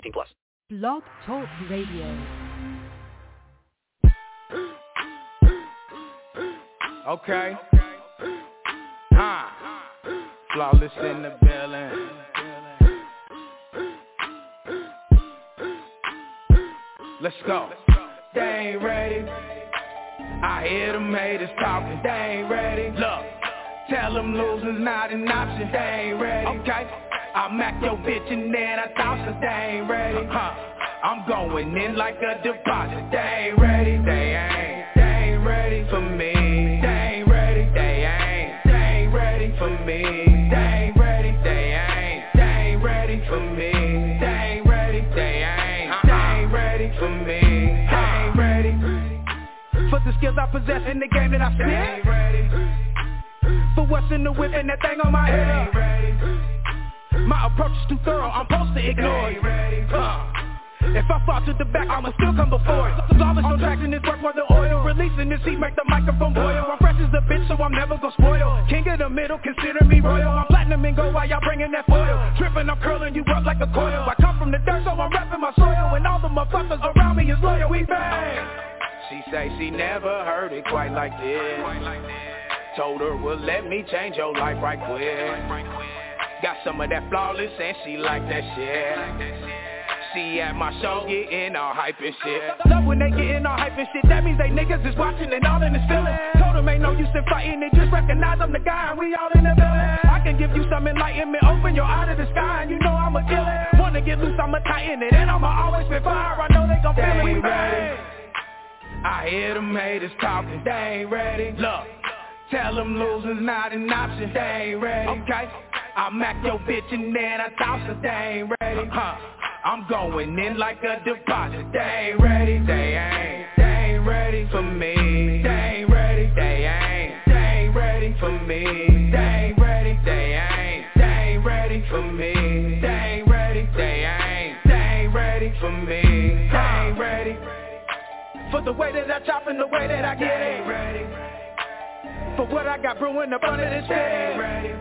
18 plus. Blog Talk Radio. Okay. Huh. Flawless in the building. Let's go. They ain't ready. I hear them haters talking. They ain't ready. Look. Tell them losing's not an option. They ain't ready. Okay. I'll mac your bitch and then I thousand. They ain't ready. Huh. I'm going in like a deposit. They ain't ready. They ain't. They ain't ready for me. They ain't ready. They ain't. They ain't ready for me. They ain't. They ain't. Ready for me. They ain't. They ain't. They ain't ready for me. They ain't ready. For the skills I possess in the game that I spit. They ain't ready. For what's in the whip and that thing on my head. They ain't ready. My approach is too thorough. I'm supposed to ignore it. Huh. If I fall to the back, I'ma still come before it. Flawless no traction is work for the oil. Releasing this heat, make the microphone boil. I'm fresh as a bitch, so I'm never gonna spoil. King of the middle, consider me royal. I'm platinum and gold while y'all bringing that foil. Tripping, I'm curling you up like a coil. I come from the dirt, so I'm repping my soil. And all the motherfuckers around me is loyal. We bang. She say she never heard it quite like this. Told her, well, let me change your life right quick. Got some of that flawless and she like that shit. She at my show getting all hype and shit. Love when they getting all hype and shit. That means they niggas is watching and all in the feeling. Told them ain't no use in fighting it. Just recognize I'm the guy and we all in the building. I can give you some enlightenment. Open your eye to the sky and you know I'ma kill it. Wanna get loose, I'ma tighten it. And I'ma always spit fire. I know they gon' feel it. I hear them haters talking. They ain't ready. Look. Tell them losing's not an option. They ain't ready. Okay. I'll mac your bitch and then I toss her. They ain't ready. Huh. I'm going in like a deposit. They ain't ready. They ain't. They ain't ready for me. They ain't ready. They ain't. They ain't ready for me. They ain't ready. They ain't. They ain't ready for me. They ain't ready. They ain't. They ain't ready for me. They ain't ready. For the way that I chop and the way that I get it. For what I got brewing up under this ready.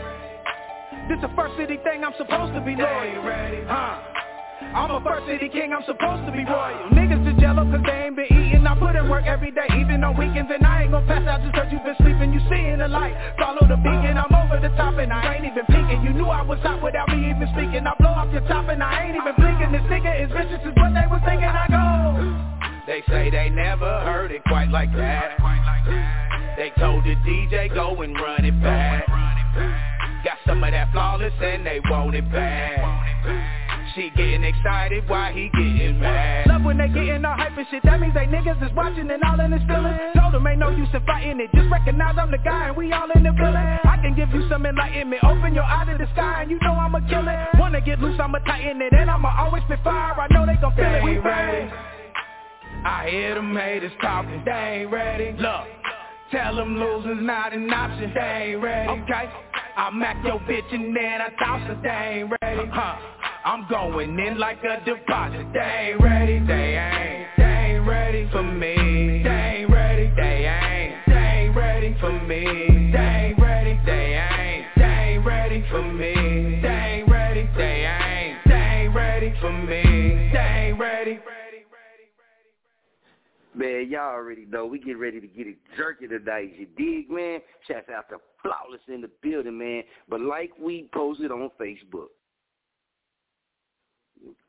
This a first city thing, I'm supposed to be loyal. ready. Huh? I'm a first city king, I'm supposed to be royal. Niggas is jello cause they ain't been eating. I put in work every day, even on weekends And I ain't gon' pass out just cause you been sleeping. You seeing the light, follow the beacon I'm over the top and I ain't even peeking. You knew I was hot without me even speaking. I blow off your top and I ain't even blinking. This nigga is vicious is what they was thinking. I go. They say they never heard it quite like that They told the DJ go and run it back Got some of that flawless and they want it back she getting excited, why he getting mad? Love when they getting all hype and shit, that means they niggas is watching and all in his feelings. Told them ain't no use in fighting it, just recognize I'm the guy and we all in the building. I can give you some enlightenment, open your eye to the sky and you know I'ma kill it. Wanna get loose, I'ma tighten it, and I'ma always spit fire, I know they gon' feel it, we ready. I hear them haters talking, they ain't ready. Look. Tell them losing's not an option, they ain't ready. Okay. I'll mac your bitch and then I toss her, they ain't ready. Huh. I'm going in like a deposit. They ain't ready, they ain't. They ain't ready for me. They ain't ready, they ain't. They ain't ready for me. They ain't ready, they ain't. They ain't ready for me. They ain't ready, they ain't. They ain't ready for me. They ain't ready. Man, y'all already know we get ready to get it jerky tonight. You dig, man? Shouts out to Flawless in the building, man. But like we posted on Facebook,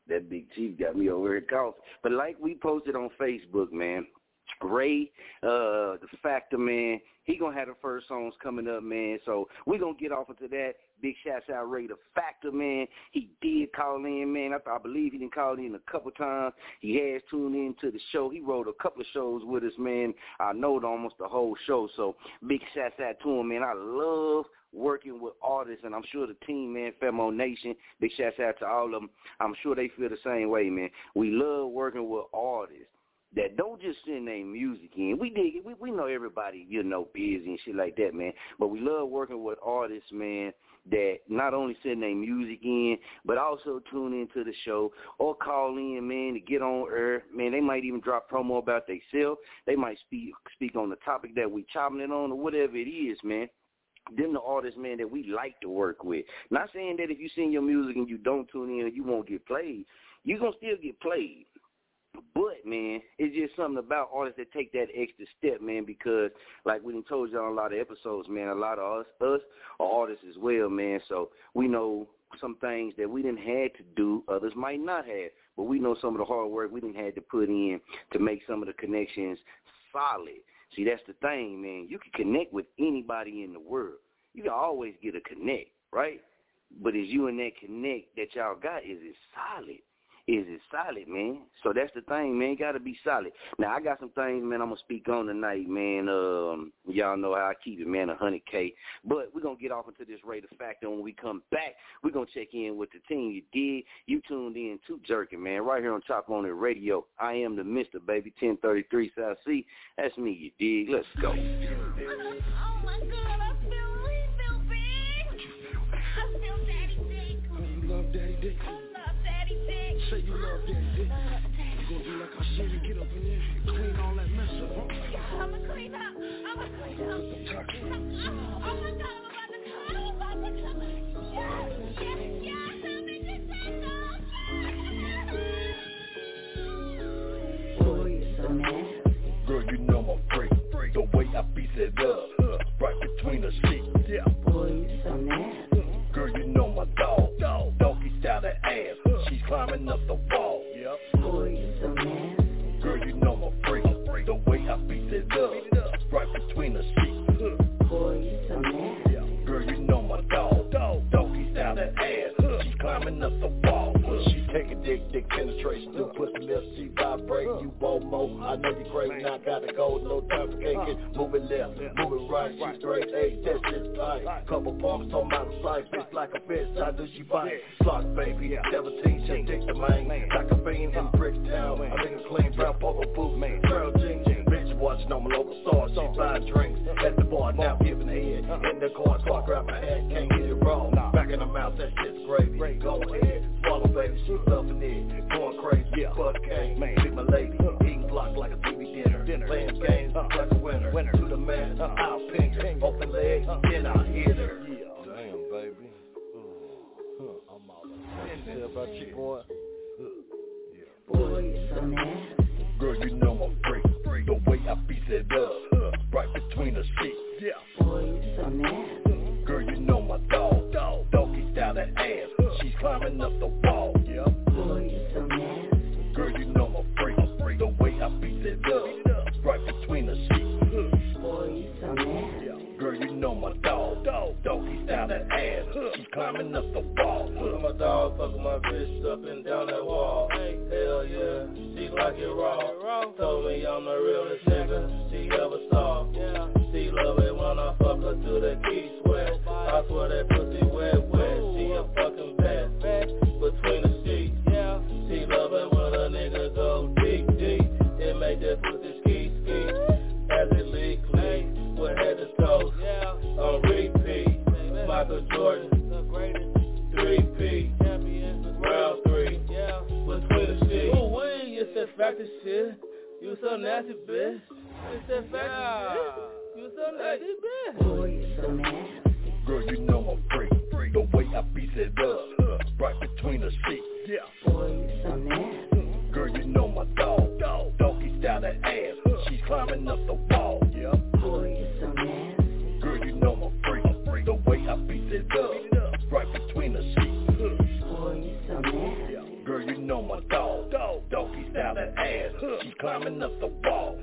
that big chief got me over here coughing. But like we posted on Facebook, man, Ray, uh, the Factor man, he gonna have the first songs coming up, man. So we gonna get off into that. Big shouts out Ray, the Factor man. He did call in, man. I, I believe he didn't call in a couple times. He has tuned in to the show. He wrote a couple of shows with us, man. I know almost the whole show. So big shouts out to him, man. I love working with artists, and I'm sure the team, man, Famo Nation, big shouts out to all of them. I'm sure they feel the same way, man. We love working with artists that don't just send their music in. We dig it. We, we know everybody, you know, busy and shit like that, man. But we love working with artists, man, that not only send their music in, but also tune into the show or call in, man, to get on air. Man, they might even drop promo about themselves. They might speak speak on the topic that we chopping it on or whatever it is, man them the artists, man, that we like to work with. Not saying that if you sing your music and you don't tune in, you won't get played. You're going to still get played. But man, it's just something about artists that take that extra step, man, because like we done told on a lot of episodes, man, a lot of us us are artists as well, man. So we know some things that we didn't had to do, others might not have. But we know some of the hard work we didn't had to put in to make some of the connections solid. See, that's the thing, man. You can connect with anybody in the world. You can always get a connect, right? But is you and that connect that y'all got, is it solid? Is it solid, man. So that's the thing, man. Got to be solid. Now I got some things, man. I'm gonna speak on tonight, man. Um, y'all know how I keep it, man. A hundred k. But we're gonna get off into this Ray the Factor. When we come back, we're gonna check in with the team. You did. You tuned in to Jerking, man. Right here on Chop On It Radio. I am the Mister Baby. 1033 South C. That's me. You dig. Let's go. Oh my God, I feel we feel big. I feel daddy dick. You love daddy dick. Say you love daddy dick. You gonna do like I said and get up in there, clean all that mess up, huh? I'm a clean up. I'm a clean up. Oh my God, I'm about to come. I'm about to come. Yes, yes, yes. I'm in the Boy, you're so nasty. Girl, you know I'm freak. The way I beat it up, right between the sheets. Yeah. Climbing up the wall. She a dick, dick penetration. Do pussy lips, she vibrate. You want more? I know you crazy. Now gotta go. No time for caking. Moving left, moving right. She straight. Hey, that shit's tight. Couple pumps on my side. Bitch like a fish. How do she bite? Slots, baby. 17, she dick the main. Like a fiend in Bricktown. I think a clean brown polo boot. Girl jeans. Bitch watching on my local store. She buying drinks at the bar. Now giving head. In the car, car grab my head. Can't get it wrong. Back in the mouth, that shit's gravy. Go ahead. Swallow, baby. She's stuffing it. Going crazy. Butt cane. Big my lady. Eating block like a TV dinner. Playing games uh-huh. like a winner. To the man. Uh-huh. I'll ping her. Open legs. Uh-huh. Then I'll hit her. Damn, baby. I'm all Tell about you, boy. Boy, you're so nasty. Girl, you know I'm freak. The way I beat it up, uh, right between the sheets. Yeah. Boy, you're so nasty. Girl, you know my dog. Dog. Doggy style that ass. Uh. She's climbing up the wall. Yeah. Boy, you're so nasty. Girl, you know I'm freak. The way I beat it up, right between the sheets. Boy, you're so nasty. Girl, you know my dog. Dog. Doggy style that ass. Climbing up the wall. Put my dog, fucking my bitch up and down that wall. Hell yeah, she like it raw. Told me I'm the realest nigga she ever saw. She love it when I fuck her to the key sweat. I swear that pussy wet, wet. She a fucking bad between the sheets. She love it when a nigga go deep, deep. It make that pussy ski, ski. As it leak, leak. With head to toe. On repeat. Michael Jordan. Wee, it's shit. You so nasty, bitch. It's that factor shit. You so nasty, bitch. Boy, you're so nasty. Girl, you know I'm freak. The way I beat it up, right between the sheets. Yeah. Boy, you're so nasty. Girl, you know my dog. Dog. Doggy style that ass. She's climbing up the wall. Style that. She's climbing up the wall.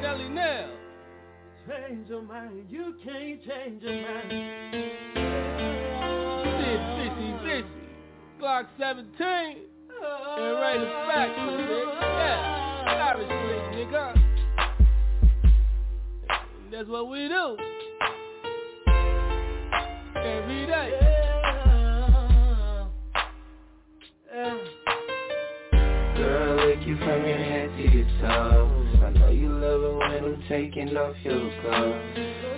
Nelly Nell. Change your mind, you can't change your mind. Glock 17 and Ray the Factor, That's what we do. Every day. Girl, lick you from your head to your toes. I know you love it when I'm taking off your clothes.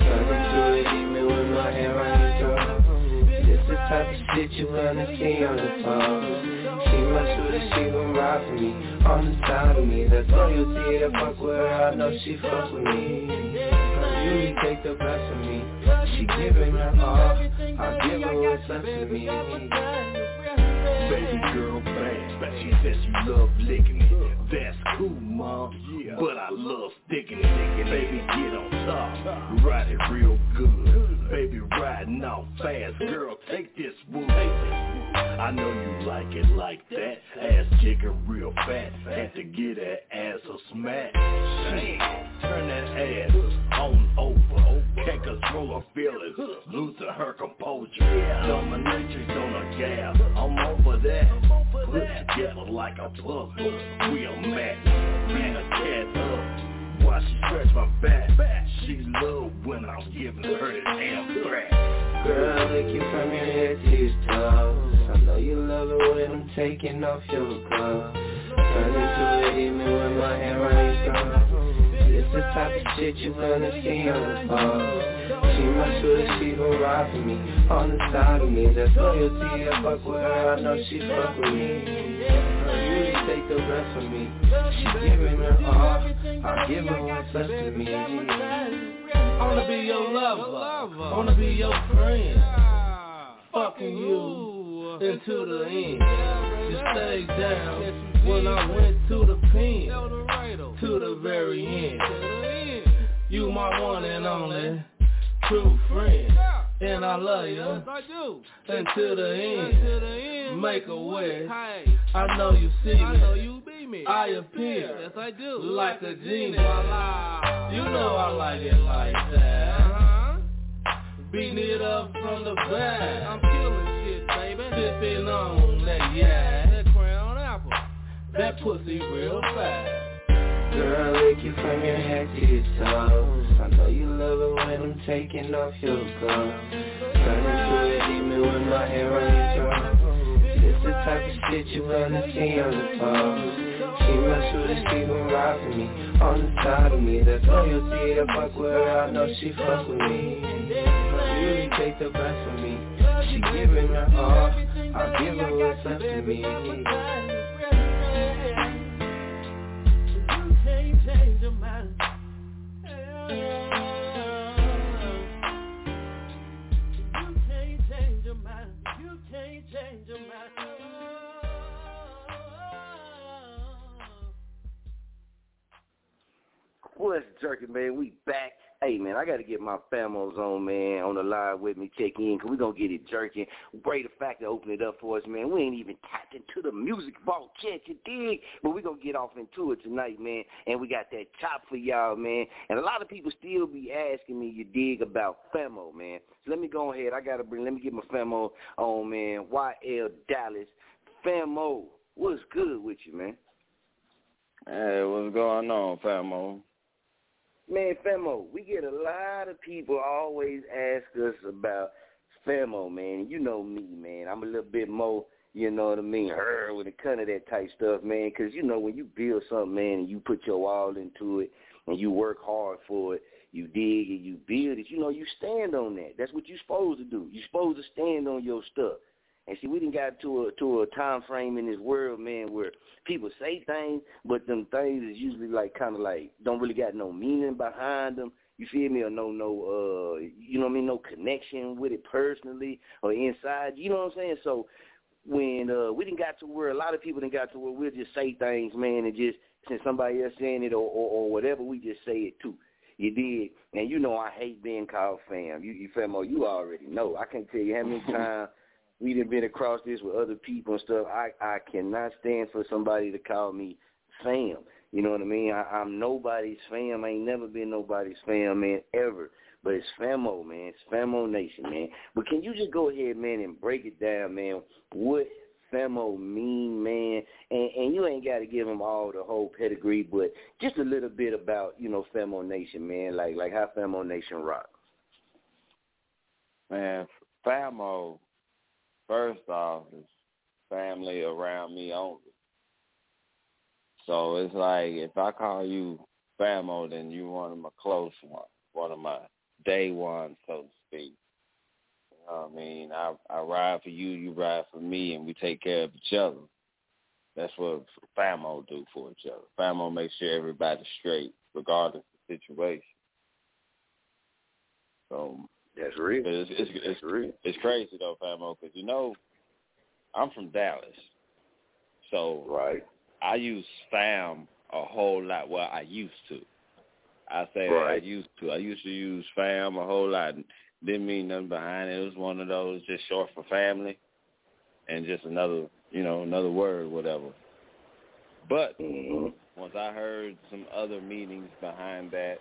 Running through it even with my hair on your throat. This the type of shit you wanna see on the phone. She with it, she gon' ride for me On the side of me, that's loyalty to fuck with her, I know she fuck with me really take the best of me She giving her all, I give her what's left of me Baby girl bad, but she says she love licking it. That's cool, mom. But I love sticking it. Baby, get on top, ride it real good. Baby, riding out fast, girl, take this wood. I know you like it like that. Ass kicking real fat, had to get that ass a smack. A we a match. Man a cat up, while she stretch my back. She love when I'm giving her the damn threat. Girl, lick you from your head to your toes. I know you love it when I'm taking off your clothes. Turn into it even with my hair on your This the type of shit you wanna see on the phone. She must sure she gon' ride for me. On the side of me, that's loyalty I fuck with her, I know she fuck with me take the best of me She giving her all, I give her what's left to me I wanna be your lover. I wanna be your friend. Fucking you into the end. You stayed down when I went to the pen. To the very end. You my one and only true friend. And I love you Yes, I do. until the end. Until the end. Make a wish. I know you see me. I know you be me. I appear Yes, I do. like a genie. You know I like it like that. Uh-huh. Beating it up from the back. I'm killing shit, baby. Sipping on that yak. That crown apple. That pussy real fast. Girl, lick you from your head to your toes. I know you love it when I'm taking off your clothes. Turning to it even with my hair on your throat This the type of shit you wanna see on the phone She must with it, she gon' ride for me On the side of me, that's loyalty to fuck with her, I know she fuck with me. Really take the best of me. She giving her all, I give her what's of me What's jerking, man? We back. Hey, man, I got to get my famos on, man, on the line with me, check in, because we to get it jerking. The fact to open it up for us, man. We ain't even tapped into the music vault yet, you dig? But we to get off into it tonight, man, and we got that chop for y'all, man. And a lot of people still be asking me, you dig, about famo, man. So let me go ahead. I got to bring, let me get my famo on, man. YL Dallas. Famo, what's good with you, man? Hey, what's going on, Famo? Man, Famo, we get a lot of people always ask us about Famo, man. You know me, man. I'm a little bit more, you know what I mean, her when it comes to that type stuff, man. Because, you know, when you build something, man, and you put your all into it and you work hard for it, you dig and you build it, you know, you stand on that. That's what you're supposed to do. You're supposed to stand on your stuff. And see, we didn't got to a to a time frame in this world, man, where people say things, but them things is usually like kind of like don't really got no meaning behind them. You feel me? Or no, no, uh, you know what I mean? No connection with it personally or inside. You know what I'm saying? So when uh, we didn't got to where a lot of people didn't got to where we'll just say things, man, and just since somebody else saying it or, or, or whatever, we just say it too. You did, and you know I hate being called fam. You, you famo, you already know. I can't tell you how many times we done been across this with other people and stuff. I I cannot stand for somebody to call me fam. You know what I mean? I, I'm nobody's fam. I ain't never been nobody's fam, man, ever. But it's famo, man. It's famo nation, man. But can you just go ahead, man, and break it down, man? What Famo mean, man? And, and you ain't got to give him all the whole pedigree, but just a little bit about you know Famo Nation, man. Like like how Famo Nation rock. Man, Famo, first off, is family around me only. So it's like if I call you Famo, then you one of my close ones, one of my day ones, so to speak. You know I mean? I I ride for you, you ride for me, and we take care of each other. That's what Famo do for each other. Famo makes sure everybody's straight, regardless of the situation. So that's real. It's it's it's, that's real. it's crazy though, Famo, because you know I'm from Dallas, so right. I use fam a whole lot. Well, I used to. I say right. I used to. I used to use fam a whole lot. Didn't mean nothing behind it. It was one of those just short for family, and just another, you know, another word, whatever. But mm-hmm. once I heard some other meanings behind that,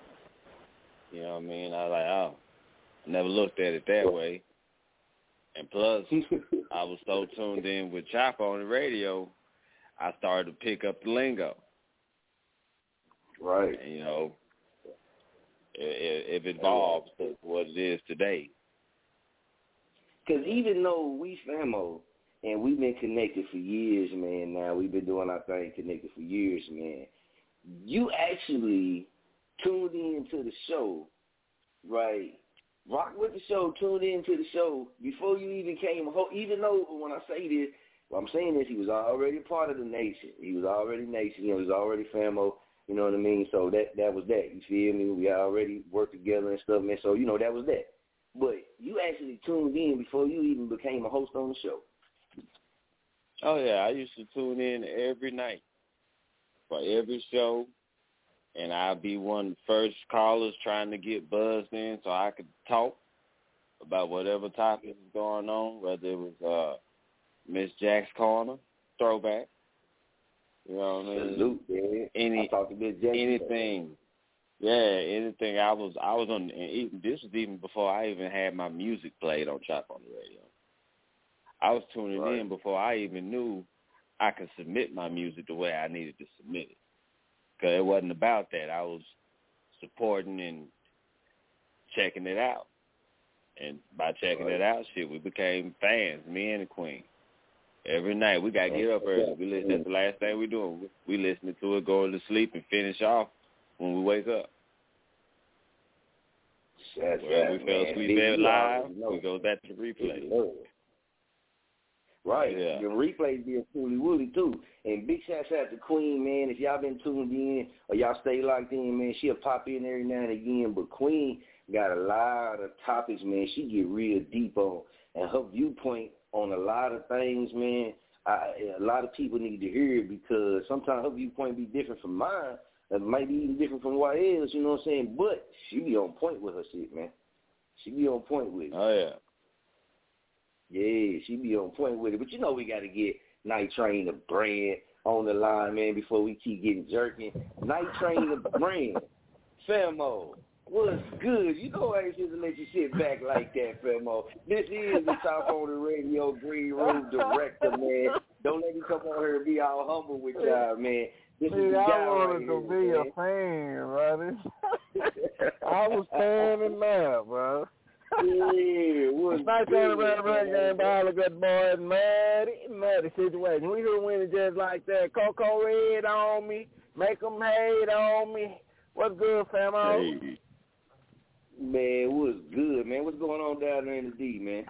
you know what I mean, I was like, oh, I never looked at it that way. And plus, I was so tuned in with Chop On It Radio, I started to pick up the lingo. Right. And, you know, it, it evolved to what it is today. Because even though we famo and we've been connected for years, man. Now we've been doing our thing connected for years, man. You actually tuned in to the show, right? Rock with the show, tuned in to the show before you even came. Even though when I say this, well, I'm saying this, he was already part of the nation. He was already nation. He was already famo. You know what I mean? So that that was that. You feel me? We already worked together and stuff, man. So you know that was that. But you actually tuned in before you even became a host on the show. Oh yeah, I used to tune in every night for every show, and I'd be one of the first callers trying to get buzzed in so I could talk about whatever topic was going on, whether it was uh Miss Jack's Corner, throwback. You know what I mean? Salute, man. Any I to Miss Jackson. anything. Yeah, anything. I was I was on, and even this was even before I even had my music played on Chop On It Radio. I was tuning right. in before I even knew I could submit my music the way I needed to submit it. Because it wasn't about that. I was supporting and checking it out. And by checking right. it out, shit, we became fans, me and the Queen. Every night we got to get up early. We listen. That's the last thing we doing. We, listening to it, going to sleep, and finish off when we wake up. That's well, right, we fell asleep there live. We go back to the replay. Right. Yeah. The replays being truly woolly too. And big shouts out to Queen, man. If y'all been tuned in or y'all stay locked in, man, she'll pop in every now and again. But Queen got a lot of topics, man. She get real deep on and her viewpoint on a lot of things, man. I, a lot of people need to hear it because sometimes her viewpoint be different from mine. It might be even different from what else, you know what I'm saying? But she be on point with her shit, man. She be on point with it. Oh yeah. Yeah, she be on point with it. But you know we got to get Night Train the brand on the line, man, before we keep getting jerking. Night Train the brand. Famo, what's good? You know I ain't supposed to let you sit back like that, Famo. This is the Chop On It Radio Green Room Director, man. Don't let me come on here and be all humble with y'all, man. This See, is I wanted right to here, be man. a fan, brother. I was standing there, bro. Yeah, what's nice good, on the red red game by all the good boys, Maddie, Maddie situation. We could win it just like that. Coco Red on me, make 'em hate on me. What's good, famo? Hey. Man, what's good, man? What's going on down there in the D, man?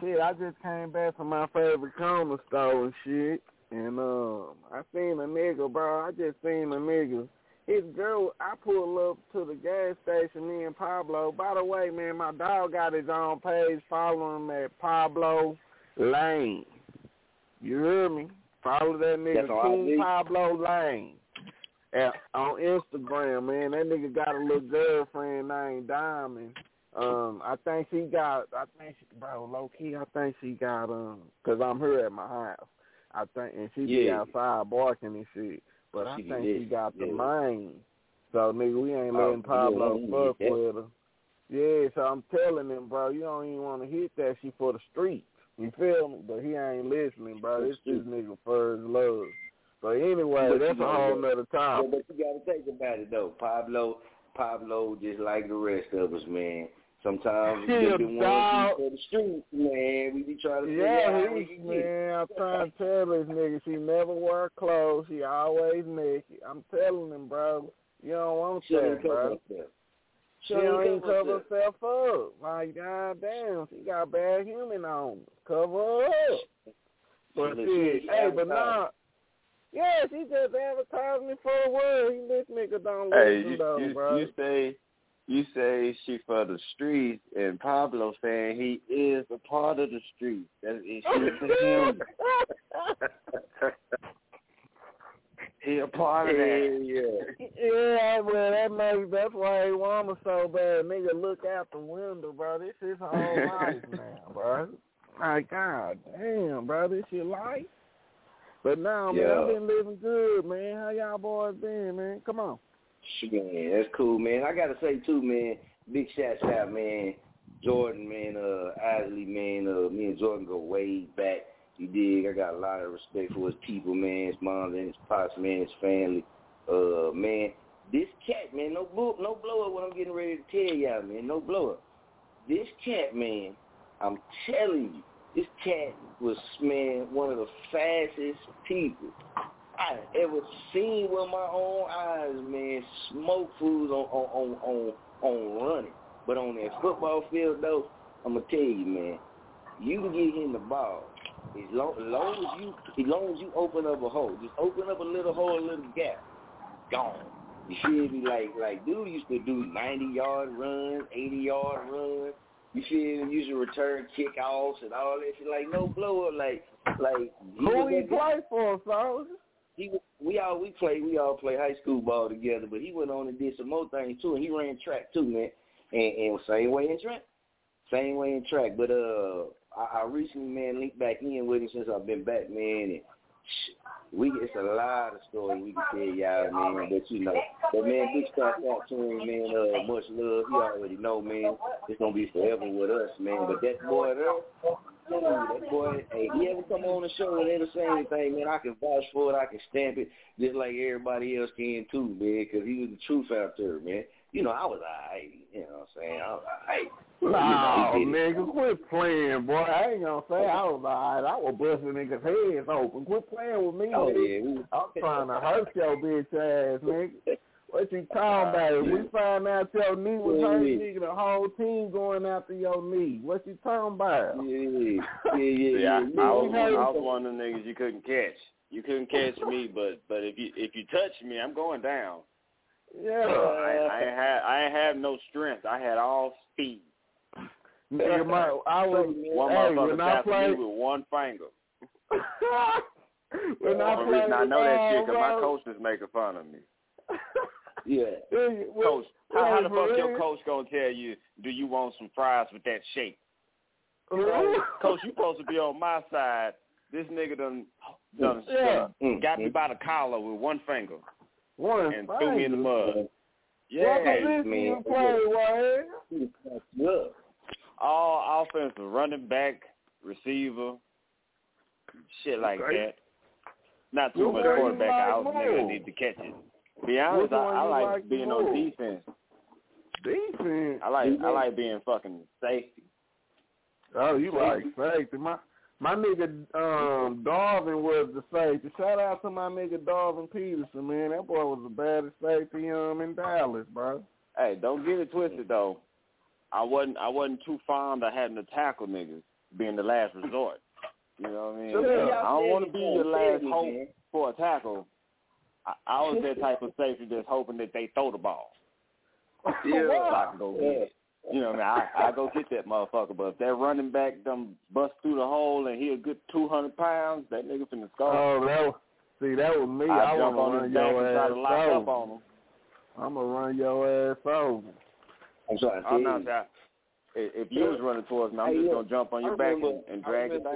Shit, I just came back from my favorite corner store and shit. And um I seen a nigga, bro. I just seen a nigga. His girl, I pull up to the gas station, me and Pablo. By the way, man, my dog got his own page. Follow him at Pablo Lane. You hear me? Follow that nigga, King. Pablo Lane. At, on Instagram, man. That nigga got a little girlfriend named Diamond. Um, I think she got, I think, she, bro, low key, I think she got, um, cause I'm here at my house. I think, and she be outside barking and shit. But I think she got the yeah. main. So nigga, we ain't Oh, letting Pablo yeah, fuck yeah. with her. Yeah, so I'm telling him, bro, you don't even want to hit that shit for the street. You feel me? But he ain't listening, bro. This this nigga first love. So anyway, But that's a whole nother topic. But, but you gotta think about it though. Pablo, Pablo, just like the rest of us, man. Sometimes we a be the dog. ones for the streets, man. We be trying to figure out Yeah, how we he, get. man, I'm trying to tell this nigga she never wear clothes. She always naked. I'm telling him, bro. You don't want She don't that, bro. herself. She don't even cover herself up. Like, goddamn, she got bad human on. Cover up. But Look, shit, she hey, but advertising. nah. Yeah, she just advertising for the world. He this nigga don't Hey, listen you, though, you, bro. you say you say she for the streets, and Pablo saying he is a part of the streets. That is him. he a part of that. Yeah, Yeah, well, that makes that's why he want her so bad. Nigga, look out the window, bro. This is whole life now, bro. My god damn, bro, this your life. But now, man, Yeah. I've been living good, man. How y'all boys been, man? Come on. Shit, man, that's cool, man. I gotta say too, man. Big shouts out, man. Jordan, man. Uh, Isley, man. Uh, me and Jordan go way back. You dig? I got a lot of respect for his people, man. His mom and his pops, man. His family. Uh, man. This cat, man. No blow, no blow up. What I'm getting ready to tell y'all, man. No blow up. This cat, man. I'm telling you, this cat was, man, one of the fastest people I ever seen with my own eyes, man, smoke foods on on on on, on running. But on that football field though, I'm gonna tell you, man, you can get him the ball. As long, as long as you as long as you open up a hole. Just open up a little hole, a little gap. Gone. You feel me? Like like dude used to do ninety yard runs, eighty yard runs. You feel me? Used to return kickoffs and all that shit. Like no blow up like like Who he play for, soldier? He we all we played we all play high school ball together, but he went on and did some more things too, and he ran track too, man. And, and same way in track, same way in track. But uh, I, I recently man linked back in with him since I've been back, man. And we it's a lot of stories we can tell y'all, man. But you know, but man, big shout out to him, man. Uh, much love. He already know, man. It's gonna be forever with us, man. But that boy there. Telling you, that boy, hey, he ever come on the show and ever say anything, man, I can vouch for it, I can stamp it, just like everybody else can too, man, because he was the truth out there, man. You know, I was alright, you know what I'm saying? I was alright. Nah, You know, he did it. nigga, quit playing, boy. I ain't gonna say I was alright. I was busting niggas' heads open. Quit playing with me, Oh, nigga. yeah, I'm trying to hurt your bitch ass, nigga. What you talking about? If we find out your knee was hurt, Yeah. nigga, the whole team going after your knee. What you talking about? Yeah, yeah, yeah, See, yeah. I, yeah. I was heard- I was one of the niggas you couldn't catch. You couldn't catch me, but but if you if you touch me, I'm going down. Yeah. I, I ain't had I ain't have no strength. I had all speed. Nigga, my, I was, One hey, motherfucker when I tapped me played, with one finger. when I The played, reason I know that shit uh, because my ball, coach is making fun of me. Yeah. Hey, when- Coach, how, how the fuck your coach gonna tell you, do you want some fries with that shake? Ooh. Coach, you supposed to be on my side. This nigga done done, Yeah. done got me by the collar with one finger One and threw me in the mud. What Yeah, position man. you play, Wyatt? He you up. all offensive, running back, receiver, shit like Okay. that. Not too much one you quarterback. out. like was a nigga that need to catch it. Be honest, I, I like, like being more? on defense. Defense. I like I like being fucking safety. Oh, you like safety. My my nigga um Darvin was the safety. Shout out to my nigga Darvin Peterson, man. That boy was the baddest safety um in Dallas, bro. Hey, don't get it twisted though. I wasn't I wasn't too fond of having to tackle niggas being the last resort. You know what I mean? So then I don't want to be for your last hope man. for a tackle. I, I was that type of safety that's hoping that they throw the ball. Yeah. so I can go get it. You know what I mean? I, I go get that motherfucker. But if that running back done bust through the hole and he a good 200 pounds, that nigga finna score. Oh, that was, see, that was me. I, I, jump on to his back and try to lock up on him. I'm gonna run your ass over. I'm trying to I'm tell not you. that. If you was running towards me, I'm Hey, just look, gonna jump on your I back remember- and, and I drag it down.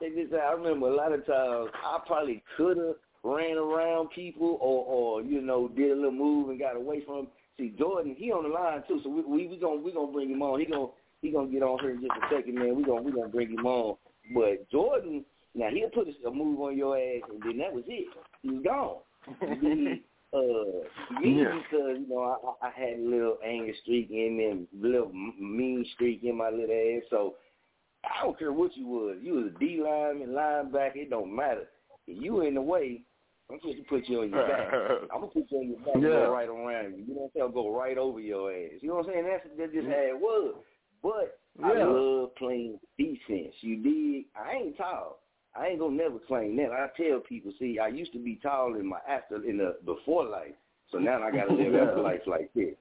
Check this out. I remember a lot of times I probably could have ran around people or, or you know, did a little move and got away from. 'em. See, Jordan, he on the line too, so we we, we gonna we gonna bring him on. He gonna he gonna get on here in just a second, man. We gonna we gonna bring him on. But Jordan, now he'll put a, a move on your ass, and then that was it. He was gone. Then, uh, me Yeah. because you know I, I had a little anger streak in me, and a little mean streak in my little ass. So I don't care what you was. You was a D lineman, linebacker. It don't matter. If you in the way, I'm supposed to put you on your back. I'm gonna put you on your back and go right around you. You know what I'm saying? I'll go right over your ass. You know what I'm saying? That's that's just mm. how it was. But I love playing defense. You dig? I ain't tall. I ain't gonna never claim that. I tell people, see, I used to be tall in my after in the before life. So now I gotta live after life like this.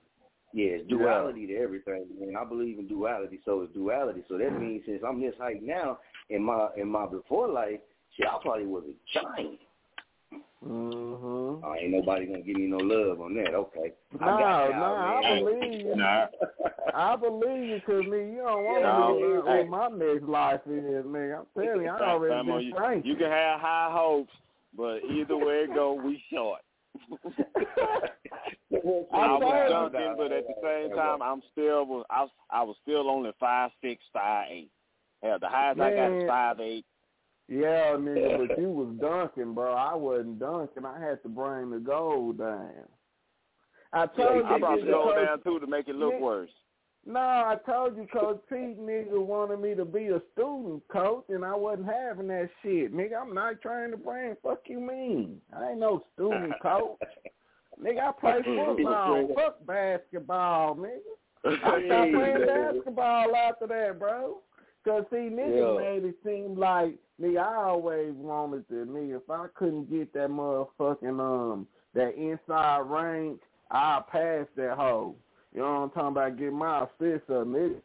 Yeah, it's duality to everything, man. I believe in duality, so it's duality. So that means since I'm this height now in my in my before life, shit, I probably was a giant. Mm-hmm. Oh, ain't nobody gonna give me no love on that. Okay. I Nah, nah, I believe you. Nah. I believe you, cause me, you don't want Yeah, to no, know hey. what my next life is, man. I'm telling you, I already been you, frank. you can have high hopes, but either way it go, we short. I was dunking, but at the same time, I'm still was I was I was still only five six, five eight. Hell, the highest I got is five eight. Yeah, nigga, but you was dunking, bro. I wasn't dunking. I had to bring the goal down. I told I you, brought the nigga, goal down too to make it look Nick- worse. No, I told you, Coach Pete, nigga, wanted me to be a student coach, and I wasn't having that shit. Nigga, I'm not trying to bring. Fuck you mean? I ain't no student coach. nigga, I play football. Fuck basketball, nigga. I stopped playing basketball after that, bro. Cause see, niggas Yeah. made it seem like nigga. I always wanted to me If I couldn't get that motherfucking um that inside rank, I'll pass that hoe. You know what I'm talking about? Get my assist up, nigga.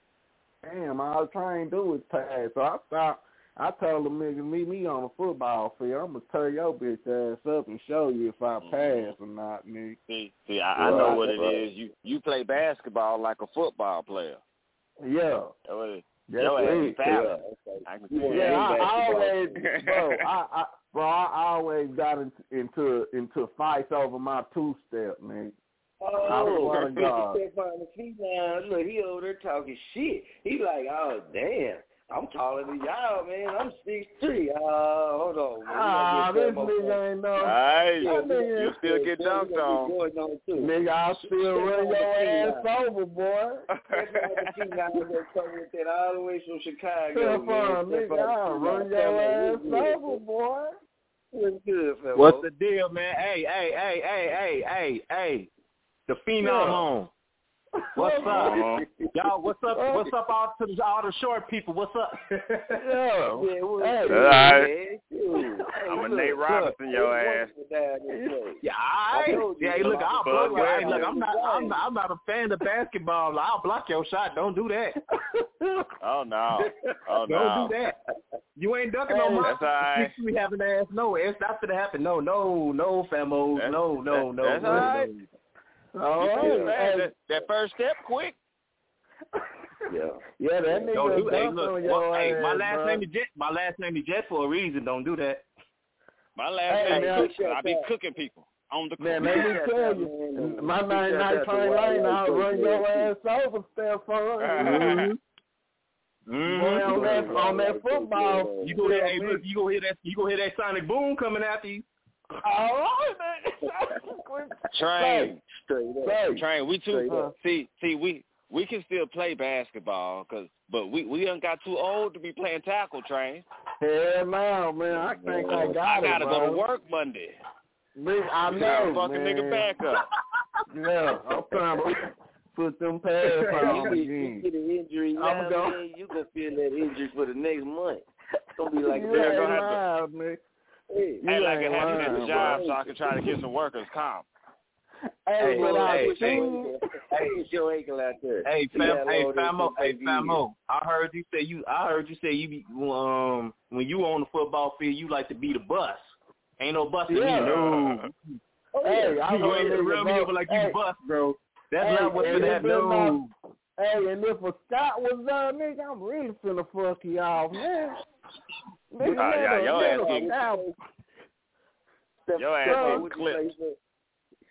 Damn, all I try and do is pass. So I stopped. I told them niggas meet me on the football field. I'm gonna tear your bitch ass up and show you if I pass or not, nigga. See, see, I, I know what it right. You you play basketball like a football player. Yeah. That That's Your ass it. is fouling. I Yeah. Yeah, I, I always, bro, I, I, bro, I always got into into, into fights over my two step, man. I Oh, swear to God. step on the feet now. Look, he over there talking shit. He like, oh damn, I'm taller than y'all, man. I'm six three. Uh, hold on, man. We Ah, gotta this get nigga ain't no. Hey, That you, nigga- you still get Yeah, dunked on. get Jordan on too. Nigga, I'll still run your ass over, boy. Step on the feet now. We're gonna cover with that all the way from Chicago, Step man. on, Step nigga, I'll run your ass what's over, boy. What's good, famo? What's the deal, man? Hey, hey, hey, hey, hey, hey, hey. The phenom Yeah. home. What's up? Uh-huh. Y'all, what's up? What's up all to the, all the short people? What's up? Yeah. Yeah, what's Hey. good, All right. man? Hey, I'm a Nate Robinson, your ass. wonderful down this way. Yeah, I all right. Yeah, hey, look, I'll Bud block. Hey, Webb. look, I'm not, I'm not, I'm not a fan of basketball. I'll block your shot. Don't do that. Oh no. Oh Don't no. do that. You ain't dunking on Hey. my That's all right. We having ass. No, it's not gonna happen. No, no, no, famo. That's- No, no, that- no. that's no, all right. no. All You right. feel. Hey, That, that first step quick. Yeah. yeah, that nigga Don't do, hey, dunked look, well, hey, ass, my last bro. name is Jet. My last name is Jet for a reason. Don't do that. My last Hey, name is Cook. I be cooking people on the Man, court. let me tell you, my name not Train Lane. I'll run your ass over, Stephon. Mhm. Boy, on that on that football. You go hear, hey, look, you go hear that, you go hear that sonic boom coming after you. All right, man. Train. Straight up. Say, Train. We too. up. See, see, we we can still play basketball, cause but we we done got too old to be playing tackle. Train. hell no, man. I think I got I it, gotta bro. go to work Monday. Nigga, I We gotta know, fucking man. nigga back up. Yeah, I'm trying to put them pads on You get, you get an injury I'm now, going- man, you gonna feel that injury for the next month. It's gonna be like you they're ain't gonna have lying, man. Hey, You like I ain't have at the lying, job bro. so I can try to get some workers comp. Hey, Hey, but I hey, seen, hey, it's your ankle out there. Hey, You fam, hey, Famo, hey. Famo. I heard you say you. I heard you say you be um when you on the football field, you like to be the bus. Ain't no bus Yeah. me. No. Oh, hey, yeah. I You go ahead run and niggas run me over like you hey, the bus, bro. That's Hey, not what's and gonna happen. No. Hey, and if a Scott was there, nigga, I'm really finna fuck y'all, man. Nigga, Uh, yeah, let a- your let ass a getting- Scott- Steph- Your ass getting what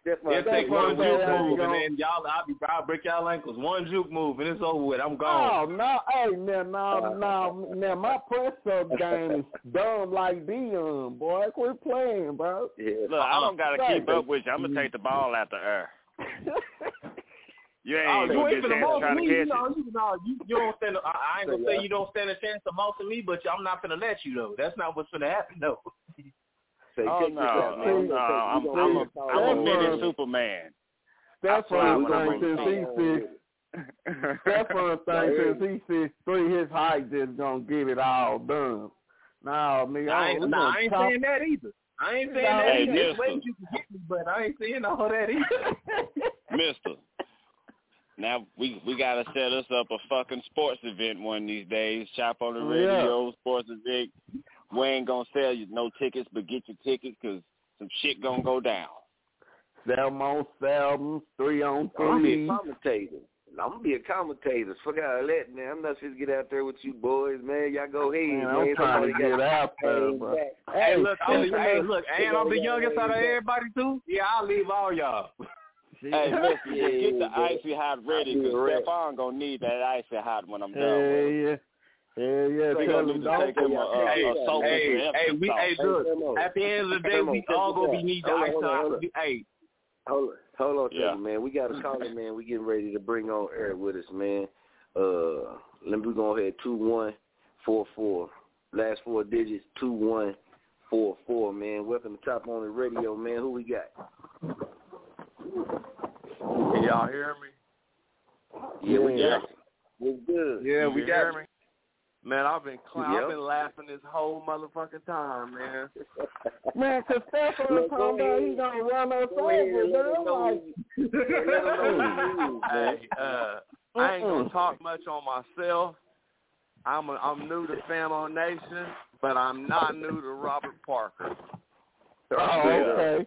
you clipped. say, Stephon, It take one juke that move, and then y'all, I'll be, I'll break y'all ankles. One juke move, and it's over with. I'm gone. Oh no! Hey, now, now, uh, now, now, my press up game is dumb like Dion, boy. Quit playing, bro. Yeah. Look, I don't gotta Right. keep up with you. I'm gonna take the ball out the air. You ain't Oh, even you gonna ain't finna chance me. to You know, you, no, you, you don't stand. I, I ain't gonna Say say what? you don't stand a chance to mouse me, but I'm not finna let you though. That's not what's finna happen though. Say, Oh no, this out, man. no, no, I'm, I'm take a, this I'm a all mini on. Superman. Stephon we gonna thinks bring since he Stephon six, with it. Thinks since he six three, his height just gonna get it all done. Nah, nigga, I oh, ain't, we nah, I ain't top- saying that either. I ain't saying No, that Hey, either. Mister. ways you can get me, but I ain't saying all that either. Mister. Now we we gotta set us up a fucking sports event one of these days. Chop on the Oh, yeah. radio, sports event. We ain't gonna sell you no tickets, but get your tickets 'cause some shit gonna go down. Seven on seven, three on three. I'm gonna be a commentator. I'm gonna be a commentator. Fuck all that, man. I'm not supposed to get out there with you boys, man. Y'all go ahead, Man, man. I'm trying to get out there, Hey, bro. Hey, look, I'm the, speaking hey, look, and I'm the youngest out of everybody too. Yeah, I'll leave all y'all. Hey, mister, just get the icy hot ready I'll be 'cause a rep. Stephon gonna need that icy hot when I'm done Hell with him. Yeah. Yeah. We Tell gonna him don't. take him a, a, Hey, a soap hey, hey, we, Epsom hey, salt. look. Hey, Remo. At the end of the day, we all gonna be need the Hold on, ice hold on, out. hold on. Hey, Hold on, hold on Yeah. man. We got a caller, man. We getting ready to bring on Eric with us, man. Uh, let me go ahead. Two one four four. Last four digits two one four four. Man, welcome to Chop on the Radio, man. Who we got? Can y'all hear me? Yeah, we Yeah. got. What's good? yeah, we got. hear me? Man, I've been cl- Yep. I've been laughing this whole motherfucking time, man. Man, cause Stephon Look, talking go about ahead. he gonna run us over, and bro. Like, who- Let him know who you is, man. Hey, uh, I ain't gonna talk much on myself. I'm a, I'm new to Famo Nation, but I'm not new to Robert Parker. oh, okay.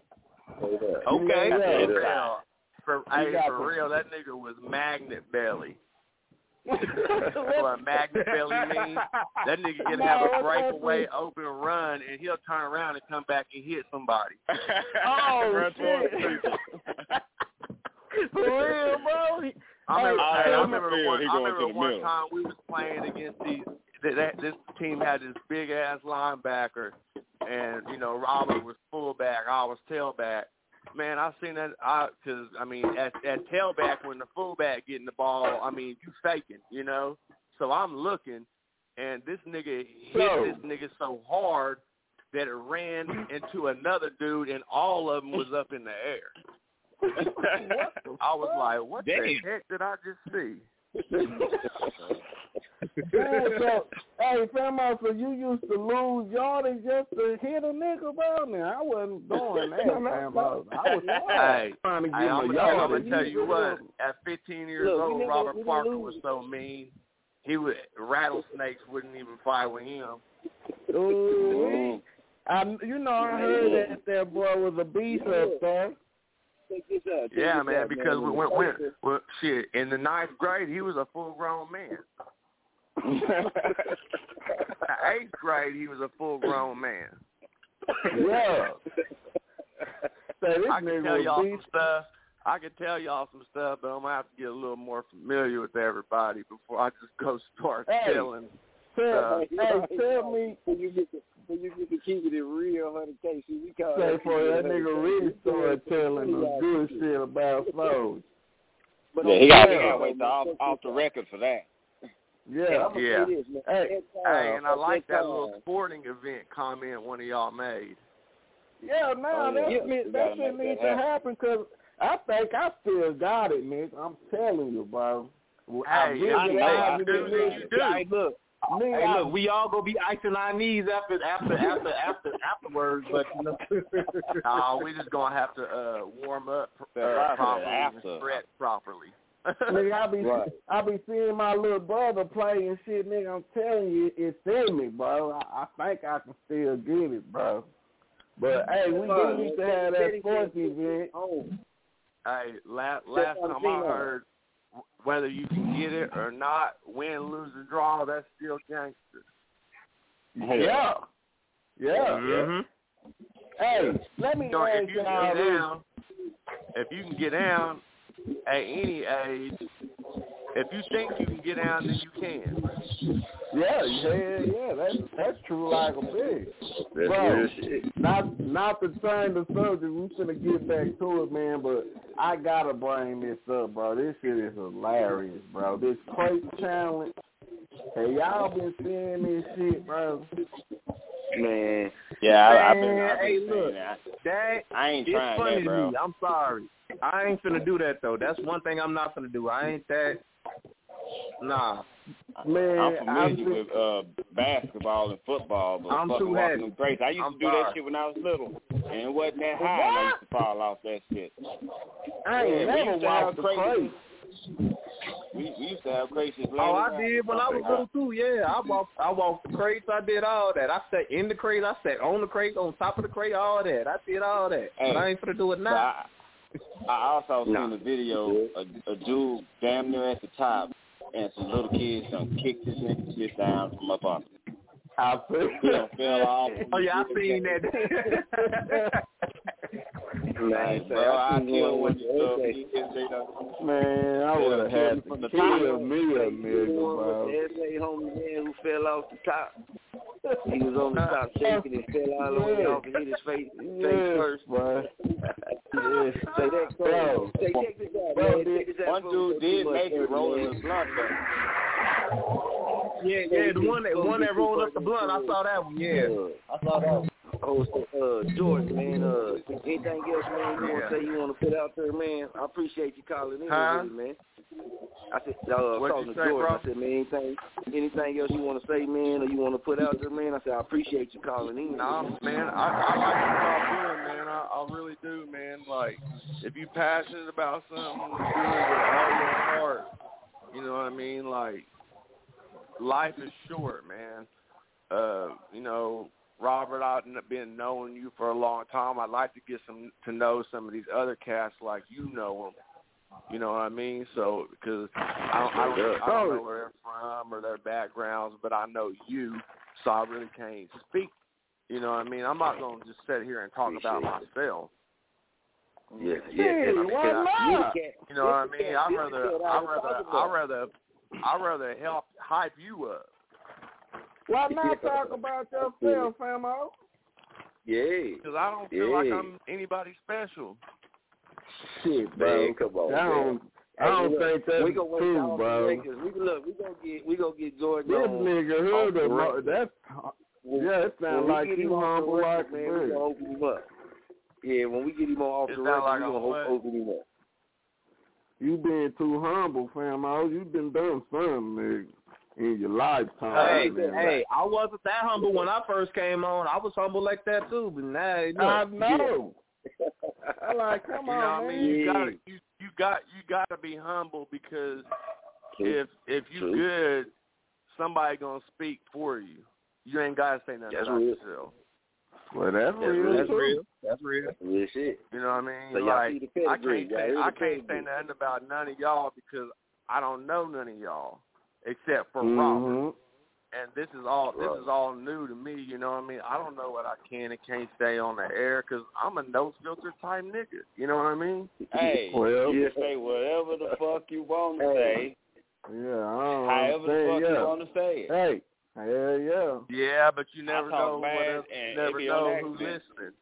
Hold up. Okay. Yeah, For yeah. real, for, You hey, for real, that nigga was magnet belly. what magnet belly means? That nigga can No, have a breakaway, open run, and he'll turn around and come back and hit somebody. Oh, shit. For real, bro. I remember, Hey, hey, I remember field, one. I remember one middle. time we was playing against these. That, that this team had this big ass linebacker, and you know Robert was fullback, I was tailback. Man, I seen that. I because I mean at at tailback when the fullback getting the ball, I mean you faking, you know. So I'm looking, and this nigga hit So- this nigga so hard that it ran into another dude, and all of them was up in the air. I was like, what the heck did I just see? Man, so, hey, Famo, so you used to lose yardage just to hit a nigga, bro? Now, I wasn't doing that, Famo. I was Hey, trying to get Hey, my I'm, gonna, yardage. I'm gonna tell you what. At 15 years Look, old, never- Robert didn't Parker lose. was so mean. He would rattlesnakes wouldn't even fight with him. Ooh, I, you know, I heard that that boy was a beast up there. Check this out. check Yeah, man. out, Because man. we went, went, well, shit. In the ninth grade, he was a full grown man. Eighth grade, he was a full grown man. Yeah. Say, this I can tell y'all beast. some stuff. I can tell y'all some stuff, but I'm gonna have to get a little more familiar with everybody before I just go start Hey. telling. Tell, Uh, hey, tell me, When you get to when you get to keeping it real, hundred K, see, we call say that for that nigga really started telling them good shit about Flows. But Yeah, he the got he got to wait off, check off the record for that. Hey, Yeah. I'm Yeah. this. Hey, Hey, and I like that time, little sporting event comment one of y'all made. Yeah, Oh, yeah. that, We that, shit needs that to happen because I think I still got it, Nick. I'm telling you, bro. I Hey, really I know, I live do, you do. Hey, look. Nigga, Hey, look, we all gonna be icing our knees after after after after afterwards, but you know. Uh, we just gonna have to uh, warm up uh, properly after. and stretch properly. Nigga, I be Right. I be seeing my little brother play and shit, nigga. I'm telling you, it's in me, bro. I, I think I can still get it, bro. But hey, we do need to have that sports event. hey, last last time I heard, whether you can get it or not, win, lose, or draw, that's still gangster. Yeah. Yeah. Mhm. Hey, let me So ask if you y'all get down, if you can get down at any age, if you think you can get down, then you can. Yeah, yeah, yeah. That's that's true like a pig. That's Bro, real shit. Not not to change the subject. We finna get back to it, man. But I gotta bring this up, bro. This shit is hilarious, bro. This crate challenge. Hey, y'all been seeing this shit, bro? Man. Yeah, I, I've been. I've been hey, look, that. that I ain't it's trying funny that, to bro. me. I'm sorry. I ain't finna do that though. That's one thing I'm not finna do. I ain't that. Nah. Man, I'm I've familiar been- with uh basketball and football, but I'm fucking too walking heavy. them crates. I used I'm to do sorry. that shit when I was little, and it wasn't that high. And I used to fall off that shit. I ain't Yeah, we never used to have walked the crates. crate. We, we used to have crates. just Oh, I around. did when I was little too. Yeah, I walked. I walked the crates. I did all that. I sat in the crate. I sat on the crate, on top of the crate. All that. I did all that. Hey, but I ain't gonna do it But now. I, I also Nah. seen a video, a, a dude damn near at the top, and some little kids done kicked his nigga shit down from up on. I feel. He done fell. Oh yeah, I seen that. Man, Bro, I killed one of Okay. you stuff. Man, I would have had from to the kill top. me a nigga, The one bro. with SA homie man who fell off the top. He was on the top shaking and fell all the way off and hit his face, face Yes, first. bro. Yes. Say that, Bro. Say, check this out, Bro, man. did- this out One dude did make it rolling further, the blunt though. Yeah, yeah, the one that one that rolled up the blunt. I saw that one. Yeah, I saw that one. Oh, so, uh, Jordan, man, uh, anything else, man, you want to say you want to put out there, man? I appreciate you calling in, Huh? man. I said, uh, What'd talking to say, Jordan, bro? I said, man, anything, anything else you want to say, man, or you want to put out there, man? I said, I appreciate you calling in. Nah, man, I, I like what doing, man. I, I really do, man. Like, if you're passionate about something, do it with all your heart. You know what I mean? Like, life is short, man. Uh, you know, Robert, I've been knowing you for a long time. I'd like to get some to know some of these other cats like you know them. You know what I mean? So, because I don't, I don't, I don't know where they're from or their backgrounds, but I know you, so I really can't speak you know what I mean? I'm not going to just sit here and talk about myself. Yeah, yeah, Hey, and- why and I- not? you You know what I mean? I'd this rather, is what I'd rather, I'd rather, I'd rather help hype you up. Why not talk about yourself, famo? Yeah. Because I don't feel like I'm anybody special. Shit, Man, come on, I don't, I don't look, think that's we gonna wait true, bro. the Lakers. We look, we gonna get, we gonna get Jordan This on. nigga off heard the the mo- record. that's yeah, it When sounds like get him you off the humble like a man, we bird. gonna open him up. Yeah, when we get him on off It the sound record, like we I'm gonna what? open him up. You been too humble, famo. You been done something, nigga, in your lifetime. Hey, man. hey, I wasn't that humble when I first came on. I was humble like that too, but now, look, I know. I like, come you know on, what I man. mean? You gotta, you, you got, you gotta be humble because if if you good, somebody gonna speak for you. You ain't gotta say nothing That's about real. yourself. Well, that's, That's real, real. too. That's real. That's real shit. You know what I mean? So like I can't say I can't say nothing about none of y'all because I don't know none of y'all except for Mhm. Robert. And this is all this Right. is all new to me. You know what I mean? I don't know what I can and can't say on the air because I'm a no filter type nigga. You know what I mean? Hey, Well, you can say whatever the fuck you want to Hey. say, Yeah, I don't however the fuck yeah. you want to say it. Hey, hell yeah. Yeah, but you never know what bad else, and you never it be on know who's listening.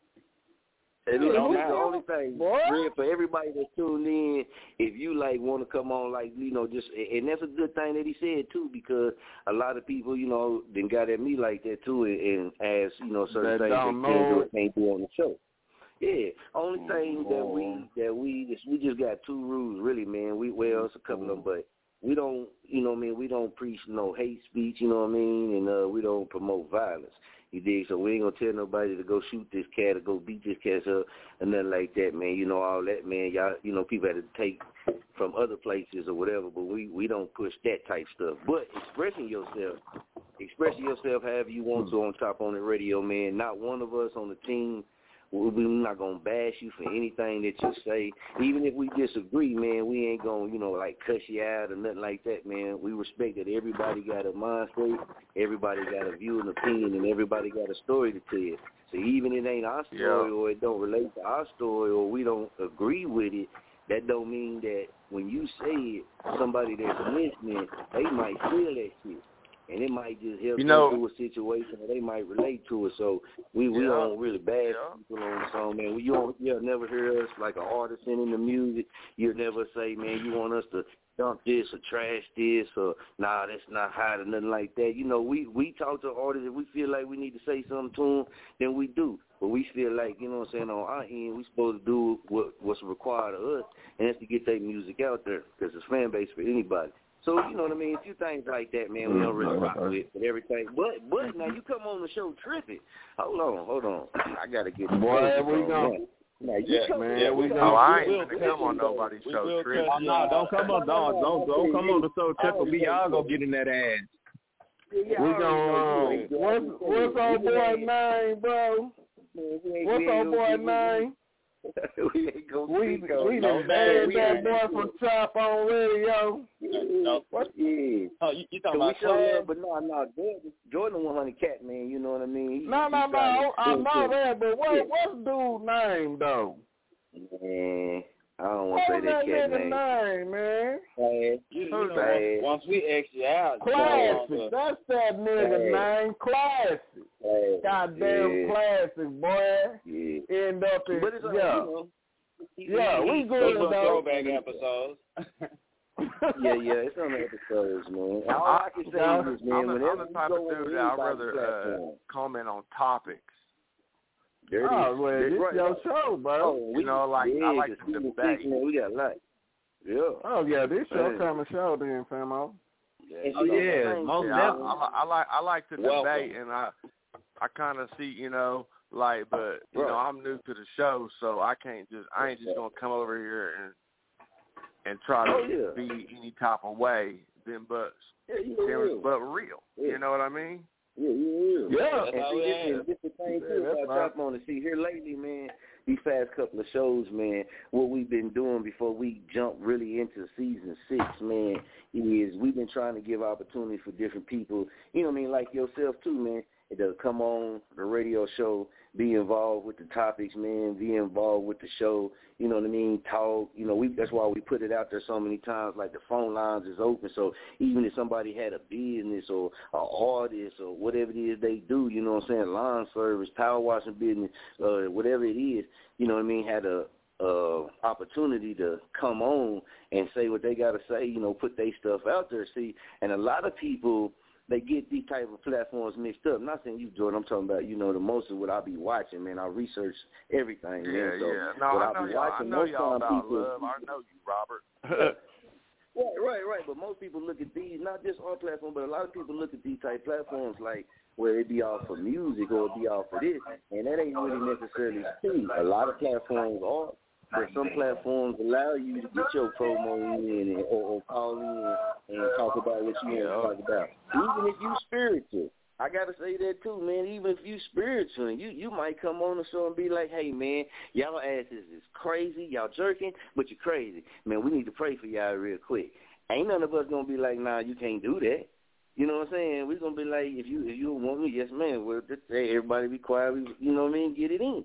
And Yeah, look, this is the only thing, Boy. Red, for everybody that's tuned in, if you like want to come on, like you know, just and that's a good thing that he said too, because a lot of people, you know, then got at me like that too, and, and ask, you know, certain That things don't they can't do, know. and can't do on the show. Yeah, only thing that we mm-hmm. that we just we just got two rules, really, man. We well, it's a couple of them, but we don't, you know, what I mean, we don't preach no hate speech, you know what I mean, and uh, we don't promote violence. You dig? So we ain't gonna tell nobody to go shoot this cat or go beat this cat up or nothing like that, man. You know all that, man. Y'all, you know, people had to take from other places or whatever, but we we don't push that type stuff. But expressing yourself, expressing yourself however you want to on top on the radio, man. Not one of us on the team. We- We're not gonna bash you for anything that you say, even if we disagree, man. We ain't gonna, you know, like cuss you out or nothing like that, man. We respect that everybody got a mind state, everybody got a view and opinion, and everybody got a story to tell. So even if it ain't our story or it don't relate to our story or we don't agree with it, that don't mean that when you say it, somebody that's listening, they might feel that shit. And it might just help You them know- through a situation or they might relate to it. So we we Yeah. don't really bad people on the song, man. You don't you'll never hear us like an artist sending the music. You'll never say, Man, you want us to dump this or trash this or nah, that's not hot or nothing like that. You know, we we talk to artists if we feel like we need to say something to them, then we do. But we feel like, you know what I'm saying, on our end, we supposed to do what what's required of us, and that's to get their music out there because it's fan base for anybody. So you know what I mean. A few things like that, man. We don't really rock with, but everything. But but now you come on the show tripping. Hold on, hold on. I gotta get the Boy, music we on gonna- now. Now, Yeah, man, yeah, we we gonna- Oh, I we ain't will gonna come on nobody's show will trip. cut you No, don't come on, don't don't don't come on the show trip or we all gonna get in that ass. We gonna, uh, what's, what's our boy name, bro? What's our boy name? we ain't gonna We, speak on we it. done banned that boy from Chop on radio. No. What? Yeah. Oh, you, you talking So we about show love, Clad? but no, no, Jordan, Jordan 100 cat man. You know what I mean? He- No, he no, trying no, to I do know shit. that, but what, what's dude's name, though? Man, I don't want to say that that cat name. name, man? Bad. You, you know, that? once we exit out, you no Classic. That's that nigga Hey. name. Classic. Bad. Goddamn yeah. classic, boy. Yeah. End up in, But it's all, yeah. you know. Yeah, we he- good, Those were though. throwback episodes. yeah, yeah, it's on the episodes, man. All I, I can say I'm, is, man, I'm, whenever I'm the type of dude that I'd rather uh, comment on topics. There it Oh, well, That's this right. your show, bro. Oh, we, You know, like, yeah, I like to season debate. six, man, we got a lot. Yeah. Oh, yeah, this show Man. kind of show then, famo. And Oh see, that's the yeah, oh, most too. definitely. I, li- I like I like to Welcome. debate, and I I kind of see you know like, but you know I'm new to the show, so I can't just I ain't just gonna come over here and and try to Oh, yeah. be any type of way than but Yeah, you than real. but real. Yeah. You know what I mean? Yeah, you will. Yeah. and That's how see, we this, this the thing Yeah, too that's about right. Chop on to see here lately, man. These past couple of shows, man. What we've been doing before we jump really into season six, man, is we've been trying to give opportunity for different people. You know what I mean, like yourself too, man. To come on the radio show, be involved with the topics, man. Be involved with the show. You know what I mean? Talk. You know, we that's why we put it out there so many times. Like the phone lines is open, so even if somebody had a business or an artist or whatever it is they do, you know what I'm saying, lawn service, power washing business, uh, whatever it is, you know what I mean, had a uh opportunity to come on and say what they gotta say, you know, put their stuff out there. See, and a lot of people they get these type of platforms mixed up. I'm not saying you, Jordan. I'm talking about you know the most of what I be watching, man. I research everything, Yeah, man. So yeah. No, what I I know be y'all. I watching, know most y'all time about people, love. I know you, Robert. Right, right, right. But most people look at these, not just our platform, but a lot of people look at these type platforms like where it be all for music or it be all for this, and that ain't really necessarily true. A lot of platforms are, but some platforms allow you to get your promo in and, or, or call in and talk about what you want to talk about. Even if you spiritual. I gotta say that too, man. Even if you spiritual, you you might come on the show and be like, "Hey, man, y'all asses is crazy. Y'all jerking, but you're crazy, man. We need to pray for y'all real quick." Ain't none of us gonna be like, "Nah, you can't do that." You know what I'm saying? We're gonna be like, "If you if you want me, yes, man. Well, just say everybody be quiet. We, you know what I mean? Get it in."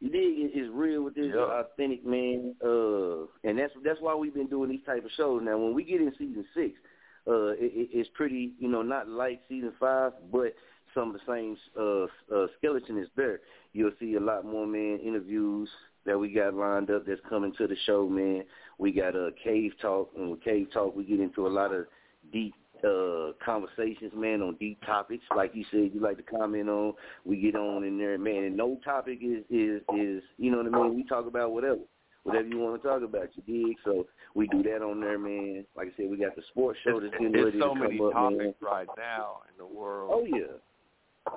You dig? It's real with this Yeah. authentic man, uh, and that's that's why we've been doing these type of shows. Now, when we get in season six, uh, it, it, it's pretty, you know, not like season five, but some of the same uh, uh, skeleton is there. You'll see a lot more man interviews that we got lined up that's coming to the show, man. We got a uh, cave talk, and with cave talk, we get into a lot of deep uh conversations, man, on deep topics. Like you said, you like to comment on. We get on in there, man. And no topic is is is you know what I mean. We talk about whatever, whatever you want to talk about. You dig? So we do that on there, man. Like I said, we got the sports show that's getting ready so to many come up, topics man. right now in the world. Oh yeah.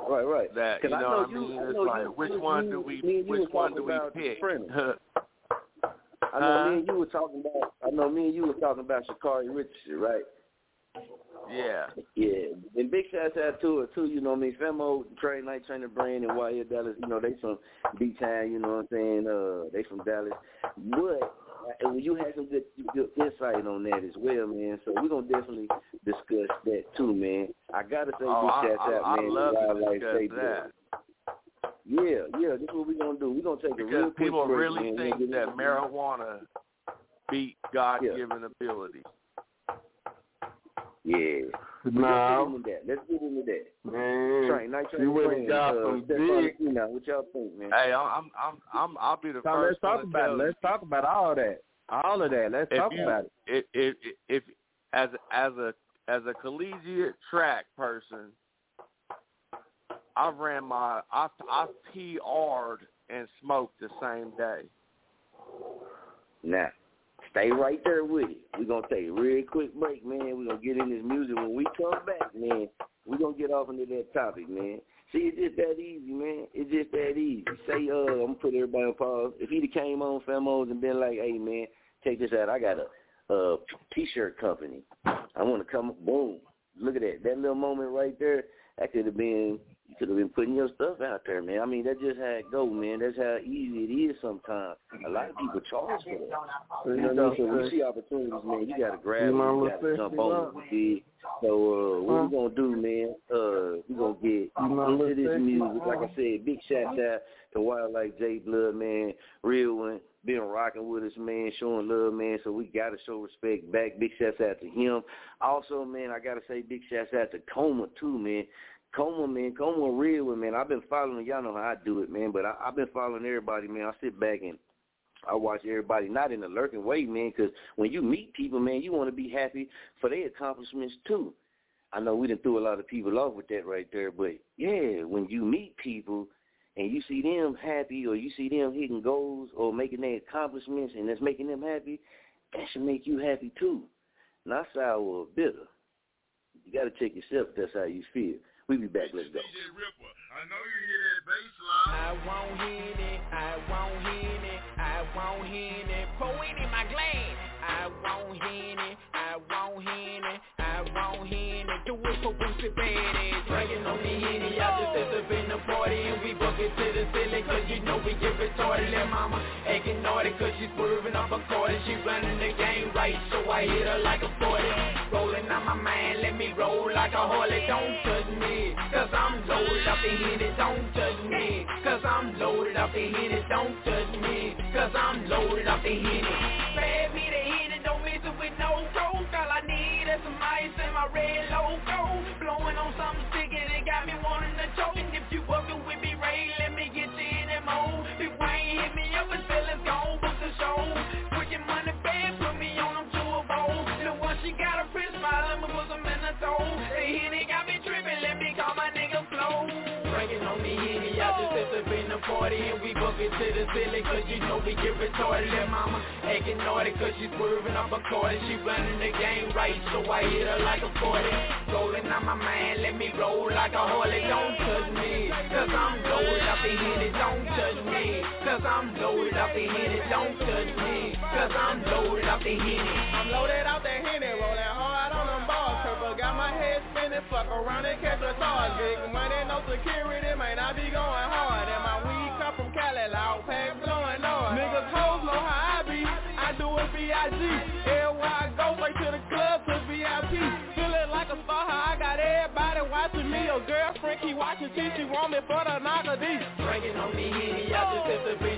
Right, right. That you I know, know what I mean? I It's know like you- which you- one do we you which one do we pick? I know me and you were talking about. I know me and you were talking about Sha'Carri Richardson, right? Yeah. Yeah, and big shouts out to her too. You know what I mean? Famo, Trey Night Trainer Brand, and YL Dallas. You know they from B Town. You know what I'm saying? Uh, they from Dallas. But uh, when you had some good, good insight on that as well, man. So we're gonna definitely discuss that too, man. I gotta say Oh, big shouts out, I love to discuss State that. Yeah, yeah. This is what we're gonna do. We're gonna take a real people break, really man. Think that marijuana beat God-given ability. Yeah. No. Let's get into that. Let's get into that. Man, Train, night she train, would've got uh, some Stephon big- Now, what y'all think, man? Hey, I'm, I'm, I'm, I'll be the So let's first talk to about it. tell Let's talk about all that. All of that. Let's if talk you, about it. If, if, if, as as a as a collegiate track person, I ran my I I PR'd and smoked the same day. Now, stay right there with it. We're gonna take a real quick break, man. We're gonna get in this music. When we come back, man, we're gonna get off into that topic, man. See, it's just that easy, man. It's just that easy. Say, uh, I'm gonna put everybody on pause. If he'd have came on Famos and been like, hey, man, check this out. I got a uh t-shirt company. I want to come. Boom. Look at that. That little moment right there. That could have been. You could have been putting your stuff out there, man. I mean, that's just how it go, man. That's how easy it is sometimes. A lot of people charge for that. You know, so when you see opportunities, man, you gotta grab You them. You gotta jump on it. you dig? So uh, what we gonna do, man? Uh, we gonna get You know what into this I'm music. Like I said, big shout out to Wildlife J Blood, man. Real one, been rocking with us, man, showing love, man. So we gotta show respect back. Big shouts out to him. Also, man, I gotta say big shouts out to Coma too, man. Coma, man, Coma real one, man. I've been following. Y'all know how I do it, man. But I, I've been following everybody, man. I sit back and I watch everybody, not in a lurking way, man, because when you meet people, man, you want to be happy for their accomplishments too. I know we done threw a lot of people off with that right there, but yeah, when you meet people and you see them happy or you see them hitting goals or making their accomplishments and that's making them happy, that should make you happy too. Not sour or bitter. You got to check yourself if that's how you feel. We be back. Let's go. I want Henny, I want Henny, I want Henny, pour it in my glass. I want Henny, I want Henny, I want Henny, do it for Badass. Drinking on the Henny, I just set up in the party and we book it to the ceiling cause you know we get retarded. Let mama acting naughty cause she's swerving up a and she running the game right so I hit her like a 40. Rolling on my mind, let me roll like a Harley, don't touch me cause I'm loaded up in Henny, don't touch me cause I'm loaded up in Henny, don't touch me cause I'm loaded up in Henny. Bad me the Henny, don't miss it with no coke. All I need is some ice and my red logo. Blowing on something sticky that got me wanting to choke. And if you working with me, Ray, let me get you in that mode. If Wayne hit me up and feelings gone, book the show. Party and we it to the ceiling cause you know we get retarded. Let mama acting naughty cause she's swerving up a card and she running the game right so I hit her like a 40. Rolling on my mind, let me roll like a Harley. Don't touch me cause I'm loaded up in Henny. Don't touch me cause I'm loaded up in Henny. Don't touch me cause I'm loaded up in Henny. I'm loaded out that Henny, rolling hard on them balls. Purple got my head spinning, fuck around and catch a charge. Big money, no security, man, I be going B.I.G. Everywhere I go, straight to the club to VIP. Feeling like a star, I got everybody watching me. Your girlfriend keep watching T, she want me for the knocker D. Drinking on me I just in the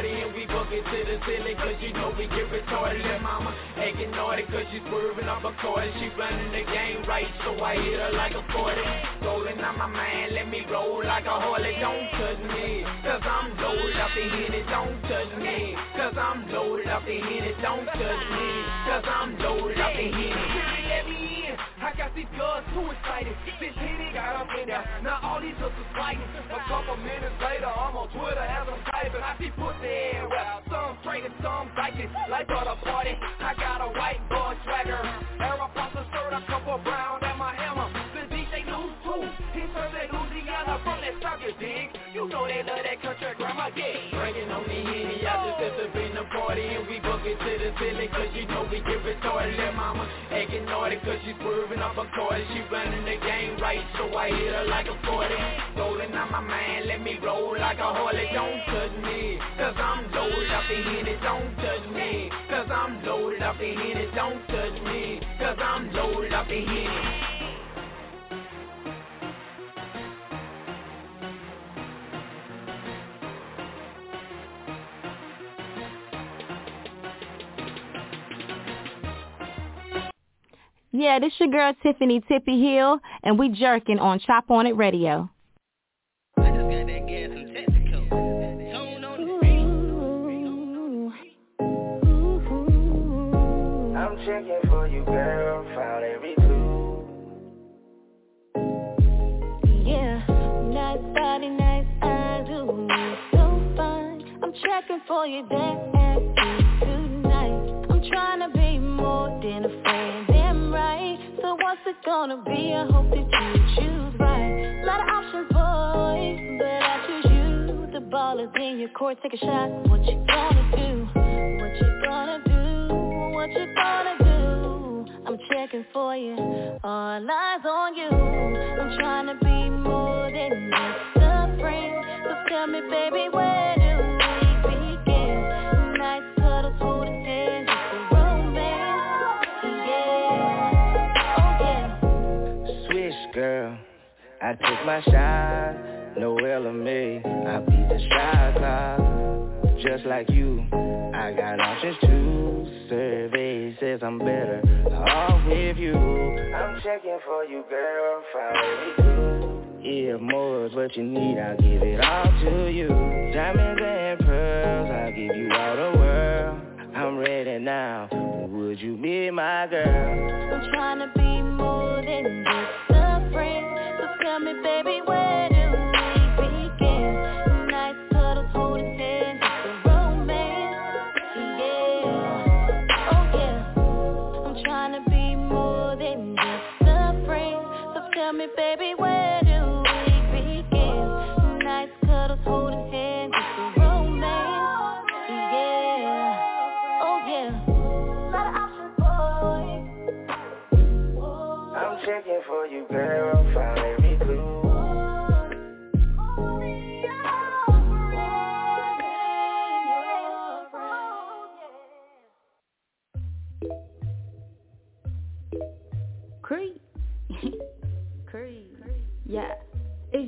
party and we book it to the ceiling cause you know we get retarded. Let mama acting naughty cause she's swerving up a card and she running the game right so I hit her like a 40. Rolling on my mind, let me roll like a Harley. Don't touch me cause I'm loaded up in Henny. Don't touch me cause I'm loaded up in Henny. Don't touch me cause I'm loaded up in Henny. I got these girls too excited. This Henny got up in there. Now all these hooks are fighting. A couple minutes later, I'm on Twitter as I'm typing. I see pussy everywhere. Some straight and some biking. Like at a party, I got a white boy swagger. Aeropostale the ceiling cause you know we get retarded. Let mama acting naughty cause she swerving up a and she running the game right so I hit her like a 40. Rolling on my mind, let me roll like a Harley. Don't touch me cause I'm loaded up in Henny. Don't touch me cause I'm loaded up in Henny. Don't touch me cause I'm loaded up in Henny. Yeah, this your girl Tiffany Tippy Hill, and we jerking on Chop On It Radio. Checking for you, girl. Found every clue. Yeah, nice body, nice eyes, ooh, so fine. I'm checking for you that tonight. I'm trying to be more than a friend, damn right. So what's it gonna be? I hope that you choose right. Lot of options, boy, but I choose you. The ball is in your court, take a shot. What you gonna do? What you gonna do? What you gonna do? I'm checking for you. All eyes on you. I'm trying to be more than just a friend. So tell me, baby, where I took my shot. No LMA. I beat the shot clock. Just like you. I got options too. Survey says I'm better off with you. I'm checking for you, girl. Every clue. Yeah, more is what you need. I'll give it all to you. Diamonds and pearls. I'll give you all the world. I'm ready now. Would you be my girl? I'm trying to be more than just a friend. Tell me, baby, where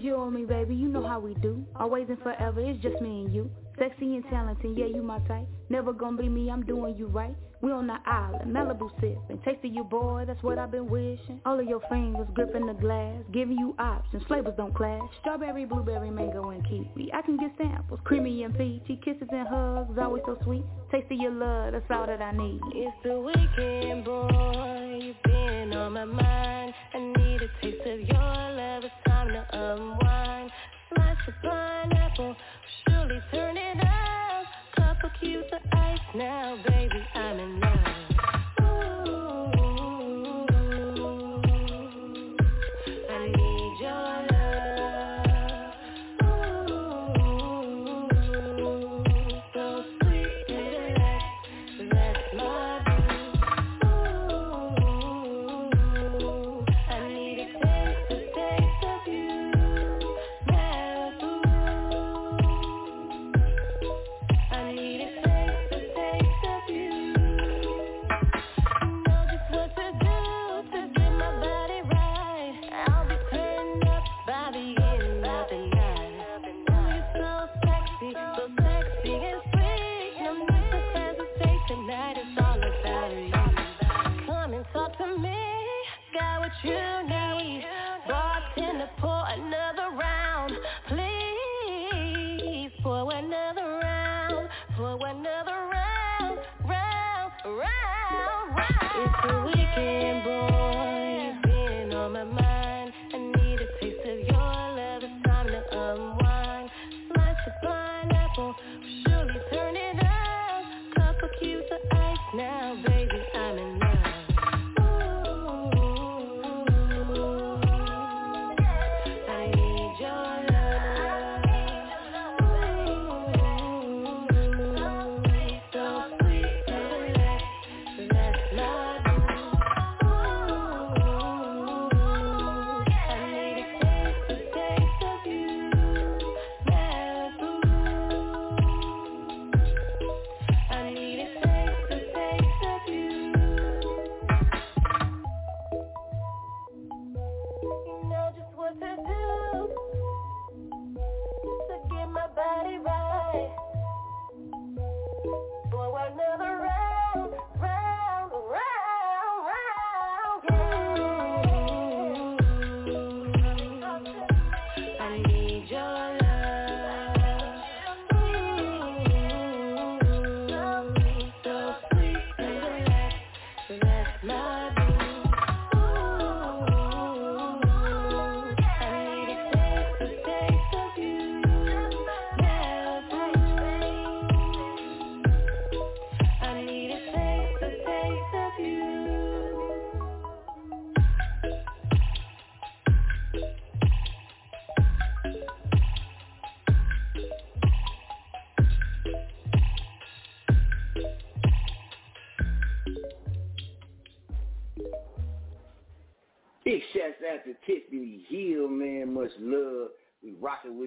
You and me, baby. You know how we do. Always and forever. It's just me and you. Sexy and talented. Yeah, you my type. Never gonna be me. I'm doing you right. We on the island, Malibu sipping. Tasting you, boy. That's what I've been wishing. All of your fingers gripping the glass, giving you options. Flavors don't clash. Strawberry, blueberry, mango, and kiwi. I can get samples. Creamy and peachy. Kisses and hugs. Always so sweet. Tasting your love. That's all that I need. It's the weekend, boy. You've been on my mind. I need a taste of your love. It's pineapple, surely turn it up. Cup of ice now.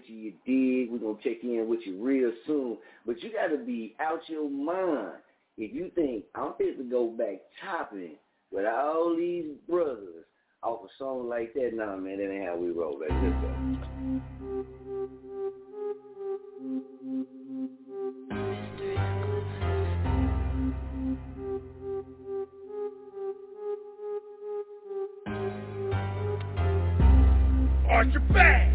with you, you dig. We're going to check in with you real soon. But you got to be out your mind if you think I'm fit to go back chopping with all these brothers off a song like that. Nah, man, that ain't how we roll. Let's go. Back.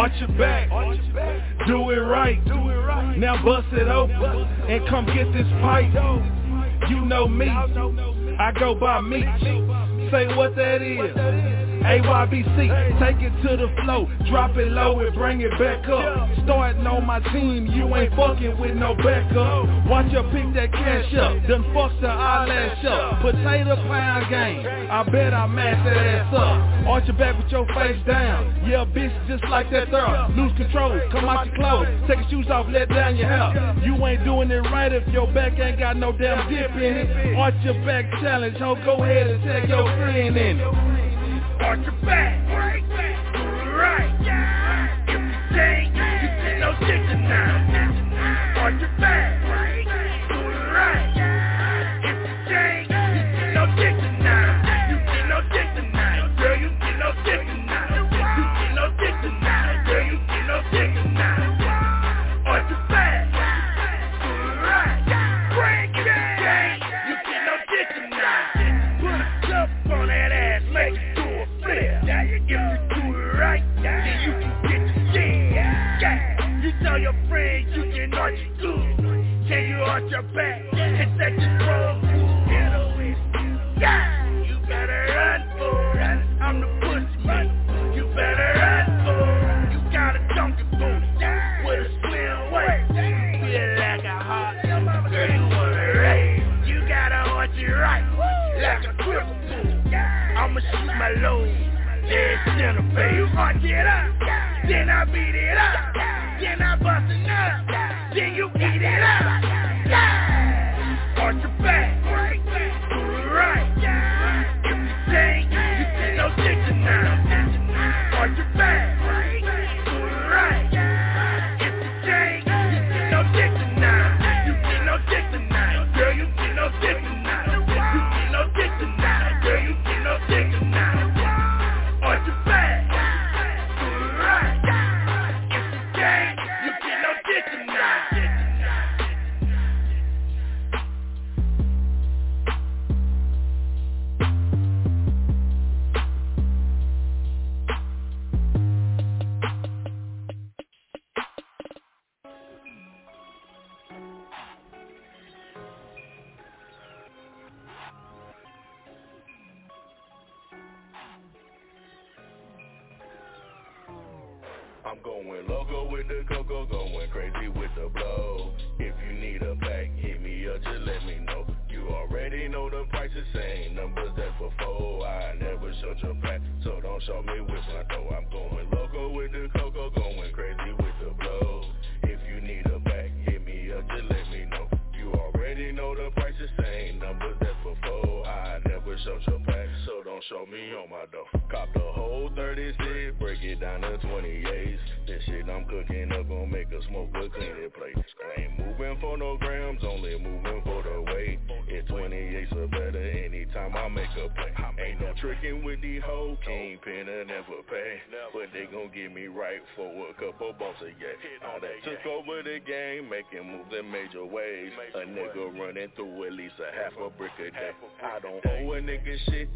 Arch your back. Do it right. Now bust it open and come get this pipe. You know me. I go by me. Say what that is. AYBC, take it to the flow, drop it low and bring it back up. Starting on my team, you ain't fucking with no backup. Watch your pick that cash up, then fuck the eyelash up. Potato pound game, I bet I match that ass up. Arch your back with your face down, yeah bitch just like that third. Lose control, come out your clothes, take your shoes off, let down your hair. You ain't doing it right if your back ain't got no damn dip in it. Arch your back challenge, ho, go ahead and tag your friend in it back. shit.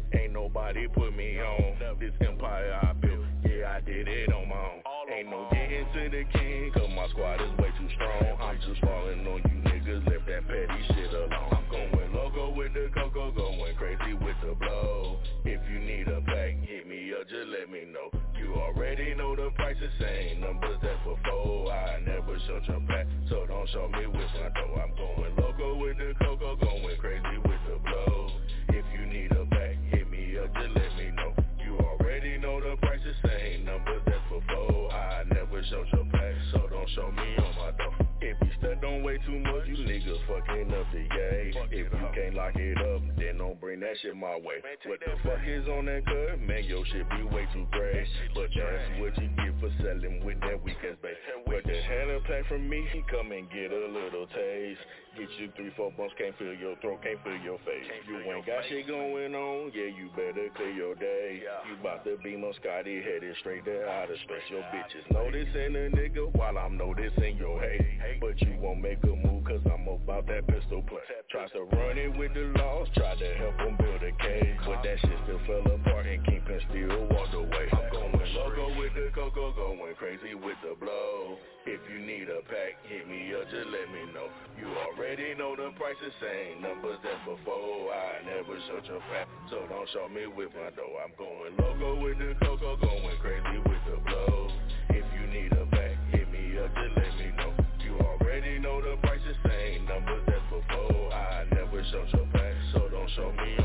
Scotty, headed straight to outer space. Your bitches noticing a nigga while I'm noticing your hate. But you won't make a move cause I'm about that pistol play. Tries to run it with the laws, try to help him build a cage. But that shit still fell apart and Kingpin still walked away. I'm going loco with the cocoa, going crazy with the blow. If you need a pack, hit me up, just let me know. Already know the price is same numbers as before. I never showed your fat, so don't show me with my dough. I'm going loco with the cocoa, going crazy with the blow. If you need a back, hit me up, just let me know. You already know the price is same numbers as before. I never showed your fat, so don't show me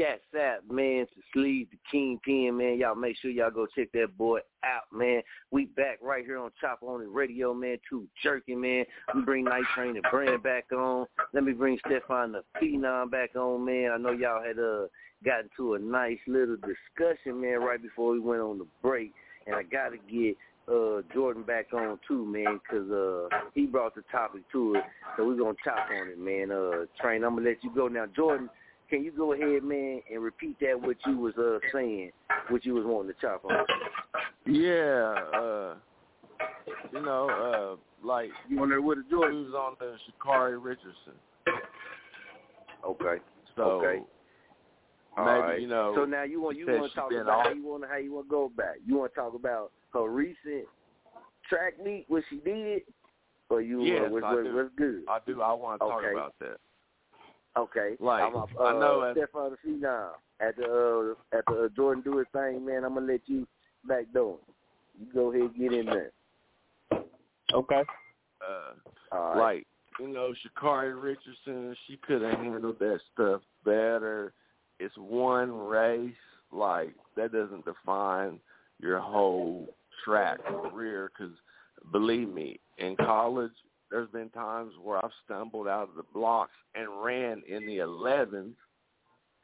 Shats out, man, to Sleeve, the Kingpin, man. Y'all make sure y'all go check that boy out, man. We back right here on Chop On It Radio, man, too jerking, man. We bring Night Train and Brand back on. Let me bring Stefan the Phenom back on, man. I know y'all had uh gotten to a nice little discussion, man, right before we went on the break. And I got to get uh Jordan back on too, man, because uh he brought the topic to it. So we're to chop on it, man. Uh Train, I'm to let you go now. Jordan, can you go ahead, man, and repeat that what you was uh saying, what you was wanting to chop on? Yeah, uh, you know, uh, like you wonder what Jordan was on the Sha'Carri Richardson. Okay. So okay. Maybe right. you know. So now you want you want to talk been about how you want how you want to go back. You want to talk about her recent track meet, what she did, or you Yes, uh, what, I what, do. what's good? I do. I want to talk Okay. about that. Okay. Like, I'm a, uh, I know Stefan the Phenom at the uh, at the uh, Jordan do his thing, man. I'm gonna let you back door. You go ahead and get in there. Okay. Uh, All right. like you know, Sha'Carri Richardson, she could have handled that stuff better. It's one race, like that doesn't define your whole track career. Because believe me, in college, there's been times where I've stumbled out of the blocks and ran in the 11s,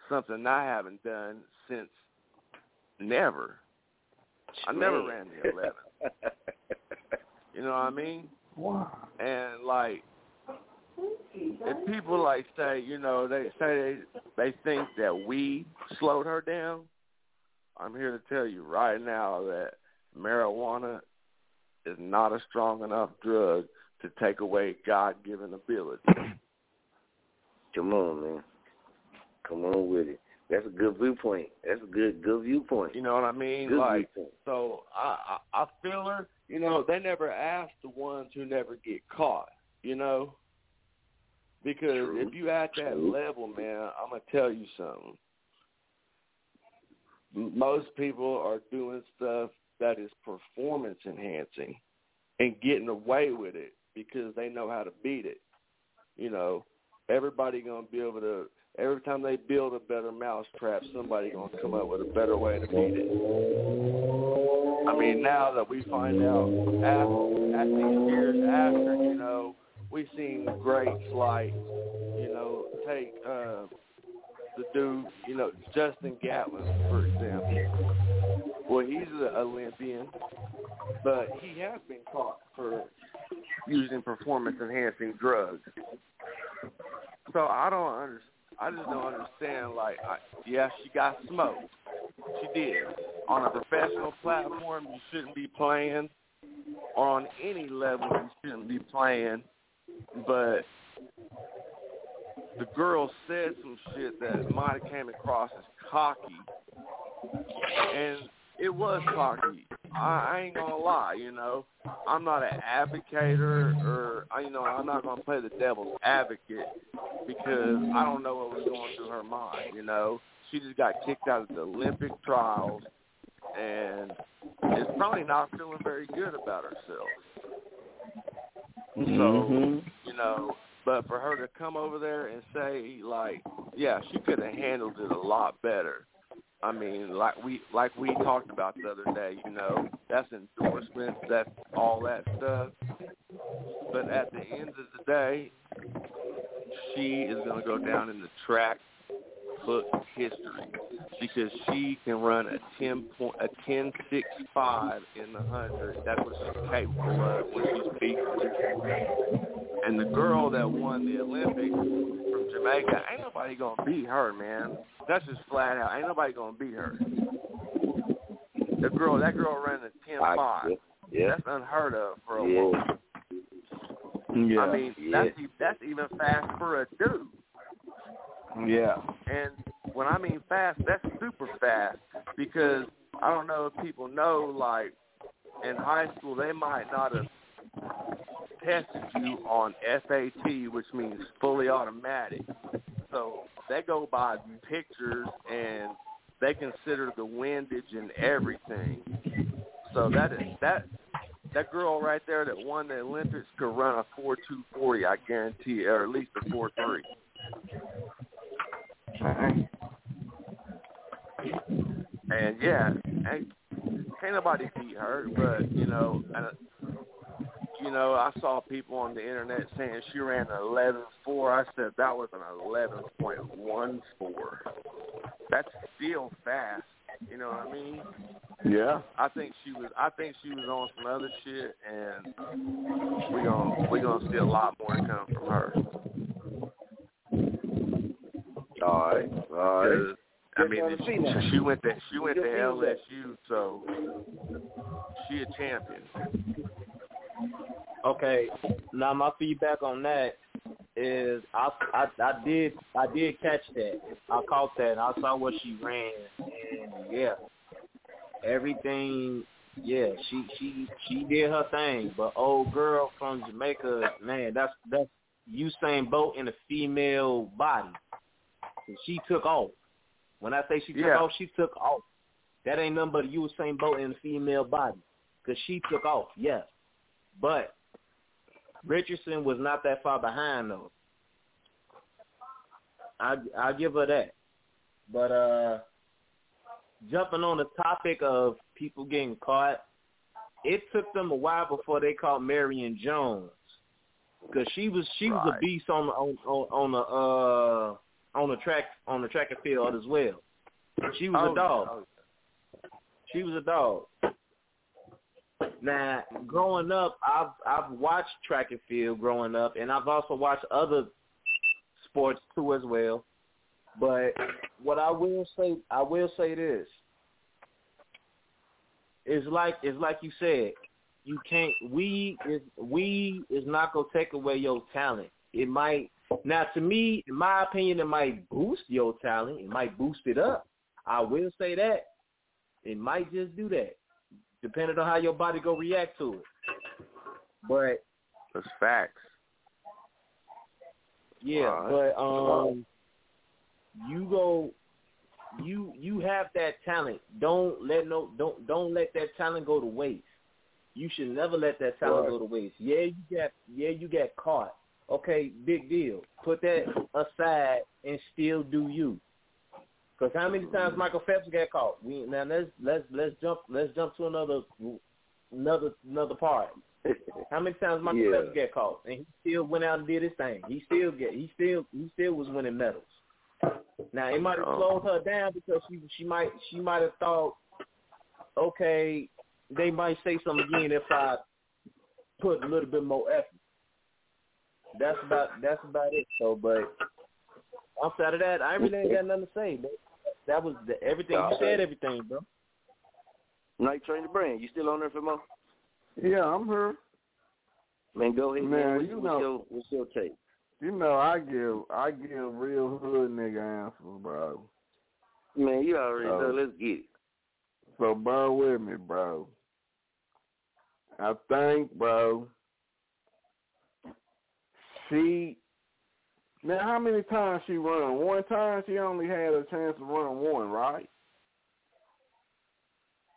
something I haven't done since never. I never ran the 11. You know what I mean? Wow. And like, if people like say, you know, they say they they think that we slowed her down, I'm here to tell you right now that marijuana is not a strong enough drug to take away God-given ability. Come on, man. Come on with it. That's a good viewpoint. That's a good good viewpoint. You know what I mean? Good like, viewpoint. so I, I I feel her. You know, they never ask the ones who never get caught. You know, because True. if you at that True. level, man, I'm gonna tell you something. Most people are doing stuff that is performance enhancing and getting away with it because they know how to beat it. You know, everybody gonna be able to. Every time they build a better mousetrap, somebody gonna come up with a better way to beat it. I mean, now that we find out after, at these years after, you know, we've seen greats like, you know, take uh, the dude, you know, Justin Gatlin, for example. Well, he's an Olympian, but he has been caught for using performance-enhancing drugs. So I don't understand. I just don't understand. Like, I, yeah, she got smoked. She did. On a professional platform, you shouldn't be playing. Or on any level, you shouldn't be playing. But the girl said some shit that might have came across as cocky, and it was cocky. I, I ain't gonna lie, you know. I'm not an advocator, or you know, I'm not gonna play the devil's advocate because I don't know what was going through her mind. You know, she just got kicked out of the Olympic trials, and is probably not feeling very good about herself. So Mhm. you know, but for her to come over there and say like, yeah, she could have handled it a lot better. I mean, like we like we talked about the other day, you know, that's endorsements, that's all that stuff. But at the end of the day, she is going to go down in the track book history because she can run a ten point a ten six five in the hundred. That's what she's capable of when she's peaking. And the girl that won the Olympics from Jamaica, ain't nobody gonna beat her, man. That's just flat out. Ain't nobody gonna beat her. The girl, that girl ran a ten five. Yeah. That's unheard of for a Yeah. woman. Yeah. I mean, that's e- that's even fast for a dude. yeah. And when I mean fast, that's super fast because I don't know if people know, like in high school, they might not have tested you on FAT, which means fully automatic. So they go by pictures and they consider the windage and everything. So that is that that girl right there that won the Olympics could run a four two forty, I guarantee, or at least a four three. And yeah, ain't, can't nobody beat her, but you know, and, you know, I saw people on the internet saying she ran an eleven four. I said that was an eleven point one four. That's still fast. You know what I mean? Yeah. I think she was. I think she was on some other shit, and we gonna we gonna see a lot more come from her. All right. All right. 'Cause, I mean, to see that. she, she went to she went to Good to see that. LSU, so she a champion. Okay, now my feedback on that is I, I I did I did catch that. I caught that. I saw what she ran, and yeah, everything. Yeah, she she she did her thing. But old girl from Jamaica, man, that's that's Usain Bolt in a female body. She took off. When I say she took Yeah. off, she took off. That ain't nothing but Usain Bolt in a female body, cause she took off. Yes, but Richardson was not that far behind though. I I give her that. But uh jumping on the topic of people getting caught, it took them a while before they caught Marion Jones. Cause she was she was a beast on on on, on the uh on the track on the track and field as well. She was Oh, a dog. yeah. She was a dog. Now, growing up, I've I've watched track and field growing up, and I've also watched other sports too as well. But what I will say, I will say this: it's like it's like you said, you can't. We is we is not gonna take away your talent. It might now, to me, in my opinion, it might boost your talent. It might boost it up. I will say that. It might just do that, depending on how your body go react to it. But That's facts. yeah, Right. but um, you go, you you have that talent. Don't let no don't don't let that talent go to waste. You should never let that talent Right. go to waste. Yeah, you got yeah you got caught. Okay, big deal. Put that aside and still do you. Because how many times mm-hmm. Michael Phelps got caught? We now let's let's let's jump let's jump to another another another part. How many times Michael Yeah. Phelps got caught and he still went out and did his thing? He still get he still he still was winning medals. Now it might have Oh. slowed her down because she she might she might have thought, okay, they might say something again if I put a little bit more effort. That's about that's about it. So, but outside of that, I really ain't got nothing to say. That, that was the, everything you said. Everything, bro. Night Train the Brand, you still on there for more? Yeah, I'm here. Man, go ahead, Man, man. What's, you what's know- your, what's your take? You know, I give I give real hood nigga answers, bro. Man, you already Oh. know. Let's get it. So bear with me, bro. I think, bro, she now how many times she run? One time she only had a chance to run one, right?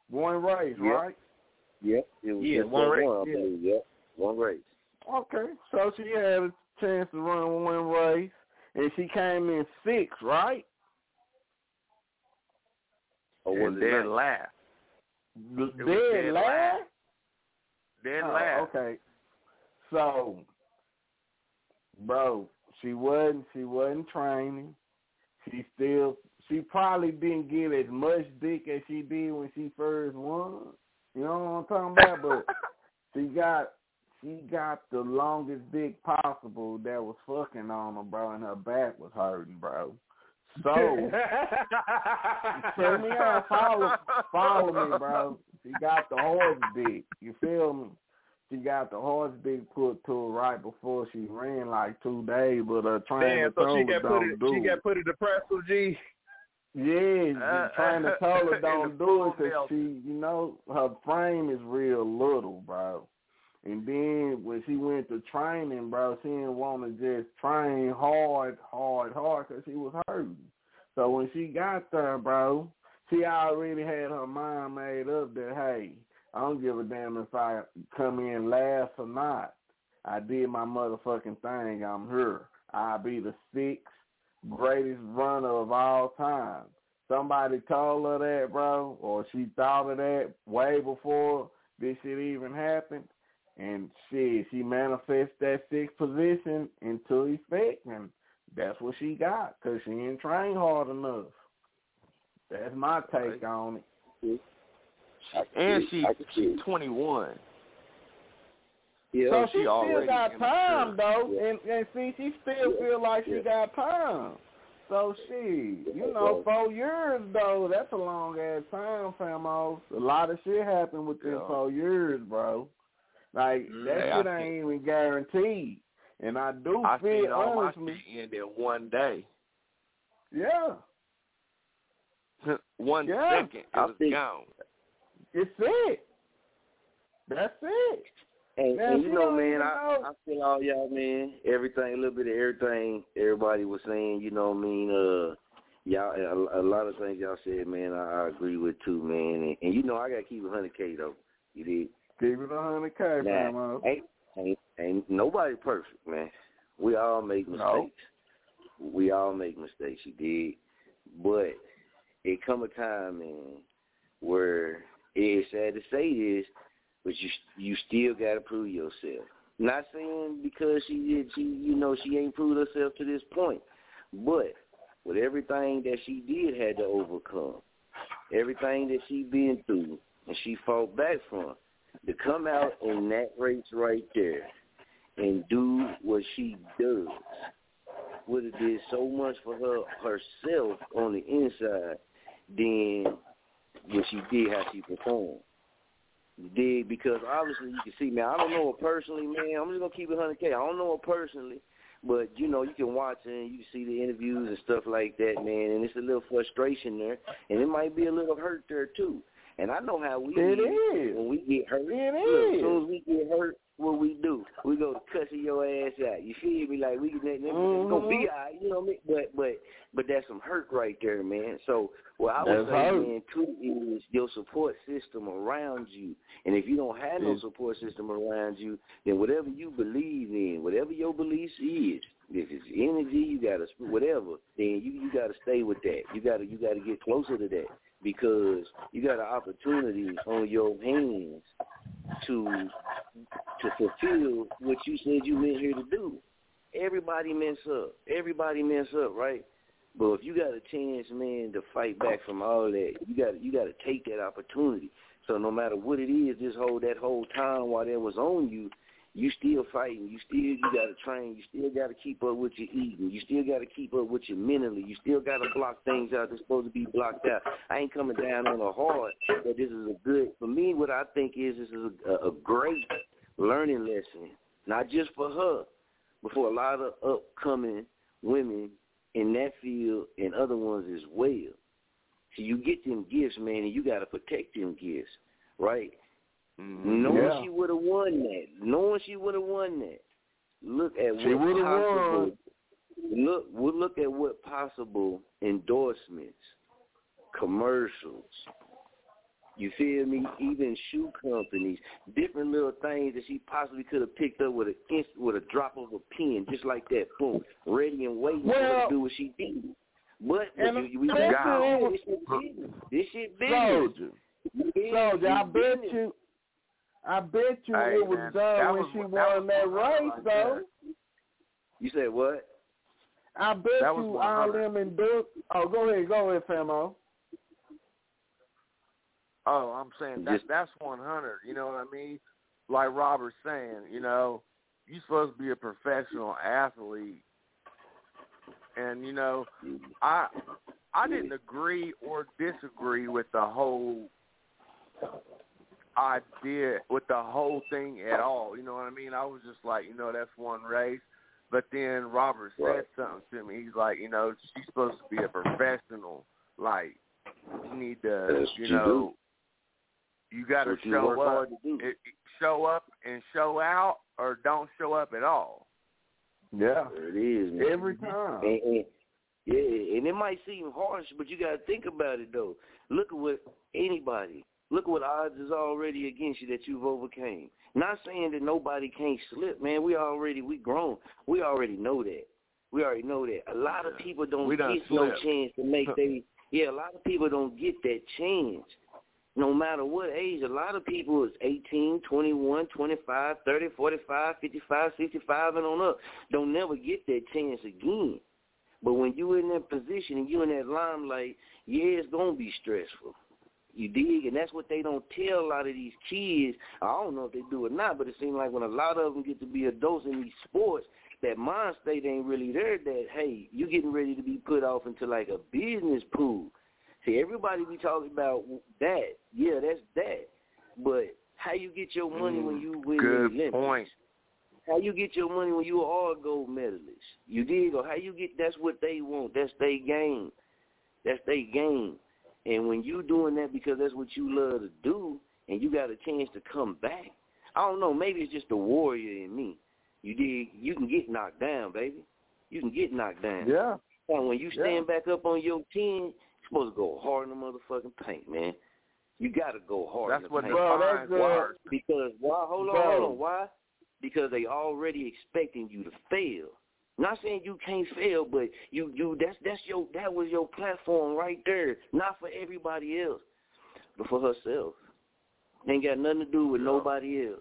One race, Yep. right? Yep. It was Yeah, one race, One, I yeah. Yep. One race. Okay, so she had a chance to run one race, and she came in sixth, right? Or was and it dead ninth? last. The It was dead dead last. Dead Oh, last. Okay. So, bro, she wasn't she wasn't training. She still she probably didn't get as much dick as she did when she first won. You know what I'm talking about? But she got she got the longest dick possible that was fucking on her, bro, and her back was hurting, bro. So Tell me out, follow, follow me, bro. She got the horse dick. You feel me? She got the horse dick put to her right before she ran like two days, but her trainer Damn, so told she her got put don't it. do She it. got put it depressed, G. Yeah, Uh, the trainer told her don't do it because she, you know, her frame is real little, bro. And then when she went to training, bro, she didn't want to just train hard, hard, hard because she was hurting. So when she got there, bro, she already had her mind made up that, hey, I don't give a damn if I come in last or not. I did my motherfucking thing. I'm here. I'll be the sixth greatest runner of all time. Somebody told her that, bro, or she thought of that way before this shit even happened. And shit, she manifests that sixth position into effect, and that's what she got because she didn't train hard enough. That's my take on it. And she I can see it. 21. Yeah. so she, she still got time though, Yeah. and and see, she still Yeah. feel like she got time. So she, you know, four years though, that's a long ass time, famo. A lot of shit happened within Yeah. four years, bro. Like mm, that Hey, I shit think- ain't even guaranteed. And I do I feel seen all my honestly, shit end in one day. yeah, one Yeah. second, it I was think- gone. It's it. That's it. And, Now, and you know, man, I. I feel all y'all, man. Everything, a little bit of everything. Everybody was saying, you know, what I mean, uh, y'all, a, a lot of things y'all said, man. I, I agree with too, man. And, and you know, I gotta keep it hundred k though. You did. Keep it a hundred K, famo. ain't, ain't ain't nobody perfect, man. We all make No. mistakes. We all make mistakes. You did, but it come a time, man, where it's sad to say this, but you you still got to prove yourself. Not saying because she did, she you know she ain't proved herself to this point, but with everything that she did had to overcome, everything that she been through, and she fought back from, to come out in that race right there and do what she does would have did so much for her herself on the inside than what she did how she performed. You dig? Because obviously you can see, man, I don't know her personally, man. I'm just gonna keep it hundred K. I don't know her personally. But you know, you can watch her and you can see the interviews and stuff like that, man, and it's a little frustration there and it might be a little hurt there too. And I know how we It is is. when we get hurt. It Look, as soon as we get hurt, what we do? We go to cussing your ass out. You feel me? Like we it's gonna be Mhm. alright, you know what I mean? But but but that's some hurt right there, man. So what I would That's say, hurt. man, too, is your support system around you. And if you don't have no support system around you, then whatever you believe in, whatever your beliefs is, if it's energy, you gotta whatever, then you you gotta stay with that. You gotta you gotta get closer to that because you got an opportunity on your hands to to fulfill what you said you meant here to do. Everybody mess up. Everybody mess up, right? But if you got a chance, man, to fight back from all that, you got you got to take that opportunity. So no matter what it is, this whole that whole time while that was on you, you still fighting. You still you got to train. You still got to keep up with your eating. You still got to keep up with your mentally. You still got to block things out that's supposed to be blocked out. I ain't coming down on her hard, but this is a good for me. What I think is this is a, a great learning lesson, not just for her, but for a lot of upcoming women in that field and other ones as well. So you get them gifts, man, and you got to protect them gifts, right? Mm-hmm. Knowing Yeah. she would have won that, knowing she would have won that, look at She what possible. won. Look, we'll look at what possible endorsements, commercials, You feel me? Even shoe companies, different little things that she possibly could have picked up with a with a drop of a pen, just like that. Boom, ready and waiting for her Well- to do what she did. But, we got this shit business. This shit business. Soldier. Yeah, Soldier, I bet business. you, I bet you Hey, it was man, done that when was- she won was that one race, right though. there. You said what? I bet That was you 100. all them in Duke. Oh, go ahead, go ahead, Famo. Oh, I'm saying that that's 100. You know what I mean? Like Robert's saying, you know, you're supposed to be a professional athlete, and you know, I I didn't agree or disagree with the whole idea with the whole thing at all. You know what I mean? I was just like, you know, that's one race. But then Robert said Right. something to me. He's like, you know, she's supposed to be a professional. Like, you need to, That's you what you know, you got to That's what you show up, to it, show up and show out, or don't show up at all. Yeah, There it is, man. every time. And, and, yeah, and it might seem harsh, but you got to think about it though. Look at what anybody, look what odds is already against you that you've overcame. Not saying that nobody can't slip, man. We already we grown. We already know that. We already know that. A lot of people don't We get no chance to make they. Yeah, a lot of people don't get that chance. No matter what age, a lot of people is 18, 21, 25, 30, 45, 55, 65 and on up. Don't never get that chance again. But when you're in that position and you're in that limelight, yeah, it's gonna be stressful. You dig? And that's what they don't tell a lot of these kids. I don't know if they do or not, but it seems like when a lot of them get to be adults in these sports, that mind state ain't really there that, hey, you're getting ready to be put off into like a business pool. See, everybody be talking about that. Yeah, that's that. But how you get your money when mm, you win the Good Olympics? point. How you get your money when you are a gold medalist? You dig? Or how you get? That's what they want. That's their game. That's their game. And when you doing that because that's what you love to do, and you got a chance to come back, I don't know. Maybe it's just the warrior in me. You dig? You can get knocked down, baby. You can get knocked down. Yeah. And when you stand back up on your ten, you're supposed to go hard in the motherfucking paint, man. You got to go hard. That's in the what paint. Bro, that's, work. Because why? Hold on, Bro. hold on. Why? Because they already expecting you to fail. Not saying you can't fail, but you you that's that's your that was your platform right there. Not for everybody else, but for herself. Ain't got nothing to do with nobody else.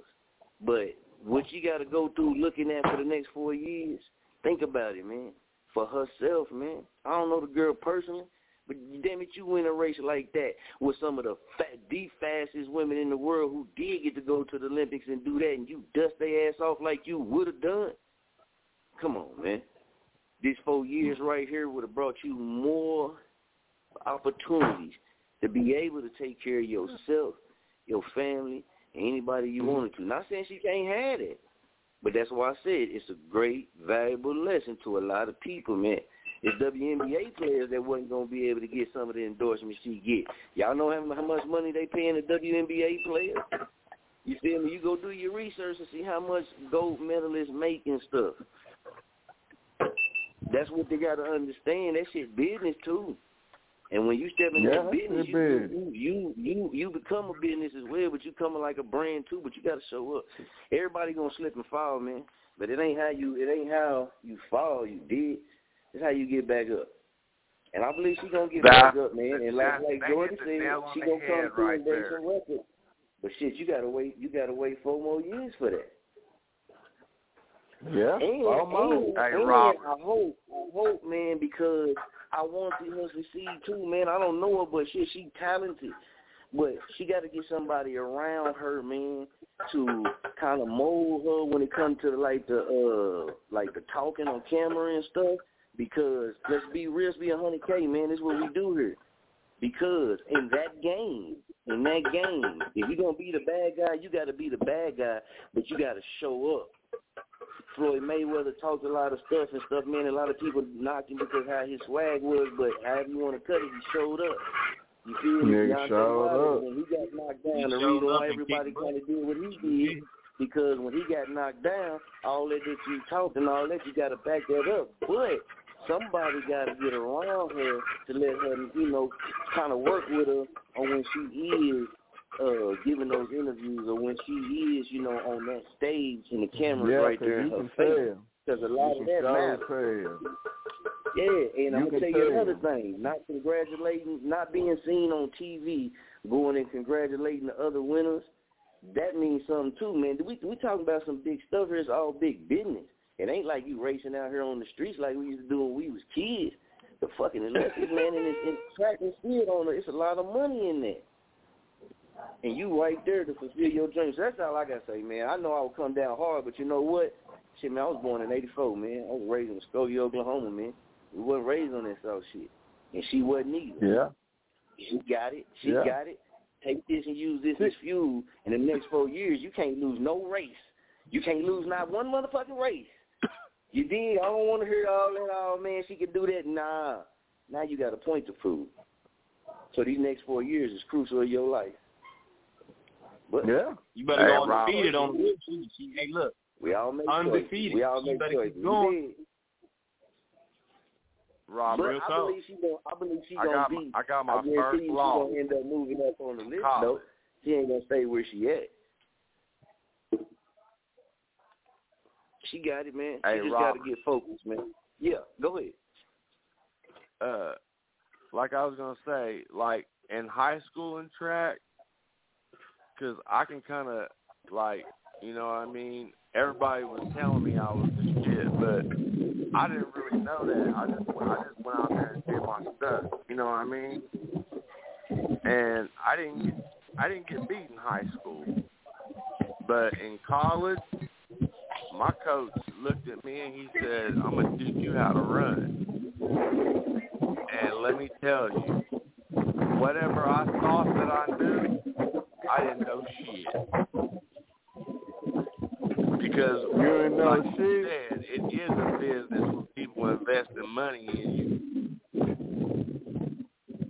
But what you got to go through looking at for the next four years, think about it, man. For herself, man. I don't know the girl personally, but damn it, you win a race like that with some of the fat, the fastest women in the world who did get to go to the Olympics and do that, and you dust their ass off like you would have done. Come on, man. These four years right here would have brought you more opportunities to be able to take care of yourself, your family, and anybody you mm-hmm. wanted to. Not saying she can't have it, but that's why I said it's a great, valuable lesson to a lot of people, man. It's WNBA players that wasn't gonna be able to get some of the endorsements she get. Y'all know how, how much money they paying the WNBA players? You feel me? You go do your research and see how much gold medalists make and stuff. That's what they gotta understand. That shit business too. And when you step in Yeah, that business, you, you you you you become a business as well, but you coming like a brand too. But you got to show up. Everybody gonna slip and fall, man. But it ain't how you it ain't how you fall. You did. It's how you get back up. And I believe she gonna get That- back up, man. And like like Jordan said, she gonna come through right and break some records. But shit, you gotta wait. You gotta wait four more years for that. Yeah. And, Almost. and, Hey, and I hope, I hope, man, because I want to see her succeed too, man. I don't know her, but shit, she talented. But she got to get somebody around her, man, to kind of mold her when it comes to like the uh like the talking on camera and stuff. Because let's be real, let's be a hundred K, man. This is what we do here. Because in that game, in that game, if you're gonna be the bad guy, you got to be the bad guy, but you got to show up. Floyd Mayweather talked a lot of stuff and stuff, man. A lot of people knocked him because how his swag was, but however you want to cut it, he showed up. You feel me? Nigga Deontay showed Wilder, up. When he got knocked down, He the showed reason why everybody kind of did what he did, because when he got knocked down, all that that you talked and all that, you got to back that up. But somebody got to get around her to let her, you know, kind of work with her on when she is uh giving those interviews or when she is, you know, on that stage and the camera's Yeah, right there in her face. Because a lot You of that matters. tell. Yeah, and I'm gonna tell you another thing. Not congratulating, not being seen on TV, going and congratulating the other winners. That means something too, man. We we talking about some big stuff here. It's all big business. It ain't like you racing out here on the streets like we used to do when we was kids. The fucking Olympics, man, and it's in track and field on it. It's a lot of money in there. And you right there to fulfill your dreams. That's all I gotta say, man. I know I would come down hard, but you know what? Shit, man, I was born in '84, man. I was raised in Muskogee, Oklahoma, man. We wasn't raised on that sort of shit, and she wasn't either. Yeah. She got it. She Yeah. got it. Take this and use this as fuel. In the next four years, you can't lose no race. You can't lose not one motherfucking race. You did. I don't want to hear all that. Oh man, she could do that. Nah. Now you got a point to prove. So these next four years is crucial in your life. But yeah, You better Hey, go Rob. undefeated on the wood too. Hey, look, we all make undefeated. choices. We all She make better choices. keep going. Rob, but real I talk. believe she gonna. I believe she I gonna got be. my- I got my guarantee first you law. Gonna end up moving up on the list College. though. She ain't gonna stay where she at. She got it, man. Hey, she just Robert. gotta get focused, man. Yeah, go ahead. uh like I was gonna say, like in high school and track, because I can kind of like, you know, what I mean, everybody was telling me I was the shit, but I didn't really know that. I just I just went out there and did my stuff. You know what I mean? And I didn't get I didn't get beat in high school, but in college, my coach looked at me and he said, "I'm gonna teach you how to run." And let me tell you, whatever I thought that I knew, I didn't know shit. Because, You ain't know like you said, it is a business where people investing money in you.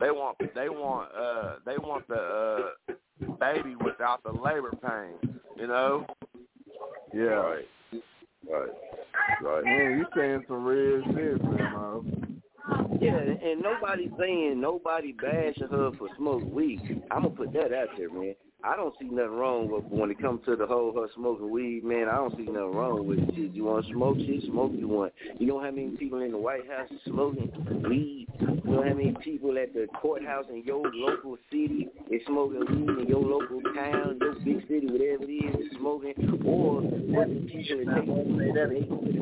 They want, they want, uh, they want the uh, baby without the labor pain. You know? Yeah. Right. Right. Right. Man, you saying some real shit, man. Mo. Yeah, and nobody saying nobody bashing her for smoke weed. I'm gonna put that out there, man. I don't see nothing wrong with when it comes to the whole her smoking weed, man. I don't see nothing wrong with it. Shit, you want to smoke shit, smoke you want. You know how many people in the White House smoking weed? You know how many people at the courthouse in your local city is smoking weed in your local town, your big city, whatever it is, is smoking? Or what the people that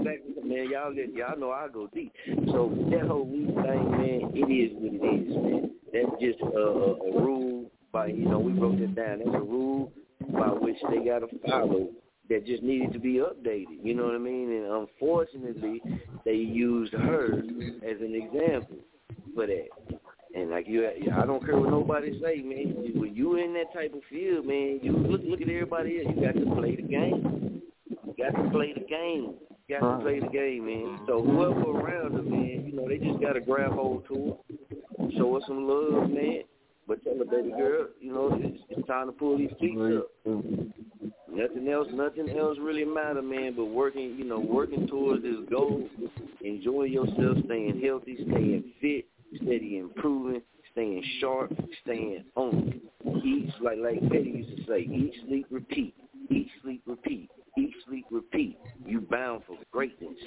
take man. Y'all y'all know I go deep. So that whole weed thing, man, it is what it is, man. That's just a, a rule by you know we wrote that down. That's a rule by which they got to follow that just needed to be updated. You know what I mean? And unfortunately, they used her as an example for that. And like you, I don't care what nobody say, man. When you in that type of field, man, you look look at everybody else. You got to play the game. You got to play the game. You got to play the game, man. So whoever around her, man, you know, they just got to grab hold to her, show her some love, man. But tell her, baby girl, you know, it's, it's time to pull these feet up. Nothing else, nothing else really matter, man. But working, you know, working towards this goal, enjoying yourself, staying healthy, staying fit, steady improving, staying sharp, staying on. Eat like like Petty used to say, eat, sleep, repeat. Eat, sleep, repeat. Eat, sleep, repeat. You bound for greatness.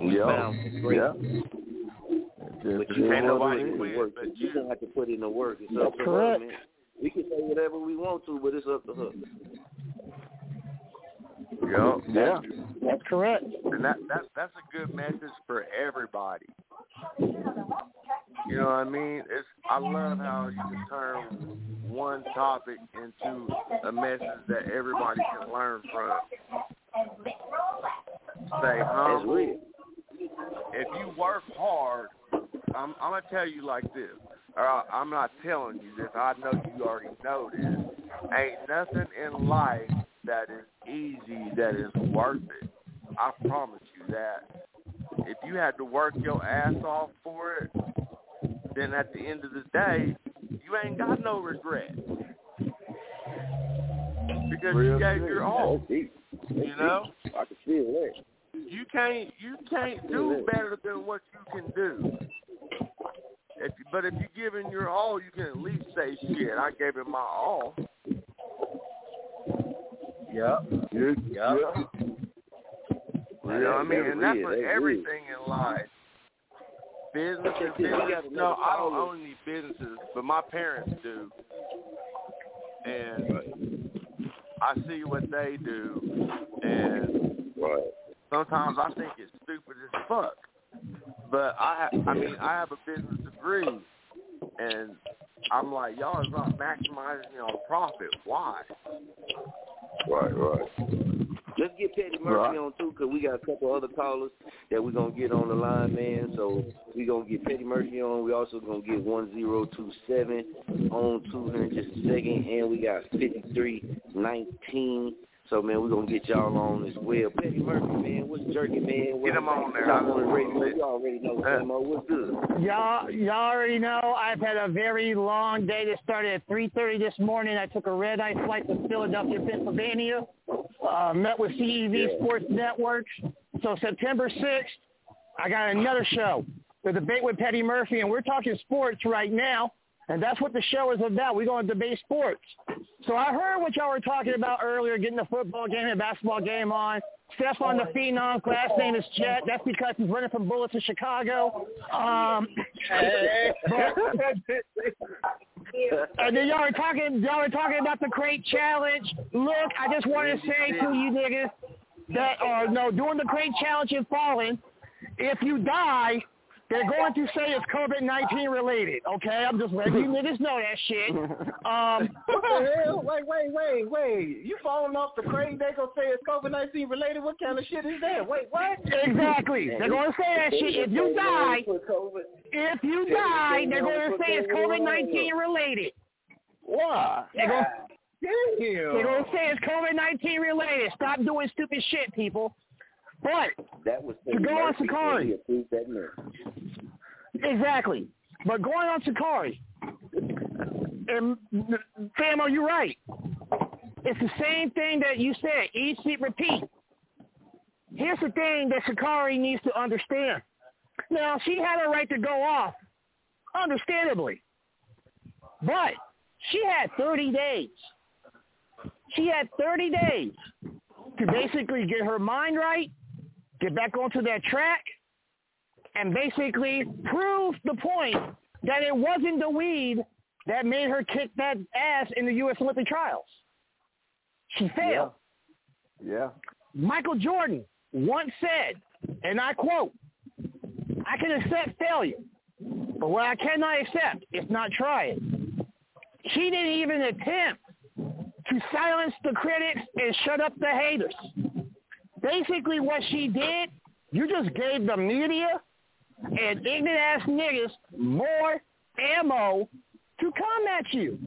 You Yeah. bound for greatness. But you Ain't ain't nobody nobody quit, work. But you don't have to put in the work. It's up That's to correct. her, man. We can say whatever we want to, but it's up to her. Yup. Yeah. That's correct. And that, that that's a good message for everybody. You know what I mean? It's I love how you can turn one topic into a message that everybody can learn from. Stay humble. If you work hard, I'm I'm gonna tell you like this. Or I- I'm not telling you this. I know you already know this. Ain't nothing in life that is easy that is worth it. I promise you that. If you had to work your ass off for it, then at the end of the day, you ain't got no regret. Because you Real gave shit. your all. That's deep. That's You know? I can feel that. You can't you can't do better than what you can do. If but if you're giving your all, you can at least say, "Shit, I gave it my all." Yep. Yeah. Yep. You know what I mean? And that's for that's real. everything in life. Businesses, Check this, we got business. No, I don't own any businesses, but my parents do. And I see what they do, and sometimes I think it's stupid as fuck. But I, ha- I mean, I have a business degree, and I'm like, y'all is not maximizing on profit. Why? Right, right. Let's get Petty Murphy Right. on too, cause we got a couple other callers that we're gonna get on the line, man. So we gonna get Petty Murphy on. We also gonna get one zero two seven on too here in just a second, and we got fifty three nineteen. So man, we're gonna get y'all on as well. Petty Murphy, man, what's jerky, man? Get him on there. Y'all on the radio. You already know, Famo. What's good? Y'all, y'all already know I've had a very long day that started at 3.30 this morning. I took a red-eye flight to Philadelphia, Pennsylvania, uh, met with CEV Sports Networks. So September 6th, I got another show, The Debate with Petty Murphy, and we're talking sports right now, and that's what the show is about. We're going to debate sports. So I heard what y'all were talking about earlier, getting the football game and basketball game on. Stefan the Phenom, last name is Jet. That's because he's running from bullets in Chicago. Um, and then y'all are talking, y'all are talking about the crate challenge. Look, I just want to say to you niggas that are no doing the crate challenge and falling. If you die, they're going to say it's COVID nineteen related. Okay, I'm just letting you niggas know that shit. Um, What the hell? Wait, wait, wait, wait. You falling off the crane, they gonna say it's COVID nineteen related? What kind of shit is that? Wait, what? Exactly. They're going to say that shit. If you die, if you die, they're going to say it's COVID nineteen related. Why? They're going, Damn. they're going to say it's COVID nineteen related. Stop doing stupid shit, people. But That was To go on Sha'Carri. approved that message. Exactly. But going on Sha'Carri, and Famo, you're right. It's the same thing that you said. Eat, sleep, repeat. Here's the thing that Sha'Carri needs to understand. Now, she had a right to go off, understandably. But she had 30 days. She had 30 days to basically get her mind right, get back onto that track, and basically prove the point that it wasn't the weed that made her kick that ass in the U.S. Olympic trials. She failed. Yeah. Michael Jordan once said, and I quote, I can accept failure, but what I cannot accept is not trying. She didn't even attempt to silence the critics and shut up the haters. Basically what she did, you just gave the media and ignorant ass niggas more ammo to come at you.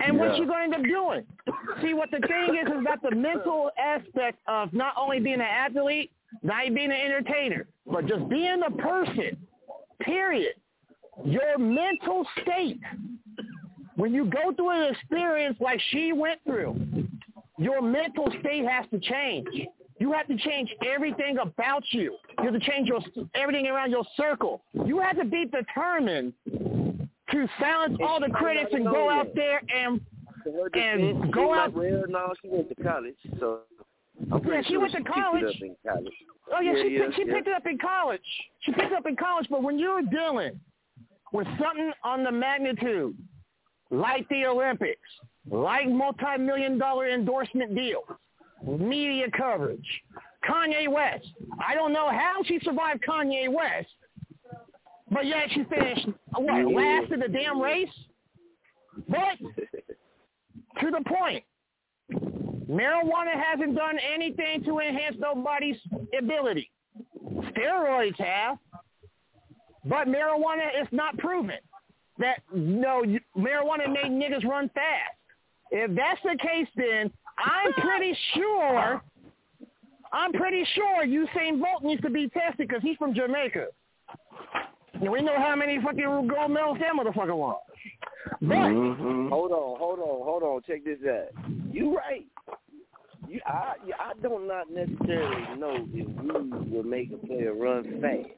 And what Yeah. you going to end up doing? See, what the thing is is that the mental aspect of not only being an athlete, not even being an entertainer, but just being a person, period. Your mental state, when you go through an experience like she went through, your mental state has to change. You have to change everything about you. You have to change your everything around your circle. You have to be determined to silence all the critics and go out there and and go out. No, she went to college, so I'm Yeah, she sure went to she college. It up in college. Oh yeah, she yeah, picked, she yeah. picked it up in college. She picked it up in college, but when you're dealing with something on the magnitude like the Olympics, like multi-million dollar endorsement deals, media coverage, Kanye West. I don't know how she survived Kanye West, but yet she finished what last in the damn race. But to the point, marijuana hasn't done anything to enhance nobody's ability. Steroids have, but marijuana is not proven that no marijuana made niggas run fast. If that's the case, then I'm pretty sure, I'm pretty sure Usain Bolt needs to be tested because he's from Jamaica. And we know how many fucking gold medals that motherfucker won. But Mm-hmm. Hold on, hold on, hold on. Check this out. You right. You, I, I don't not necessarily know if weed will make a player run fast.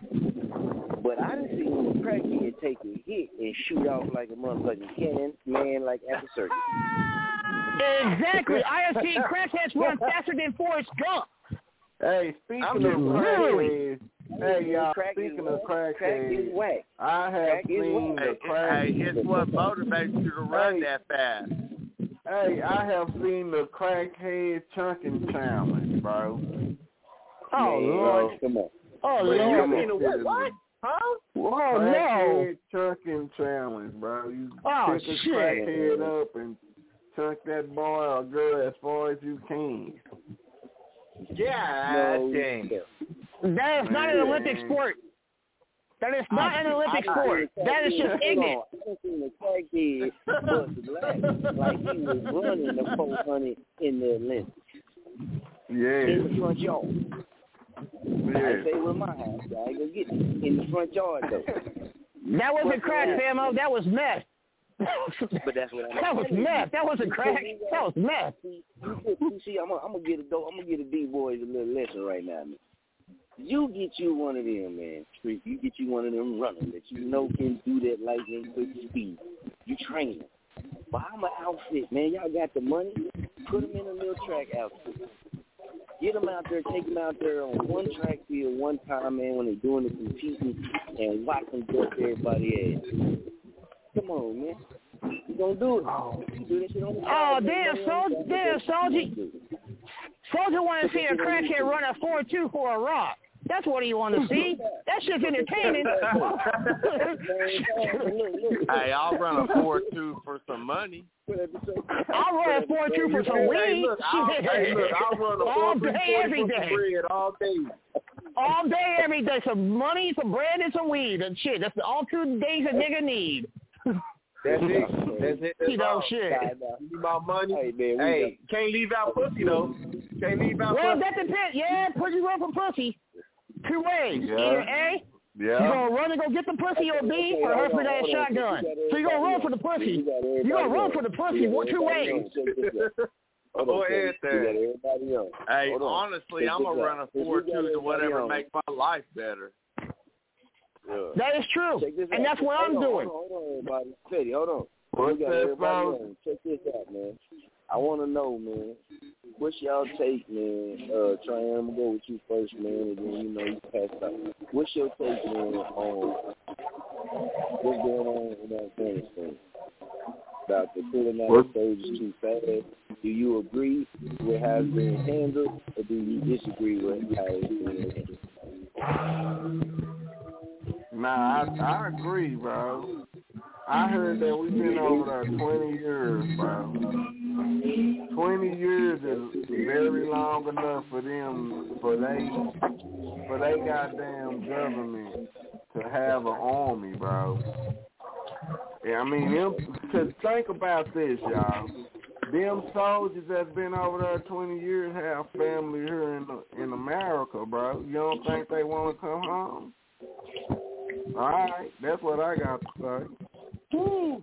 But I done seen a crackhead take a hit and shoot off like a motherfucking cannon, man, like at the circus. Exactly. I have seen crackheads run faster than Forrest Gump. Hey, speaking I'm of just crackheads, hey y'all, Crack is speaking of whack. Crack is crackheads. I have Crack is seen the Hey, hey, it's what motivates you to run Hey. that fast. Hey, I have seen the crackhead chunking challenge, bro. Oh Man, Lord. Come on. Oh Man, Lord. that shit is- What? Huh? Oh no. Crackhead chunking challenge, bro. You Oh, pick a shit. crackhead up and chunk that boy or girl as far as you can. Yeah, No, dang. That is not an Olympic sport. That is not an Olympic I sport. seen a That is just crackhead- ignorant. hold on. I done seen a crackhead bust black like he was running the 400 in the Olympics in Yeah. the front yard. I Yeah. say with my house, I go get it in the front yard though. That wasn't crack, Famo. That was meth. But that's what I'm That was meth. That wasn't crack. That was meth. See, you, see, I'm gonna I'm gonna get a dope. I'm gonna get a D boys a little lesson right now, man. You get you one of them, man. Street. You get you one of them runners that you know can do that lightning quick speed. You train them. Buy them an outfit, man. Y'all got the money. Put them in a little track outfit. Get them out there, take them out there on one track field one time, man, when they're doing the competing, and watch them dust everybody ass. Come on, man. You gonna do it. Oh. You do this shit on the Oh damn. Soldier, damn, Soldier, Soldier want to see a crackhead run a four two for a rock. That's what he want to see. That shit's entertaining. Hey, I'll run a four two for some money. I'll run a four two for some Hey, weed. look, I'll, hey, look, I'll run a all four day, every for some day, bread all day. all day, every day. Some money, some bread, and some weed and shit. That's the all two days a nigga need. That's it. That's it. That's You know, all. shit. You need my money. Hey, man, we Hey, can't leave out pussy though. Can't leave out Well, pussy. that depends. Yeah, pussy run for pussy. Two ways. Yeah. Either A, you Yeah. gonna run and go get the pussy, or B, or her for that shotgun. So you're gonna run for the pussy. You're gonna run for the pussy. What two ways? Hold Go on, ahead, Fred. there. You got everybody on. Hey, Hold on. honestly, I'm gonna run a If you four two to whatever on, make my life better. yeah. That is true, and that's what I'm on, doing. Hold on, everybody. Steady, hold on. What's We got that, everybody fellas? on. Check this out, man. I want to know, man. What's y'all take, man? Uh, Trey, I'm gonna go with you first, man, and then you know you pass out. What's your take, man, on what's going on in Afghanistan? About the pulling out the soldiers too fast. Do you agree with how it's being handled, or do you disagree with how it's being handled? Nah, I, I agree, bro. I heard that we've been over there 20 years, bro. 20 years is very long enough for them, for they, for they goddamn government to have an army, bro. Yeah, I mean, them, to think about this, y'all. Them soldiers that's been over there 20 years have family here in in America, bro. You don't think they want to come home? All right, that's what I got to say. All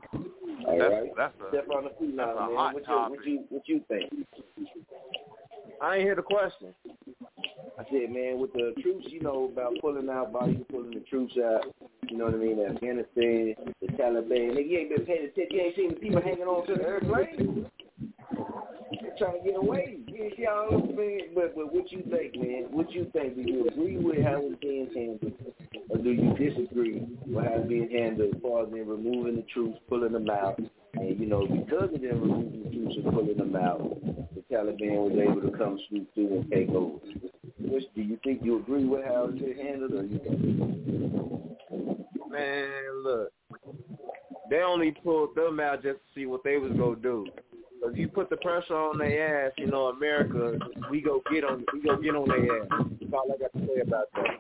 That's right. that's a Step on the feet now, a man. hot what, you, topic. what you what you think? I ain't hear the question. I said, man, with the troops, you know, about pulling out, Biden pulling the troops out, you know what I mean, Afghanistan, the Taliban. Nigga, you ain't been paying attention. You ain't seen the people hanging on to the airplane. Trying to get away. You see those things. But, but what you think, man? What you think? Do you agree with how it's being handled? Or do you disagree with how it's being handled as far as them removing the troops, pulling them out? And, you know, because of them removing the troops and pulling them out, the Taliban was able to come swoop through and take over. Which, do you think you agree with how it's been handled or you Man, look. They only pulled them out just to see what they was gonna do. If you put the pressure on their ass, you know, America, we go get on, we go get on their ass. That's all I got to say about that.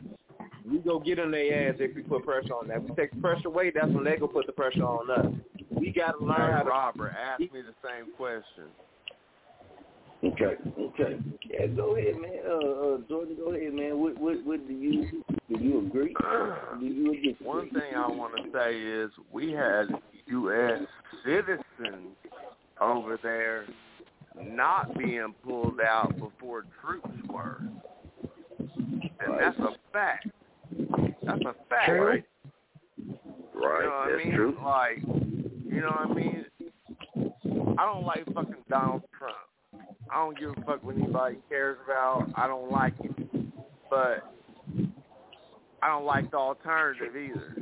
We go get on their ass if we put pressure on that. If we take the pressure away, that's when they go put the pressure on us. We got to learn how to. Robert, ask me the same question. Okay, okay. Yeah, go ahead, man. Uh, uh, Jordan, go ahead, man. What, what, what do you, do you agree? Do you agree? One thing I want to say is we had U.S. citizens over there not being pulled out before troops were. And that's a fact. That's a fact, True. right? Right, You know what that's I mean? true. Like, you know what I mean? I don't like fucking Donald Trump. I don't give a fuck what anybody cares about. I don't like it. But I don't like the alternative either.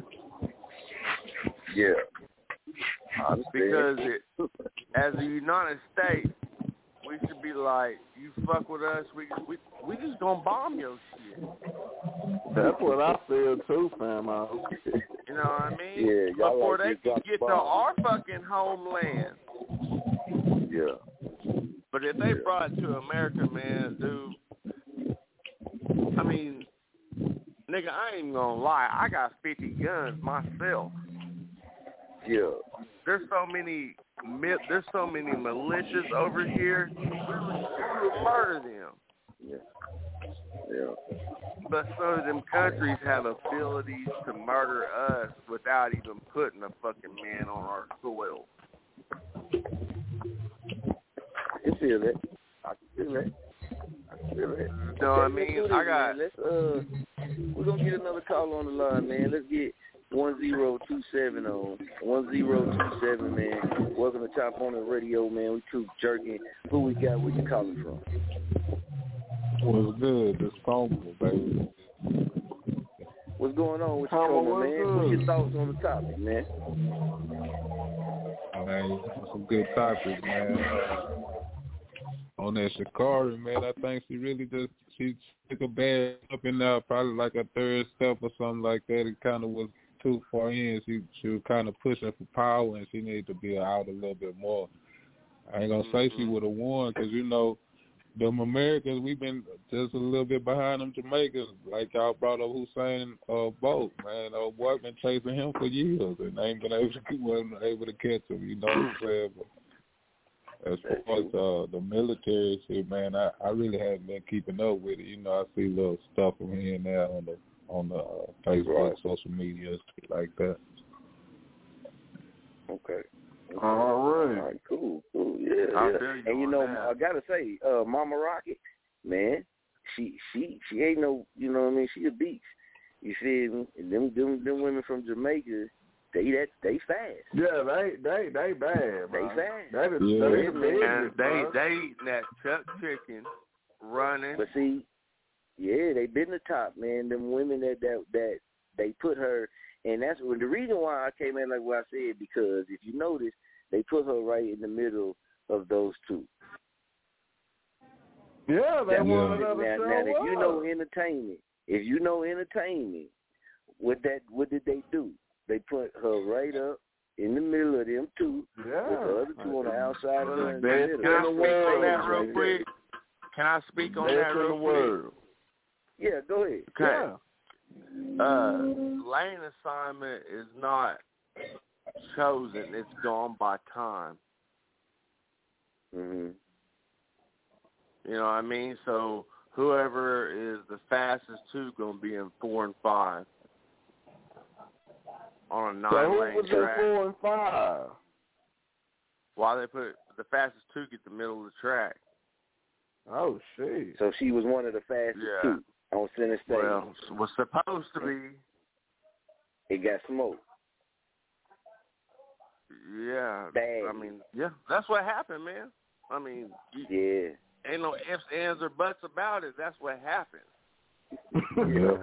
Yeah. Because it, as a United States, we should be like, you fuck with us, we we we just gonna bomb your shit. That's what I feel too, fam. You know what I mean? Yeah, y'all Before like they can get the to our fucking homeland. Yeah. But if they brought it to America, man, dude, I mean, nigga, I ain't gonna lie. I got 50 guns myself. Yeah. There's so many, there's so many militias over here. We would, murder them. Yeah. Yeah. But some of them countries have abilities to murder us without even putting a fucking man on our soil. I can feel it. I can feel it. I can feel it. You know what I mean? I got- man. Let's uh, we're gonna get another call on the line, man. Let's get one zero two seven on one zero two seven, man. Welcome to Chop On It Radio, man. We too jerking. Who we got? Where you calling from? What's good? This Coma, baby. What's going on with you, Coma, Coma, what's man? What's your thoughts on the topic, man? Man, some good topics, man. Uh, on that Sha'Carri, man, I think she really just she took a bad up in there, probably like a third step or something like that. It kind of was too far in. She she was kind of pushing for power, and she needed to be out a little bit more. I ain't gonna say she would have won because you know them Americans, we've been just a little bit behind them Jamaicans. Like y'all brought up Usain uh, Bolt, man. Old boy been chasing him for years and ain't been able to wasn't able to catch him. You know what I'm saying? But as far as uh, the military shit, man, I, I really haven't been keeping up with it. You know, I see little stuff from here and there on the on the uh, Facebook, social media, and like that. Okay. All right. All right, cool, cool. Yeah, yeah. you And you know, that. I gotta say, uh, Mama Rocket, man, she she she ain't no, you know what I mean? She a beast. You feel me? And them them them women from Jamaica, they that they fast. Yeah, they they they bad, They man. fast. That is Yeah. that is And they bro. they eating that chuck chicken, running. But see, yeah, they been the top, man. Them women that that that they put her, and that's when the reason why I came in like what I said because if you notice, they put her right in the middle of those two. Yeah, they That's wanted what- now, now, if you know entertainment, if you know entertainment, what that what did they do? They put her right up in the middle of them two, Yeah. with the other two on the outside of her in the middle. Can I speak on that real quick? Can I speak on that real quick? World. Yeah, go ahead. Okay. Uh, lane assignment is not chosen; it's gone by time. hmm You know what I mean? So whoever is the fastest two gonna be in four and five on a nine who lane was track. four and five? Why they put the fastest two get the middle of the track? Oh shit. So she was one of the fastest Yeah. two on center stage. Well, was supposed to be. it got smoked. Yeah. Bad. I mean, yeah, that's what happened, man. I mean, Yeah. ain't no ifs, ands, or buts about it. That's what happened. Yeah.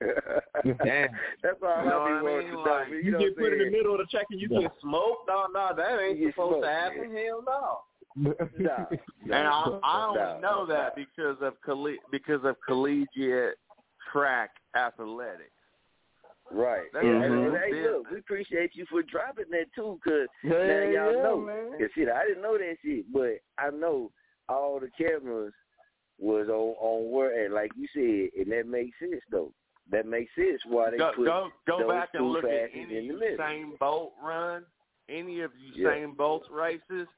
That's all You know I be I wanting mean? to Like, know. You, You, get put in the middle of the track and you Yeah. get smoked? No, no, that ain't supposed smoked, to happen. Hell no. Nah, And I, I only nah, know that because of colle- because of collegiate track athletics. Right. That's and, Mhm. and, hey, look, we appreciate you for dropping that too, cause Yeah, now y'all yeah, know. man. 'Cause shit, I didn't know that shit, but I know all the cameras was on on where, and like you said, and that makes sense though. That makes sense why they Go put go go those back and look at fastest any in the of. Usain Bolt run, any of Yeah. Usain Bolt's races.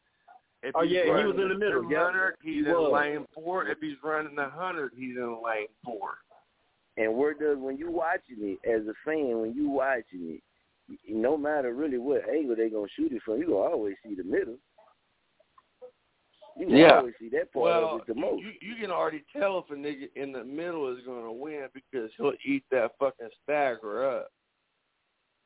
If Oh, yeah, he was in the middle. Two Yep, hundred, he he's in was. lane four. If he's running a hundred, he's in lane four. And where does when you watching it as a fan, when you watching it, no matter really what angle they're gonna shoot it from, you gonna always see the middle. You can Yeah. always see that part well, of it the most. You, you can already tell if a nigga in the middle is going to win because he'll eat that fucking stagger up.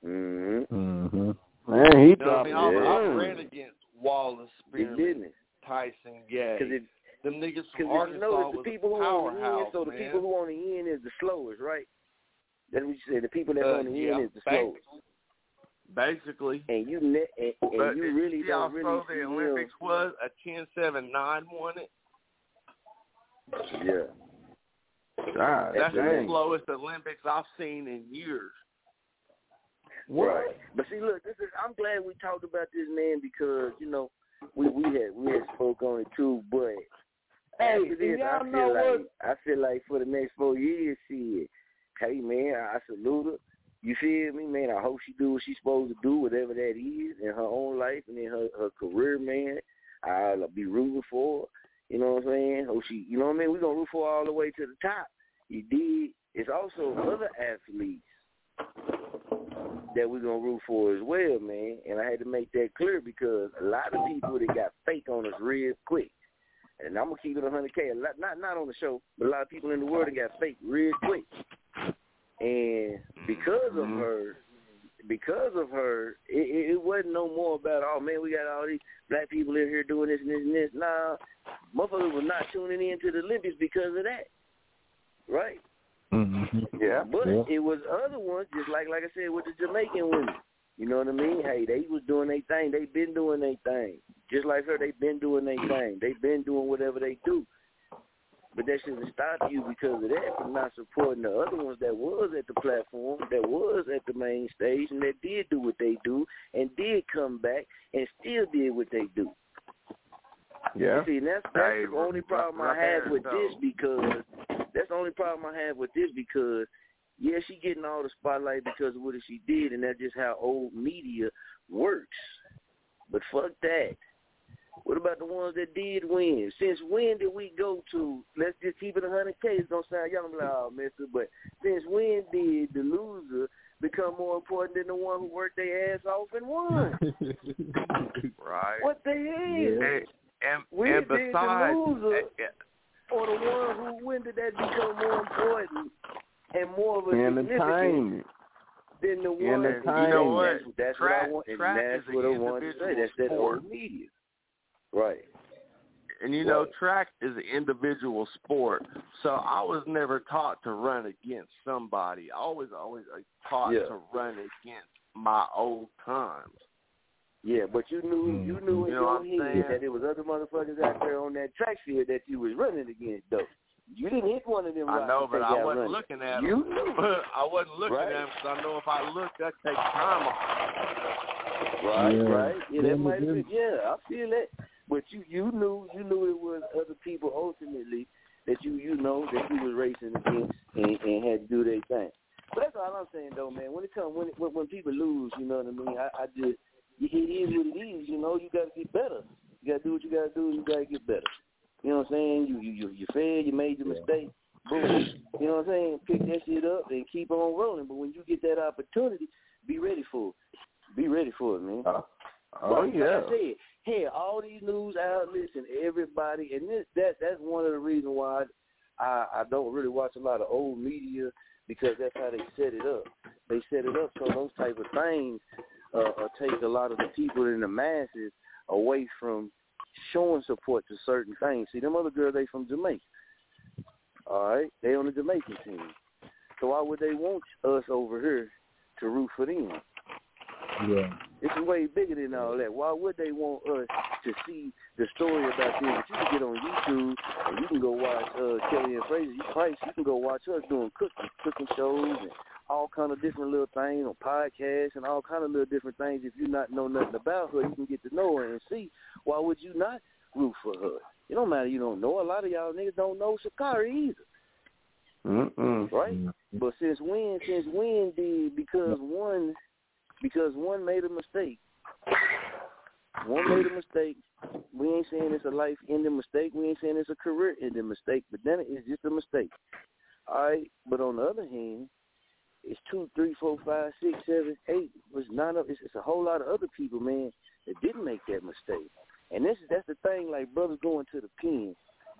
Mm-hmm. Mm-hmm. Man, he You know what I dropped mean? I've, it. I've ran against Wallace, He Spearman, didn't. Tyson, Gay. Because if, Them niggas cause from if Arkansas you notice, the people who on the end, so the man. people who on the end is the slowest, right? That's what you said. The people that Uh, on the yeah, end is the basi- slowest. Basically. And you ne- and, and But you really see how don't really slow see the him. Olympics was? A ten seven nine won it. Yeah. God That's the slowest Olympics I've seen in years. Right. But see, look, this is. I'm glad we talked about this man because you know we we had we had spoke on it too. But Hey, after this, y'all I know feel like what? I feel like for the next four years, shit. Hey man, I, salute her. You feel me, man? I hope she do what she's supposed to do, whatever that is in her own life and in her her career, man. I'll be rooting for her. You know what I'm saying? Hope she, you know what I mean? We're gonna root for her all the way to the top. You did. It's also other athletes that we're gonna root for as well, man. And I had to make that clear because a lot of people that got fake on us real quick. And I'm gonna keep it 100k. A lot, not not on the show, but a lot of people in the world that got fake real quick. And because of mm-hmm. her, because of her, it, it, it wasn't no more about oh man, we got all these black people in here doing this and this and this. Nah, motherfuckers was not tuning in to the Olympics because of that, right? Mm-hmm. Yeah. But Yeah. it was other ones, just like like I said with the Jamaican women. You know what I mean? Hey, they was doing their thing. They been doing their thing. Just like her, they been doing their thing. They been doing whatever they do. But that shouldn't stop you because of that from not supporting the other ones that was at the platform, that was at the main stage, and that did do what they do, and did come back and still did what they do. Yeah. See, that's that's Hey, the only problem I have with though. this because that's the only problem I have with this because yeah, she getting all the spotlight because of what she did, and that's just how old media works. But fuck that. What about the ones that did win? Since when did we go to? Let's just keep it a 100k. It's gonna sound young, like, oh, mister. But since when did the loser become more important than the one who worked their ass off and won? Right. What the hell? And and, When and besides, the loser or the one who when did that become more important and more of a significant Entertainment. than the one? Entertainment. You know what? That's, that's Track- what I want, and track that's is what an I want to say. individual That's that sport. old media, right? And you know, Right. track is an individual sport. So I was never taught to run against somebody. I was always uh, taught Yeah. to run against my old times. Yeah, but you knew hmm. you knew in You know your head that there was other motherfuckers out there on that track field that you was running against, though. You didn't hit one of them. I know, but I wasn't running. looking at You them. knew. I wasn't looking Right. at them because I know if I look, that takes time off. Right, Yeah. right. Yeah, that Them might have been. Yeah, I feel that. But you, you knew, you knew it was other people ultimately that you, you know, that you was racing against and, and had to do their thing. But that's all I'm saying, though, man. When it comes, when when, when people lose, you know what I mean. I, I just, it is what it is. You know, you got to get better. You got to do what you got to do. You got to get better. You know what I'm saying? You, you, you, you failed. You made your mistake. Boom. You know what I'm saying? Pick that shit up and keep on rolling. But when you get that opportunity, be ready for it. Be ready for it, man. Uh, oh Like yeah. I said, hey, all these news outlets and everybody, and this that that's one of the reasons why I I don't really watch a lot of old media because that's how they set it up. They set it up so those type of things uh, uh, take a lot of the people in the masses away from showing support to certain things. See, them other girls, they from Jamaica. All right, they on the Jamaican team. So why would they want us over here to root for them? Yeah. It's way bigger than all that. Why would they want us to see the story about this? You can get on YouTube and you can go watch uh, Shelly-Ann Fraser, you Pryce, you can go watch us doing cooking, cooking shows and all kind of different little things on podcasts and all kind of little different things. If you not know nothing about her, you can get to know her and see. Why would you not root for her? It don't matter you don't know. A lot of y'all niggas don't know Sha'Carri either Mm-mm. right? But since when? Since when did because one because one made a mistake. One made a mistake. We ain't saying it's a life ending mistake. We ain't saying it's a career ending mistake. But then it's just a mistake. All right. But on the other hand, it's two, three, four, five, six, seven, eight. Was nine of it's, it's a whole lot of other people, man, that didn't make that mistake. And this is that's the thing, like brothers going to the pen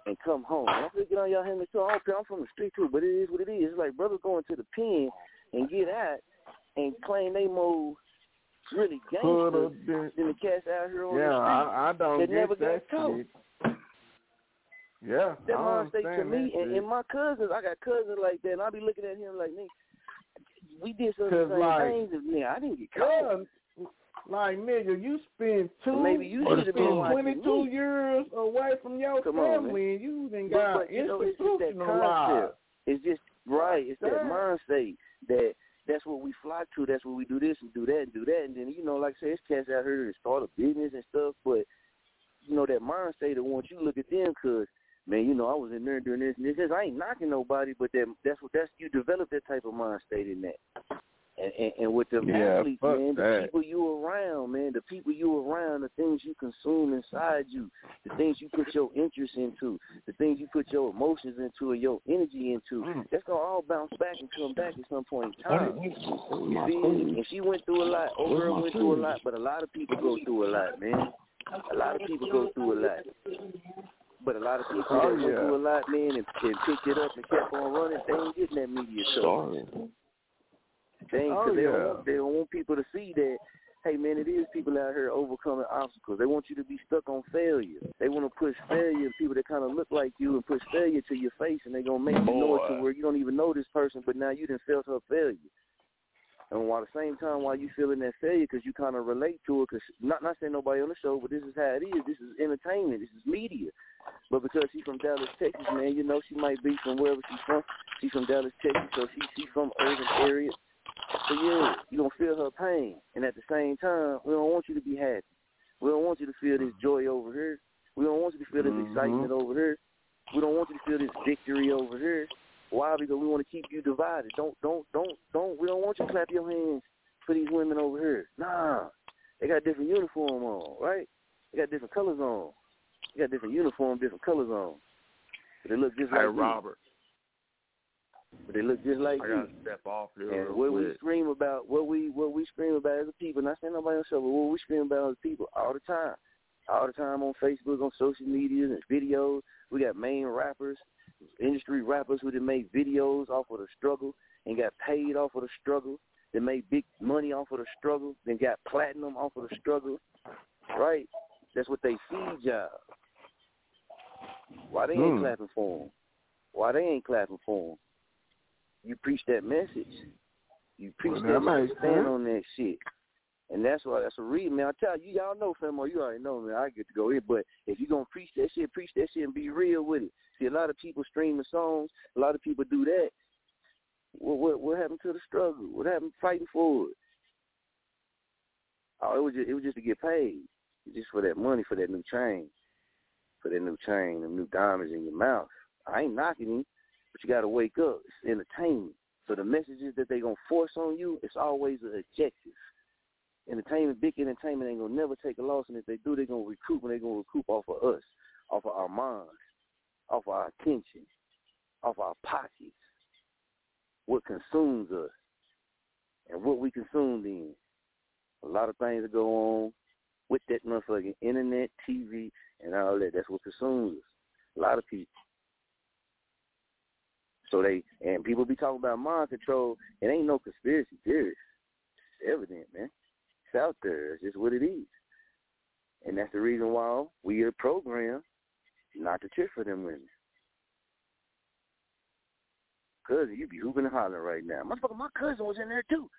and come home. And I'm gonna get on y'all hand too. I don't care. I'm from the street too, but it is what it is. It's like brothers going to the pen and get out and claim they more really gangster than the cats out here on Yeah, the street I, I don't that get never that got caught. shit. Yeah, That I mind state to me and, and my cousins, I got cousins like that, and I be looking at him like, nigga, we did some of the 'Cause, same like- things, nigga, I didn't get caught. Like nigga, you spend two, Maybe you should have been twenty two me. years away from your Come family, man. and you But, got but you know, it's just that concept. It's just right. It's that Yeah. mind state that that's what we flock to. That's what we do this and do that and do that. And then you know, like I said, it's cats out here that start a business and stuff. But you know, that mind state that wants you look at them, cause man, you know, I was in there doing this and this. this. I ain't knocking nobody, but that that's what that's you develop that type of mind state in that. And, and, and with the Yeah, athletes, man, the that. people you around, man, the people you around, the things you consume inside you, the things you put your interest into, the things you put your emotions into and your energy into, Mm. that's gonna all bounce back and come back at some point in time. You see? And she went through a lot. Old girl went through a lot, but a lot of people go through a lot, man. A lot of people go through a lot. But a lot of people Oh, that went yeah. through a lot, man, and, and picked it up and kept on running, they ain't getting that media coverage. They ain't, Oh, cause they, don't yeah. want, they don't want people to see that, hey, man, it is people out here overcoming obstacles. They want you to be stuck on failure. They want to push failure, people that kind of look like you, and push failure to your face, and they're going to make you know it to where you don't even know this person, but now you done felt her failure. And while at the same time, while you feeling that failure, because you kind of relate to it, because not not saying nobody on the show, but this is how it is. This is entertainment. This is media. But because she's from Dallas, Texas, man, you know she might be from wherever she's from. She's from Dallas, Texas, so she she's from urban area. So yeah, you gonna feel her pain, and at the same time, we don't want you to be happy. We don't want you to feel this joy over here. We don't want you to feel this Mhm. excitement over here. We don't want you to feel this victory over here. Why? Because we want to keep you divided. Don't, don't, don't, don't. We don't want you to clap your hands for these women over here. Nah, they got different uniform on, right? They got different colors on. They got different uniform, different colors on. But they look just Hey, like you. Robert, But they look just like I you. gotta step off here And what we scream about, what we what we scream about as a people, not saying nobody else, but what we scream about as a people all the time, all the time on Facebook, on social media, and videos. We got main rappers, industry rappers who done made videos off of the struggle and got paid off of the struggle. They made big money off of the struggle, then got platinum off of the struggle. Right? That's what they feed y'all. Why they ain't Hmm. clapping for them? Why they ain't clapping for them? You preach that message. You preach Well, that, that shit, stand on that shit. And that's why that's a reason, man. I tell you, y'all know, fam, or you already know, man. I get to go in, but if you gonna preach that shit, preach that shit and be real with it. See, a lot of people stream the songs. A lot of people do that. What what what happened to the struggle? What happened fighting for it? Oh, it was just it was just to get paid, just for that money, for that new chain, for that new chain, them new diamonds in your mouth. I ain't knocking you, but you got to wake up. It's entertainment. So the messages that they gonna force on you, it's always an objective. Entertainment, big entertainment ain't gonna never take a loss, and if they do, they're gonna recoup, and they're gonna recoup off of us, off of our minds, off of our attention, off of our pockets. What consumes us, and what we consumed in. A lot of things that go on with that motherfucking internet, TV, and all that. That's what consumes us. A lot of people. So they and people be talking about mind control. It ain't no conspiracy theory. It's evident, man. It's out there. It's just what it is. And that's the reason why we are programmed not to cheer for them women. Cousin, you be hooping and hollering right now. Motherfucker, my cousin was in there too.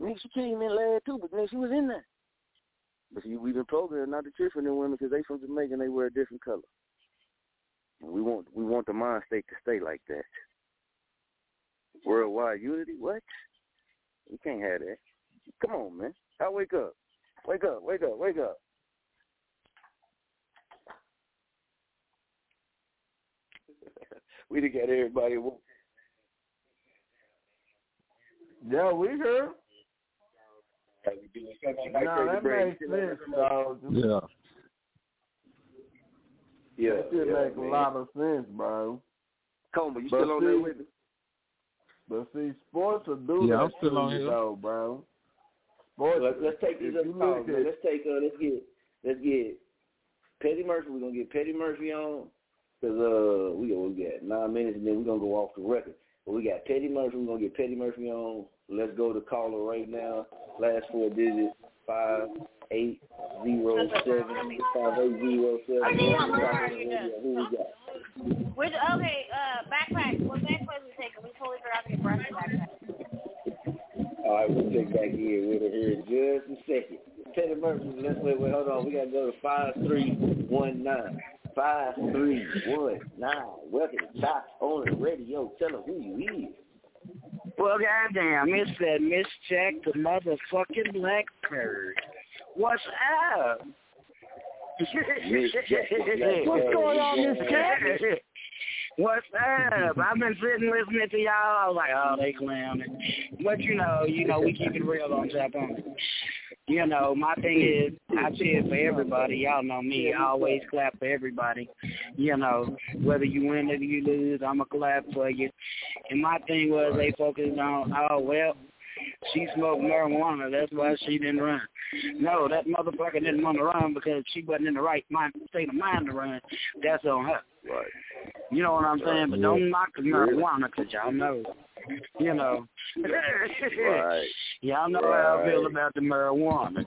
Nigga, she came in last too, but nigga, she was in there. But see, we've been programmed not to cheer for them women because they from Jamaica and they wear a different color. And we want we want the mind state to stay like that. Worldwide unity? What? You can't have that. Come on, man. I wake up. Wake up, wake up, wake up. we done got everybody woke. Yeah, we heard. Nah, that makes sense, dog. Yeah. Yeah, that shit yeah, make man. a lot of sense, bro. Combo, you But still on there see- with me? But see, sports will do Yeah, that I'm still on you, here. though, bro. Sports. Let's, let's take if these you other calls, look man. at- Let's take uh let's get let's get Petty Murphy. We're gonna get Petty Murphy on because uh we got we got nine minutes and then we're gonna go off the record. But we got Petty Murphy. We're gonna get Petty Murphy on. Let's go to caller right now. Last four digits five eight zero seven five eight zero seven. Who we got? Which okay, uh, backpack. What backpack we taking? We totally forgot to get brush backpack. All right, we'll check back in with her here in just a second. Petty Murphy, let's wait, wait, hold on. We gotta go to five three one nine. Five three one nine. Welcome to Chop On It Radio. Tell them who you is. Well, goddamn, it's that Miss Jack, the motherfucking black bird. What's up? Miss Jack, What's going on, Miss Jack? What's up? I've been sitting listening to y'all. I was like, oh, they clowning. But you know, you know, we keep it real on Chop On It. You know, my thing is, I cheer for everybody. Y'all know me. I always clap for everybody. You know, whether you win or you lose, I'ma clap for you. And my thing was, they focused on, oh well, she smoked marijuana. That's why she didn't run. No, that motherfucker didn't want to run because she wasn't in the right mind, state of mind to run. That's on her. Right. You know what I'm saying? But don't knock the marijuana because y'all know. You know. Right. Y'all know how I feel about the marijuana.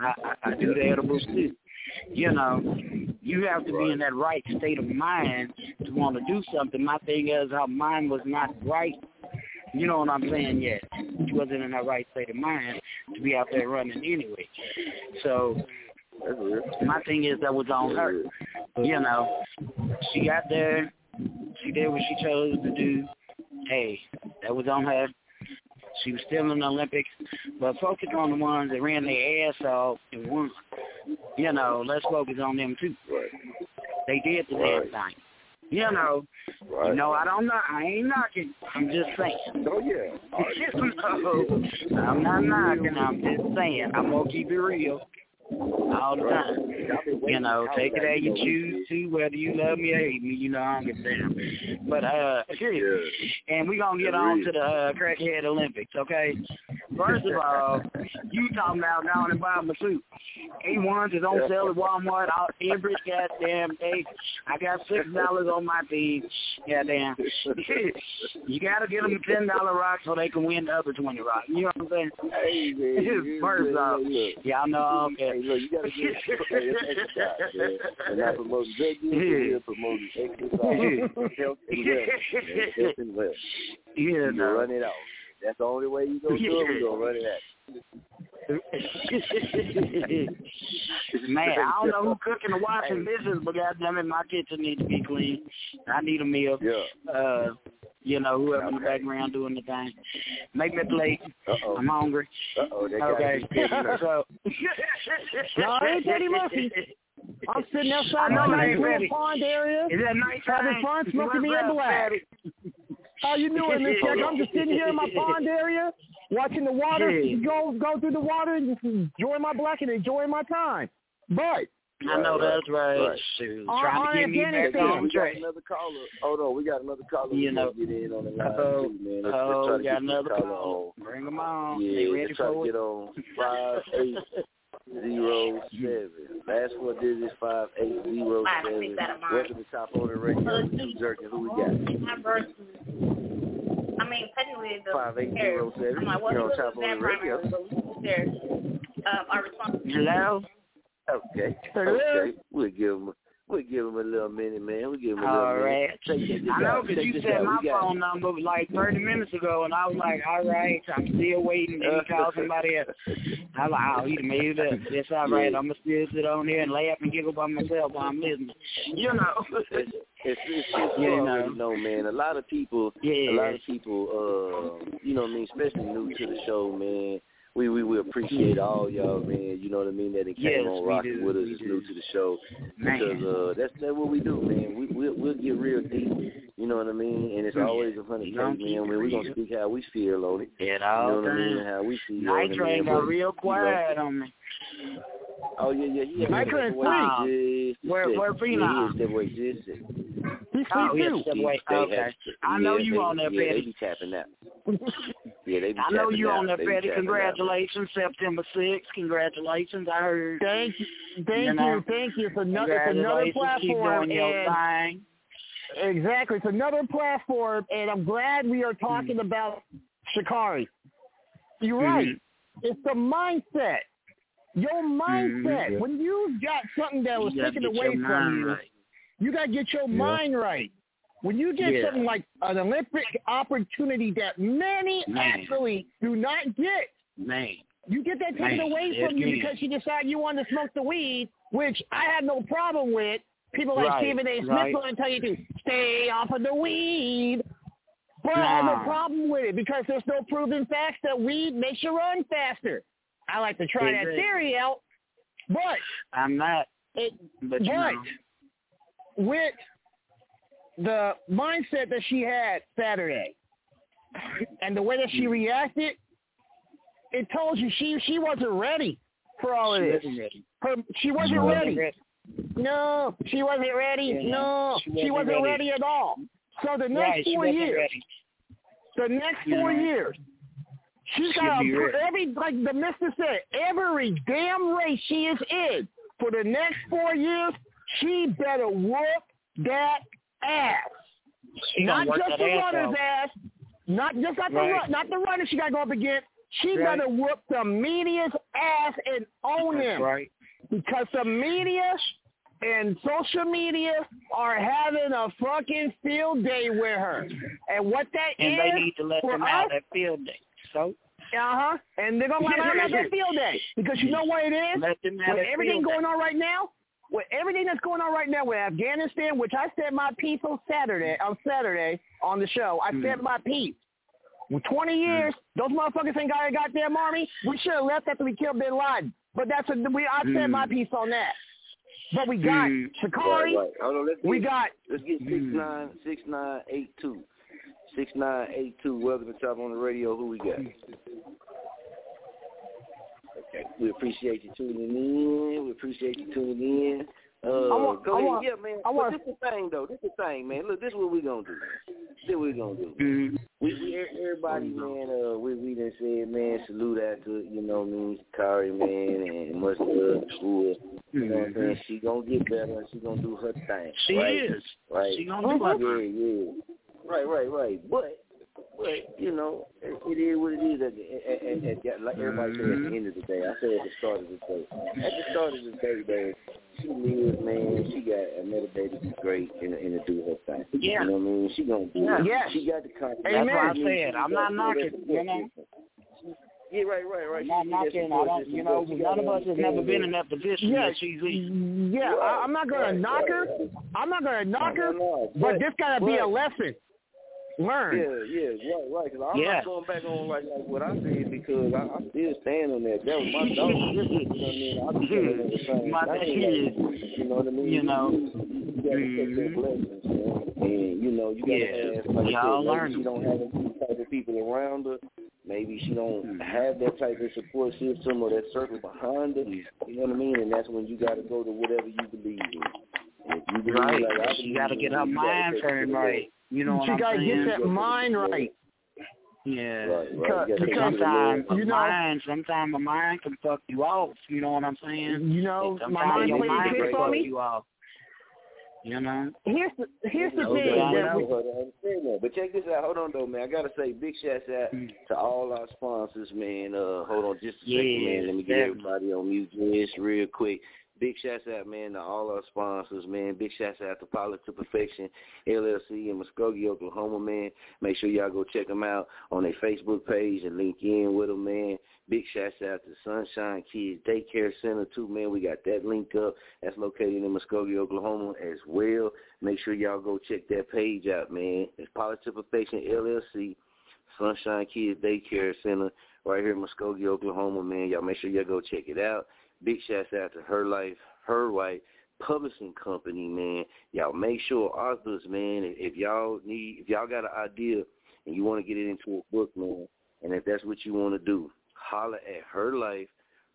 I, I, I do the edibles too. You know, you have to be in that right state of mind to want to do something. My thing is, her mind was not right. You know what I'm saying? Yet she wasn't in that right state of mind to be out there running anyway. So my thing is that was on her. You know, she got there, she did what she chose to do. Hey, that was on her. She was still in the Olympics, but focus on the ones that ran their ass off and won. You know, let's focus on them too. They did the damn thing. You know, you know, I don't know. I ain't knocking. I'm just saying. Oh yeah. no, I'm not knocking. I'm just saying. I'm gonna keep it real all the time. You know, take it as you choose to, whether you love me or hate me. You know, I don't give a damn. But uh, and we're gonna get on to the uh, crackhead Olympics, okay? First of all, you talking about going and buying my suit. A1s is on sale at Walmart all, every goddamn day. I got six dollars on my feed. Goddamn. you gotta get them ten dollar rocks so they can win the other twenty rocks. You know what I'm saying? Hey, man, First off, y'all know I don't care. Hey, look, you gotta get hey, that's exercise, man. We're not promoting drug use, we're promoting exercise, health and wellness. Health and wellness. Yeah, You no. run it out. That's the only way you gonna do it. We gonna run it out. Man, I don't know who cooking or washing dishes, but goddamn it, my kitchen needs to be clean. I need a meal. Yeah. Uh, you know, whoever in the background doing the thing. Make me a plate. Uh-oh. I'm hungry. Uh-oh, that gotta Okay. be Petty Murphy. so. No, I ain't Petty Murphy. I'm sitting outside I my nice little pond area, Is that nice having time? fun, smoking me What's a up, black. Petty? How you doing, Miss Jack? I'm just sitting here in my pond area, watching the water Yeah. go go through the water and just enjoying my black and enjoying my time. But I know that's right. Right. Shoot, On- trying to get me back Afghanistan, on we got track. another caller. Hold on, we got another caller. You we know. get in on the uh, line Oh, too, man. Let's, oh, let's uh, try to got another caller call. on. Bring them on. Yeah, they ready let's try for to get on five eight zero seven. Last four digits five eight zero Five, seven. six, seven, nine. Welcome to Chop On It Radio. Two. Who we got? My verse. I mean, technically, the Five eight zero seven. I'm like, what You're on Top that on the Radio. But we was there. Um, our response. Hello? Okay. Hello? Okay. We'll give him. We'll give him a little minute, man. We'll give him a little All minute. right. Check, check I know because you said out. my We got- phone number like 30 minutes ago, and I was like, all right, I'm still waiting. Then you call somebody else. I was like, oh, he done made it up. That's all right. Yeah. I'm going to still sit on here and laugh and giggle by myself while I'm listening. You know. It's, it's, it's, it's You you know. know, man. A lot of people, Yeah. a lot of people, uh, you know what I mean, especially new to the show, man. We we we appreciate all y'all, man. You know what I mean. That it came Yes, on rocking with us, new to the show Man. because uh, that's that's what we do, man. We we'll, we'll get real deep. You know what I mean. And it's Yeah. always a funny case, man. When we gonna speak how we feel on it. It You know what I mean? How we feel it, train got real quiet on me. Oh yeah, yeah. He had Night to train step away free. Where- where free yeah, now? He to step just a second. Oh, sweet yeah, too. step away. They Okay. have I know yeah, you they, on there, yeah, they be tapping that. Yeah, they be I know you out. on there, They Betty. tapping out. Congratulations, September 6th. Congratulations. I heard. Thank you, thank you, know, thank you. It's another, it's another Congratulations. Keep platform, doing your thing. exactly, it's another platform, and I'm glad we are talking about Sha'Carri. You're right. It's the mindset. Your mindset. Mhm. When you got something that was You taken away from you, right. You got to get your Yeah. mind right. When you get Yeah. something like an Olympic opportunity that many Man. athletes do not get, Man. you get that taken Man, away say it from you because you decide you want to smoke the weed, which I have no problem with. People like Right, Stephen A. Smith right. going to tell you to stay off of the weed. But I have no Nah. problem with it because there's no proven facts that weed makes you run faster. I like to try that Exactly. theory out, but I'm not. it, But you but know. With the mindset that she had Saturday and the way that she hmm. reacted, it told you she she wasn't ready for all of She this. wasn't. Her, she wasn't She wasn't ready. ready. No, she wasn't ready. Yeah, no, she she wasn't wasn't ready. ready. at all. So the next Right, four years, ready. the next You four know. years, She'll got be to ready. every like the mister said, every damn race she is in for the next four years, she better whoop that ass. She not just the ass runner's off. ass, not just not the run, not the runner she got to go up against. She Right. to whoop the media's ass and own That's him right. because the media and social media are having a fucking field day with her. And what that And is they need to let them us, out that field day. So uh-huh. And they're going to let them have that field day. Because you know what it is? let them have With that everything going on right now, with everything that's going on right now with Afghanistan, which I said my piece on Saturday, on Saturday on the show, I Hmm. said my piece. With 20 years, those motherfuckers ain't got a goddamn army. We should have left after we killed Bin Laden. But that's a, we. I said my piece on that. But we got Hmm. Sha'Carri. Right, right. Hold on, let's We get, got let's get six nine six nine eight two. Six nine eight two. Welcome to Chop On It Radio. Who we got? We appreciate you tuning in. We appreciate you tuning in. Uh, I want- go I ahead. want- yeah, man. I But want- this the thing, though. This is the thing, man. Look, this is what we gonna do. This is what we gonna do. Mhm. We, we everybody, man. Uh, we we done said, man. Salute after you know, what I mean, Kari, man, and much love to her. You know what I'm saying? She gonna get better. and She gonna do her thing. She right? is. Right. She gonna do her Yeah, yeah. Right, right, right. But, but you know, it, it is what it is. At, at, at, at, like everybody said, at the mm-hmm. end of the day, I said at the start of the day. At the start of the day, man, she lives, man. She got another baby that's great and and to do her thing. Yeah. You know what I mean? She gonna do Yeah. it. Yes. She got the confidence. That's why I She- said, I'm not knocking, you know. Yeah, right, right, right. Not knocking. I don't, you know, none of us has never been in that position Yeah, that she's in. yeah, I, I'm not gonna Right, knock right, her. I'm not gonna knock her. No, no, But but- this gotta be a lesson. Learn. Yeah, yeah, right, right. Because I'm Yeah. not going back on like, like what I said because I, I'm still stand on that. That was my dog. you know what I mean? I be telling her the same My thing. You know what I mean? You know. you, you gotta take that blessings, man. And you know, you gotta Yeah. have like Y'all said, learn she don't have these type of people around her. Maybe she don't hmm. have that type of support system or that circle behind her. You know what I mean? And that's when you gotta go to whatever you believe in. If you believe Right. like I She gotta get her you mind to turned right. You know what she I'm gotta saying? get that mind right. Yeah. Right, right. Because- You gotta take it to the sometimes Lord. you know- mind, sometimes a mind can fuck you off. You know what I'm saying? You know, And my sometimes mind your played mind tricks can on fuck me. you off. You know. Here's the here's the No thing doubt, that we, that. But check this out. Hold on, though, man. I gotta say, big shouts out to all our sponsors, man. Uh, hold on, just a second, man. Let me get definitely. everybody on mute just real quick. Big shouts out, man, to all our sponsors, man. Big shouts out to Pilot to Perfection LLC in Muskogee, Oklahoma, man. Make sure y'all go check them out on their Facebook page and link in with them, man. Big shouts out to Sunshine Kids Daycare Center too, man. We got that link up. That's located in Muskogee, Oklahoma as well. Make sure y'all go check that page out, man. It's Pilot to Perfection LLC, Sunshine Kids Daycare Center, right here in Muskogee, Oklahoma, man. Y'all make sure y'all go check it out. Big shouts out to Her Life, Her White Publishing Company, man. Y'all make sure authors, man, if if y'all need, if y'all got an idea and you want to get it into a book, man, and if that's what you want to do, holler at Her Life,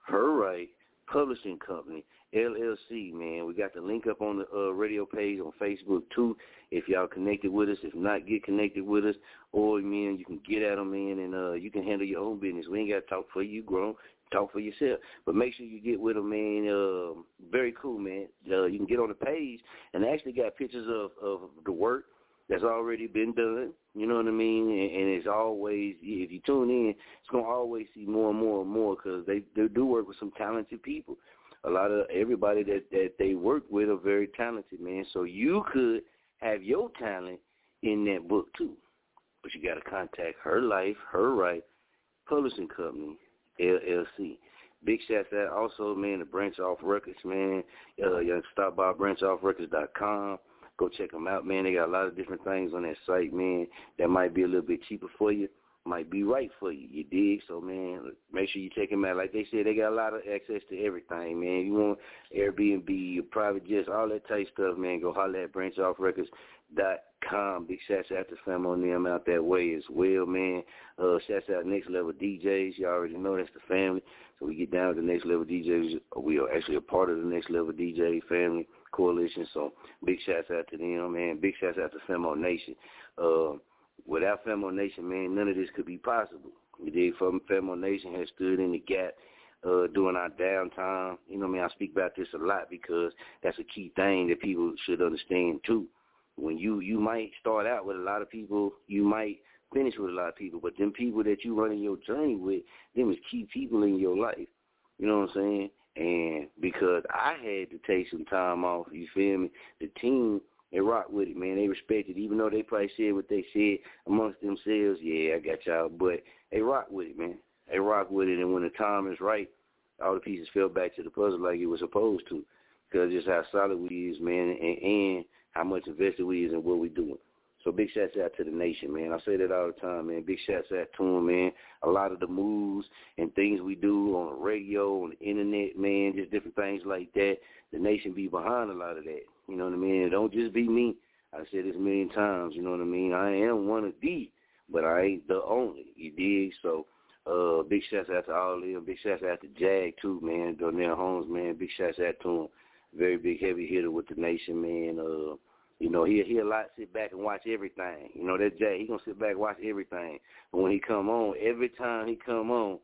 Her Right Publishing Company, LLC, man. We got the link up on the uh, radio page on Facebook, too, if y'all connected with us. If not, get connected with us. Or, man, you can get at them, man, and uh, you can handle your own business. We ain't got to talk for you, grown. Talk for yourself. But make sure you get with them, man. Uh, very cool, man. Uh, you can get on the page, and they actually got pictures of, of the work that's already been done. You know what I mean? And, and it's always, if you tune in, it's gonna always see more and more and more because they they do work with some talented people. A lot of everybody that that they work with are very talented, man. So you could have your talent in that book too, but you got to contact Her Life, Her Right Publishing Company, LLC. Big shout out also, man, to Branch Off Records, man. Uh, you stop by branchoffrecords.com. Go check them out, man. They got a lot of different things on that site, man, that might be a little bit cheaper for you, might be right for you. You dig? So, man, make sure you check them out. Like they said, they got a lot of access to everything, man. You want Airbnb, private jets, all that type stuff, man, go holler at branchoffrecords.com. Big shouts out to fam on them out that way as well, man. Uh, shouts out Next Level DJs. You already know that's the family. So we get down to the Next Level DJs. We are actually a part of the Next Level DJ family coalition. So big shouts out to them, man. Big shouts out to Famo Nation. Uh, without Famo Nation, man, none of this could be possible. You dig? Famo Nation has stood in the gap uh, during our downtime. You know what I mean? I speak about this a lot because that's a key thing that people should understand too. When you you might start out with a lot of people, you might finish with a lot of people, but them people that you running your journey with, them is key people in your life. You know what I'm saying? And because I had to take some time off, you feel me? The team they rock with it, man. They respect it, even though they probably said what they said amongst themselves. Yeah, I got y'all, but they rock with it, man. They rock with it, and when the time is right, all the pieces fell back to the puzzle like it was supposed to, because just how solid we is, man, and, and how much invested we is in what we doing. So big shouts out to the nation, man. I say that all the time, man. Big shouts out to them, man. A lot of the moves and things we do on the radio, on the internet, man, just different things like that. The nation be behind a lot of that. You know what I mean? It don't just be me. I said this a million times, you know what I mean? I am one of the, but I ain't the only. You dig? So uh big shouts out to all of them. Big shouts out to Jag too, man. Donnell Holmes, man. Big shouts out to him. Very big heavy hitter with the nation, man. Uh you know, he he a lot sit back and watch everything. You know, that Jay, he gonna sit back and watch everything. But when he come on, every time he come on,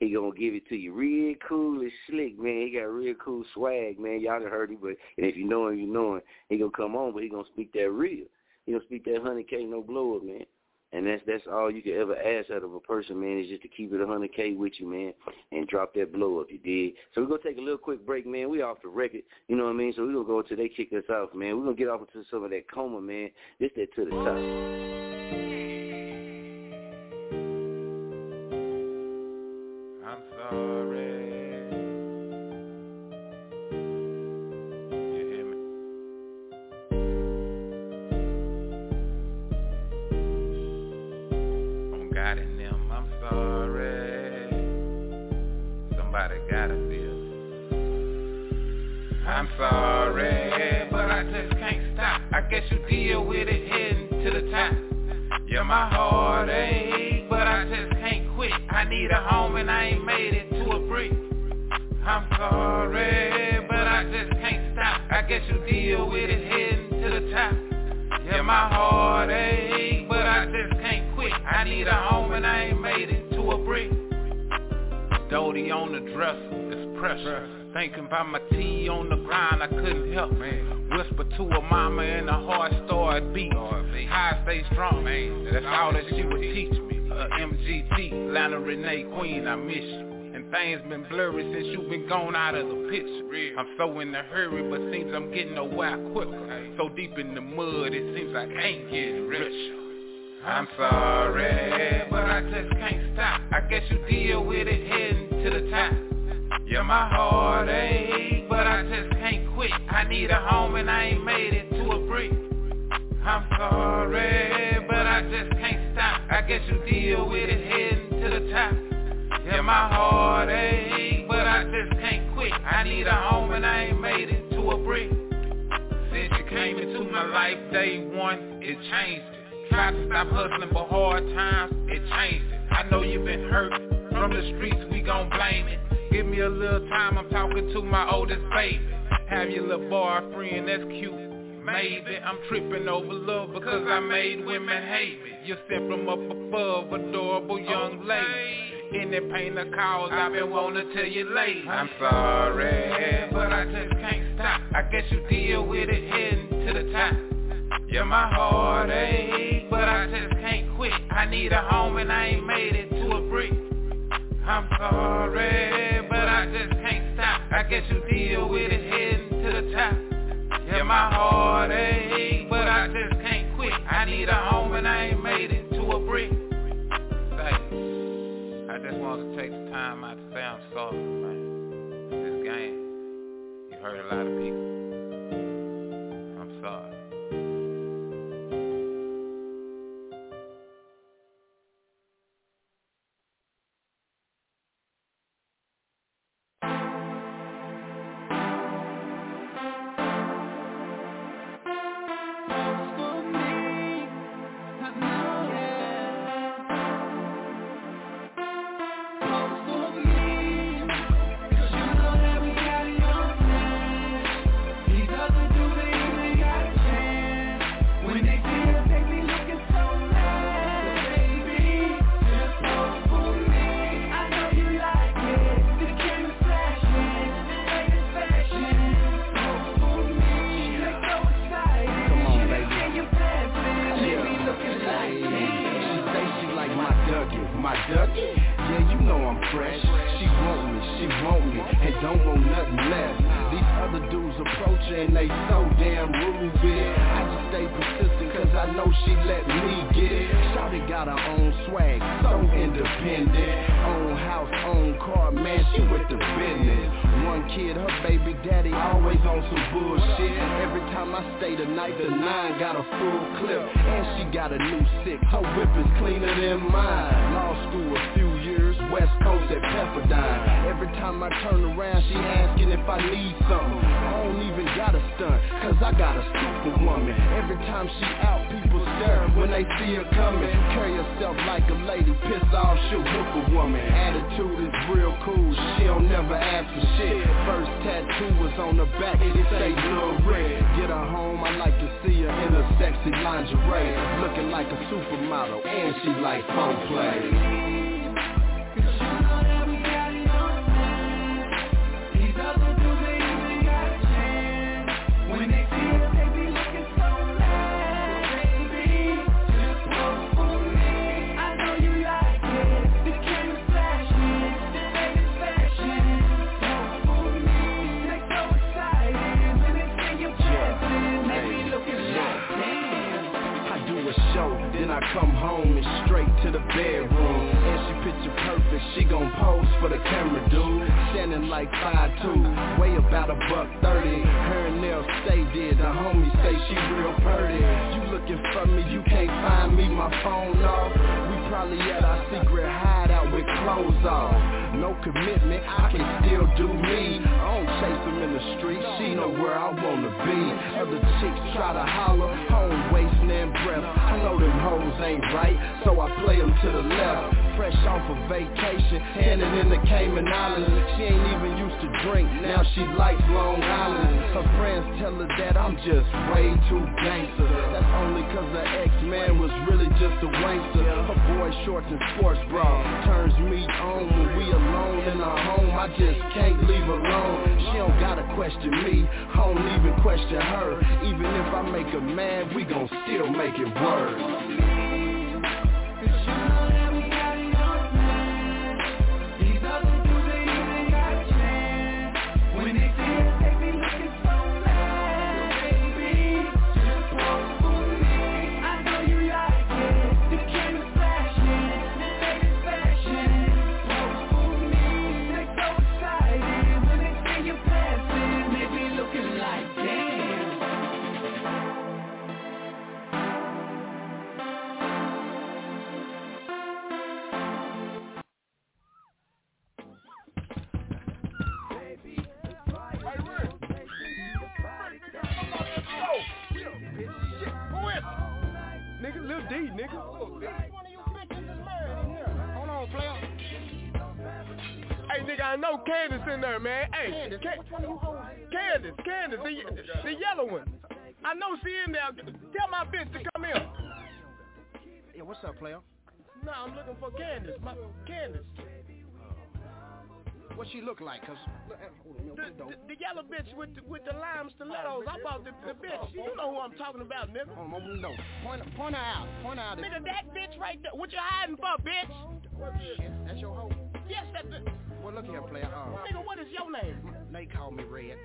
he gonna give it to you real cool and slick, man. He got real cool swag, man. Y'all done heard him, but and if you know him, you know him. He gonna come on, but he gonna speak that real. He gonna speak that hundred K no blow up, man. And that's that's all you could ever ask out of a person, man, is just to keep it 100K with you, man, and drop that blow up, you did. So we're to take a little quick break, man. We off the record, you know what I mean? So we're to go until they kick us off, man. We're to get off into some of that coma, man. This that to the top. Need a home and I ain't made it to a brick. I'm sorry, but I just can't stop. I guess you deal with it heading to the top. Yeah, my heart heartache, but I just can't quit. I need a home and I ain't made it to a brick. Doty on the dresser, it's pressure. Thinking about my tea on the grind, I couldn't help. Man. Whisper to a mama and a heart started beat. How I stay strong, man. That's all that she would teach me. Uh, MGT, Lana Renee Queen, I miss you. And things been blurry since you been gone out of the picture. I'm so in a hurry, but seems I'm getting nowhere quicker. So deep in the mud, it seems like I ain't getting richer. I'm sorry, but I just can't stop. I guess you deal with it heading to the top. You're my heartache, but I just can't quit. I need a home and I ain't made it to a brick. I'm sorry, guess you deal with it heading to the top. You're my heartache, but I just can't quit. I need a home and I ain't made it to a brick. Since you came into my life day one, it changed it. Tried to stop hustling, but hard times, it changed it. I know you've been hurt from the streets, we gon' blame it. Give me a little time, I'm talking to my oldest baby. Have your little boyfriend, that's cute. Maybe I'm tripping over love because I made women hate me. You sent from up above, adorable young lady. In that pain of cause, I've been wanting to tell you late. I'm sorry, but I just can't stop. I guess you deal with it heading to the top. Yeah, my heart heartache, but I just can't quit. I need a home and I ain't made it to a brick. I'm sorry, but I just can't stop. I guess you deal with it heading to the top. You're heart heartache, but I just can't quit. I need a home and I ain't made it to a brick. Say, I just want to take the time out to say I'm sorry, man. This game, you hurt a lot of people. Dougie. Yeah, you know I'm fresh. She want me, she want me, and don't want nothing less. These other dudes approach her and they so damn rude, bitch. I just stay persistent I know she let me get it. Shawty got her own swag, so independent. Own house, own car, man, she with the business. One kid, her baby daddy always on some bullshit. Every time I stay the night, the nine got a full clip. And she got a new six, her whip is cleaner than mine. Law school a few years, West Coast at Pepperdine. Every time I turn around, she asking if I need something. I don't even got a stunt, cause I got a superwoman. Every time she out, people stare when they see her coming. Carry herself like a lady, pissed off, she'll a woman. Attitude is real cool, she don't never ask for shit. First tattoo was on the back, it say Lil Red Get her home, I like to see her in a sexy lingerie. Looking like a supermodel, and she like phone play. I I come home and straight to the bedroom. And she picture perfect, she gon' pose for the camera, dude. Standing like 5'2", weigh about a buck 30. Her and nails stay dead, the homies say she real pretty. You looking for me, you can't find me, my phone off. We probably at our secret hideout with clothes off. No commitment, I can still do me. I don't chase them in the street, she know where I wanna be. Other chicks try to holler, home wasting and breath. I know them hoes ain't right, so I play them to the left. Fresh off a vacation, tanning in the Cayman Islands. She ain't even used to drink, now she likes Long Island. Her friends tell her that I'm just way too gangster. That's only cause her ex-man was really just a wankster. Her boy shorts and sports bra turns me on when we alone in our home. I just can't leave alone. She don't gotta question me, I don't even question her. Even if I make her mad, we gon' still make it work. Nigga, Lil D, nigga. Hold on, player. Hey, nigga, I I know Candace in there, man. Hey, Candace, Ca- which one of you hoes? Candace, Candace, the, the yellow one. I know she in there. Tell my bitch to come here. Yeah, what's up, player? Nah, I'm looking for Candace. My Candace. What she look like? Cause look, on, The, the the, the yellow bitch with the, with the lime stilettos. I bought the, the bitch. You know who I'm talking about, nigga. Hold on, open. Point, point her out. Point her out. Nigga, that bitch right there. What you hiding for, bitch? Shit, that's your hoe. Yes, that's the... Well, look here, player. Uh, Nigga, what is your name? they call me Red.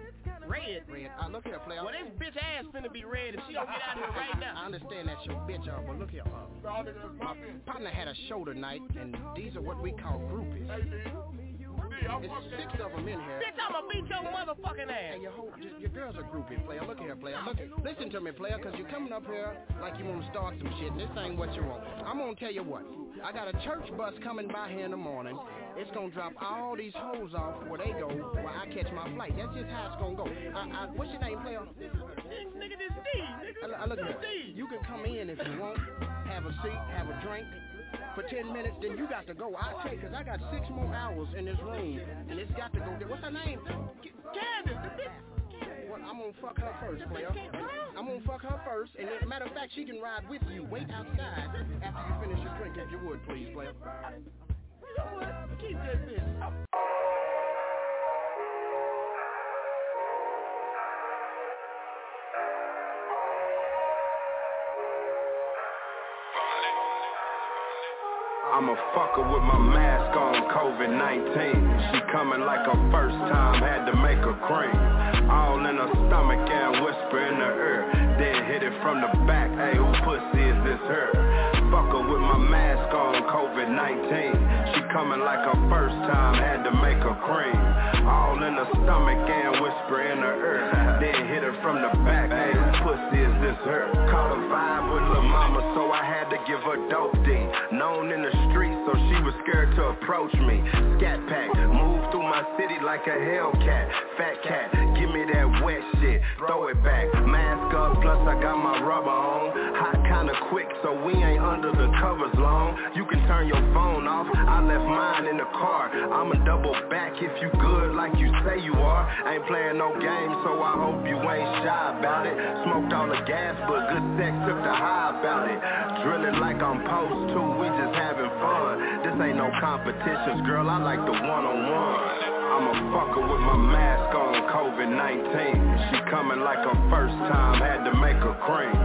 Red. Red. Uh, look here, player. Well, this bitch ass finna be red if she don't get out of here right now. I understand that's your bitch, uh, but look here. Uh, my partner had a show tonight, and these are what we call groupies. It's six of them in here. Bitch, I'ma beat your motherfucking ass. Hey, your, whole, your, your girl's a groupie, player. Look here, player. Look, listen to me, player, because you're coming up here like you want to start some shit, and this ain't what you want. I'm going to tell you what. I got a church bus coming by here in the morning. It's going to drop all these hoes off where they go while I catch my flight. That's just how it's going to go. I, I, what's your name, player? Nigga, this D. Nigga, I, I look here. You can come in if you want, have a seat, have a drink. For 10 minutes, then you got to go. I take, because I got six more hours in this room, and it's got to go. What's her name? Candace, I'm gonna fuck her first, player. I'm gonna fuck her first, and then, matter of fact, she can ride with you. Wait outside after you finish your drink, if you would, please, player. You? Keep that bitch. I'm a fucker with my mask on, COVID-19. She coming like her first time, had to make her cream. All in her stomach and whisper in her ear. Then hit it from the back, hey, who pussy is this her? Fucker with my mask on, COVID-19. She coming like her first time, had to make her cream. All in her stomach and whisper in her ear. Then hit her from the back, hey, pussy is this her? Caught a vibe with lil' mama, so I had to give her dope D. Known in the streets, so she was scared to approach me. Scat pack, move through my city like a Hellcat. Fat cat, give me that wet shit, throw it back. Mask up, plus I got my rubber on. Hot kinda quick, so we ain't under the covers long. You can turn your phone off, I left mine in the car. I'ma double back if you good like you say you are. Ain't playing no games, so I hope you ain't shy about it. Smoked all the gas, but good sex took the high about it. Drilling like I'm supposed to, we just fun. This ain't no competitions, girl, I like the one-on-one. I'm a fucker with my mask on, COVID-19. She coming like her first time, had to make her cream.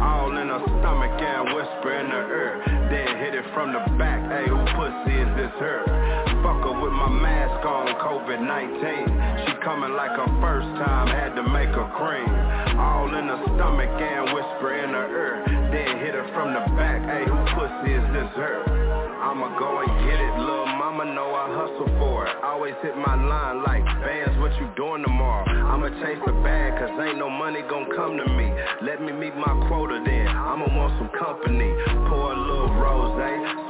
All in her stomach and whisper in her ear. Then hit it from the back, hey, who pussy is this her? Fucker with my mask on, COVID-19. She coming like her first time, had to make her cream. All in her stomach and whisper in her ear. Then hit her from the back, hey, who pussy is this her? I'ma go and get it, lil' mama know I hustle for Always hit my line like, bands, what you doing tomorrow? I'ma chase the bag, cause ain't no money gon' come to me. Let me meet my quota then, I'ma want some company. Pour a little rose,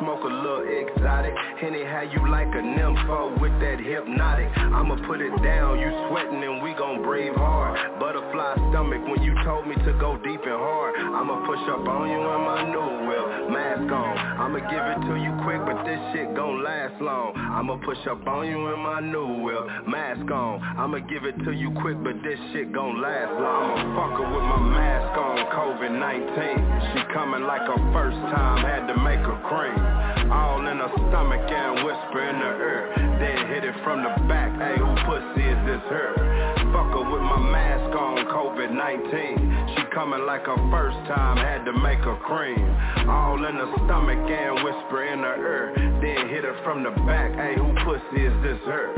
smoke a little exotic. Henny, how you like a nympho with that hypnotic? I'ma put it down, you sweating and we gon' breathe hard. Butterfly stomach when you told me to go deep and hard. I'ma push up on you in my new whip, mask on. I'ma give it to you quick, but this shit gon' last long. I'ma push up on you in my new whip, mask on. I'ma give it to you quick, but this shit gon' last long. I'm a fucker with my mask on, COVID-19. She coming like her first time, had to make her cream. All in her stomach and whisper in her ear. Then hit it from the back, hey, who pussy is this her? Fucker with my mask on, COVID-19. Coming like a first time, had to make her cream. All in her stomach and whisper in her ear. Then hit her from the back, hey, who pussy is this her?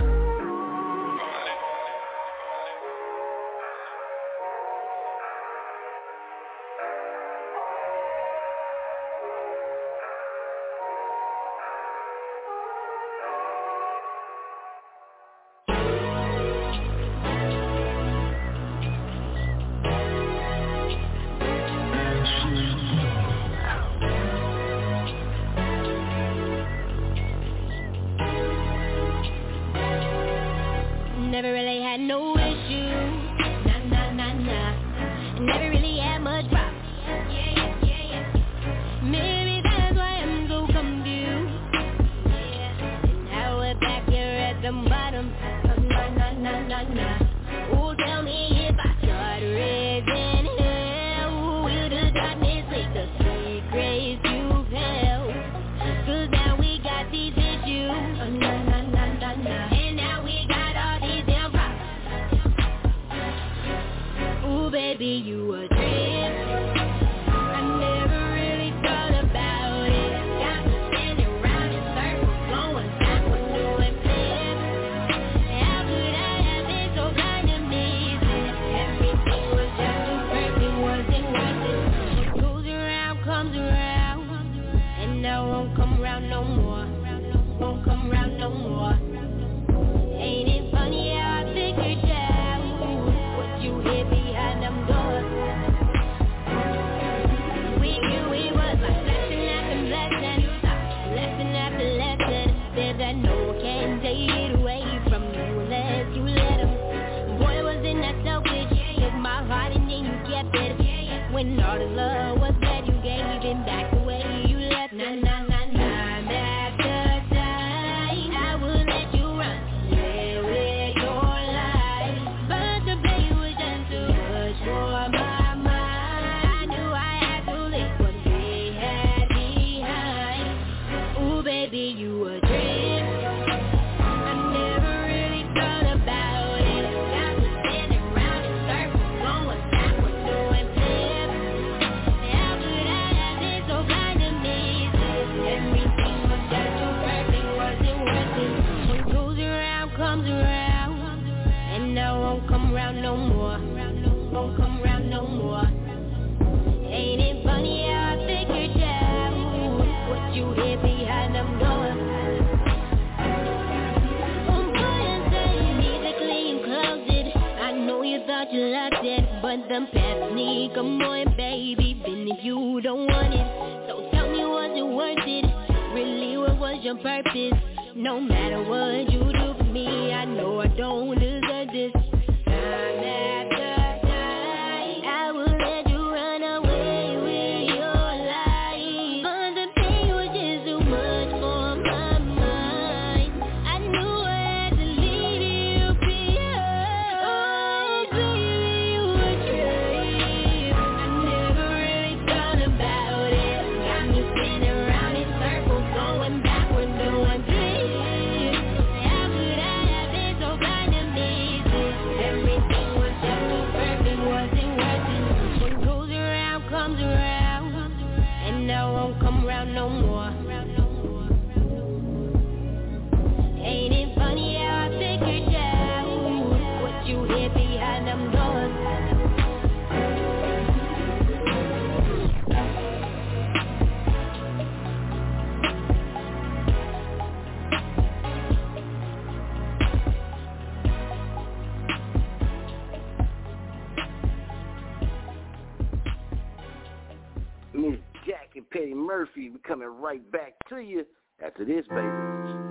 his babies.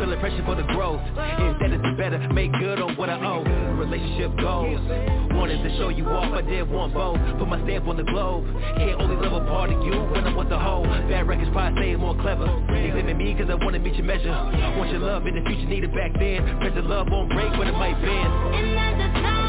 feeling pressure for the growth. Instead it's better, make good on what I owe. Relationship goals. Wanted to show you off, I did want both. Put my stamp on the globe. Can't only love a part of you when I want the whole. Bad records probably say more clever. Examine me cause I wanna meet your measure. Want your love in the future, need it back then. Press the love on break when it might bend. And there's the time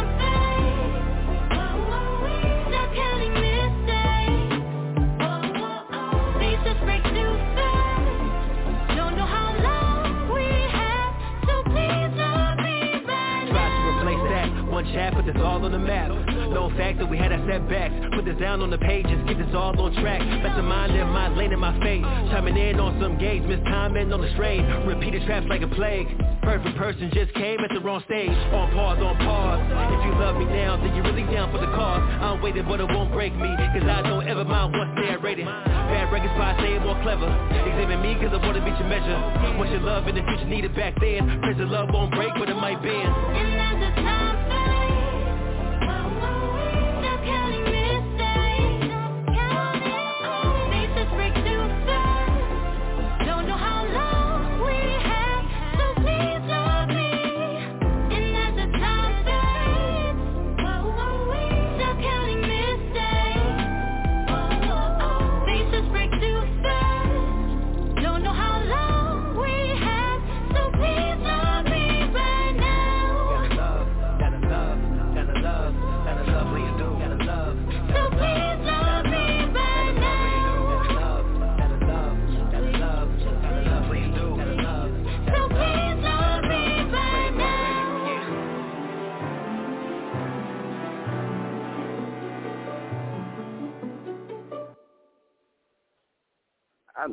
this all on the map. No fact that we had our setbacks. Put this down on the pages. just get this all on track. Best of mind in my lane in my fate Chiming in on some games, miss timing on the strain. Repeated traps like a plague. Perfect person just came at the wrong stage. On pause, on pause. If you love me now, then you're really down for the cause. I'm waiting but it won't break me Cause I don't ever mind what's narrated Bad records by saying more clever. Exhibit me cause I wanna beat your measure. What's your love in the future needed back then? Prison love won't break but it might bend.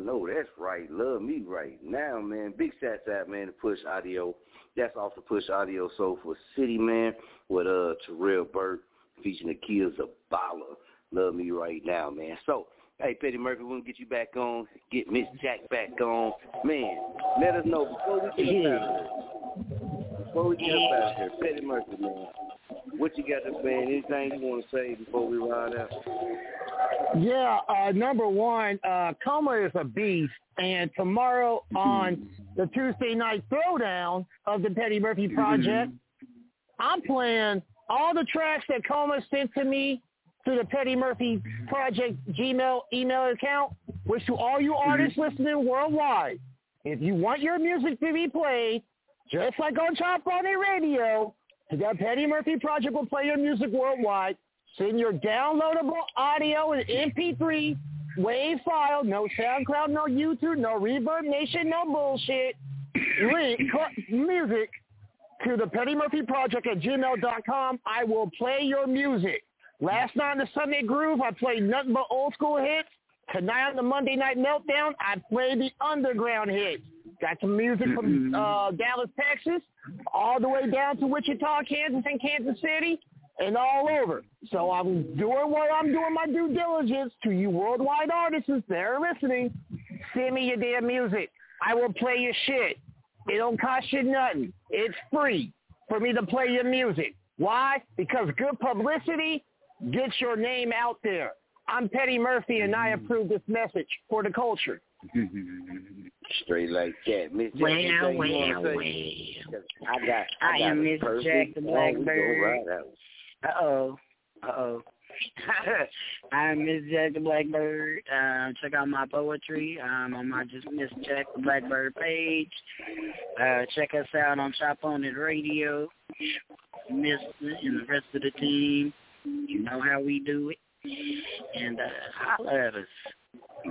Know that's right. Love me right now, man. Big shouts out, man, to Push Audio. That's off the Push Audio Soul for City, man, with uh Terrell Burke featuring the Kids of Bala. Love me right now, man. So, hey, Petty Murphy, we'll get you back on, get Miss Jack back on. Man, let us know before we get out of here. Before we get out of here, Petty Murphy, man, what you got to say? Anything you want to say before we ride out? Yeah, uh, number one, uh, Coma is a beast, and tomorrow on the Tuesday night throwdown of the Petty Murphy Project, I'm playing all the tracks that Coma sent to me through the Petty Murphy Project Gmail email account, which to all you artists listening worldwide, if you want your music to be played, just like on Chop On the Radio, the Petty Murphy Project will play your music worldwide. Send your downloadable audio in MP3 WAV file, no SoundCloud, no YouTube, no Reverb Nation, no bullshit. Link music to the Petty Murphy Project at gmail.com. I will play your music. Last night on the Sunday Groove, I played nothing but old school hits. Tonight on the Monday Night Meltdown, I played the underground hits. Got some music from uh, Dallas, Texas, all the way down to Wichita, Kansas, and Kansas City, and all over. So I'm doing what I'm doing my due diligence to you worldwide artists that are listening. Send me your damn music. I will play your shit. It don't cost you nothing. It's free for me to play your music. Why? Because good publicity gets your name out there. I'm Petty Murphy, and I approve this message for the culture. Straight like that. Miss Jack, Well, anything you well. I got, I, I got am Miss Jack the song. We go Blackbird. right. Uh-oh. Uh-oh. I'm Miss Jack the Blackbird. Um, check out my poetry um, on my just Miss Jack the Blackbird page. Uh, check us out on Chop On It Radio. Miss and the rest of the team. You know how we do it. And uh, holler at us.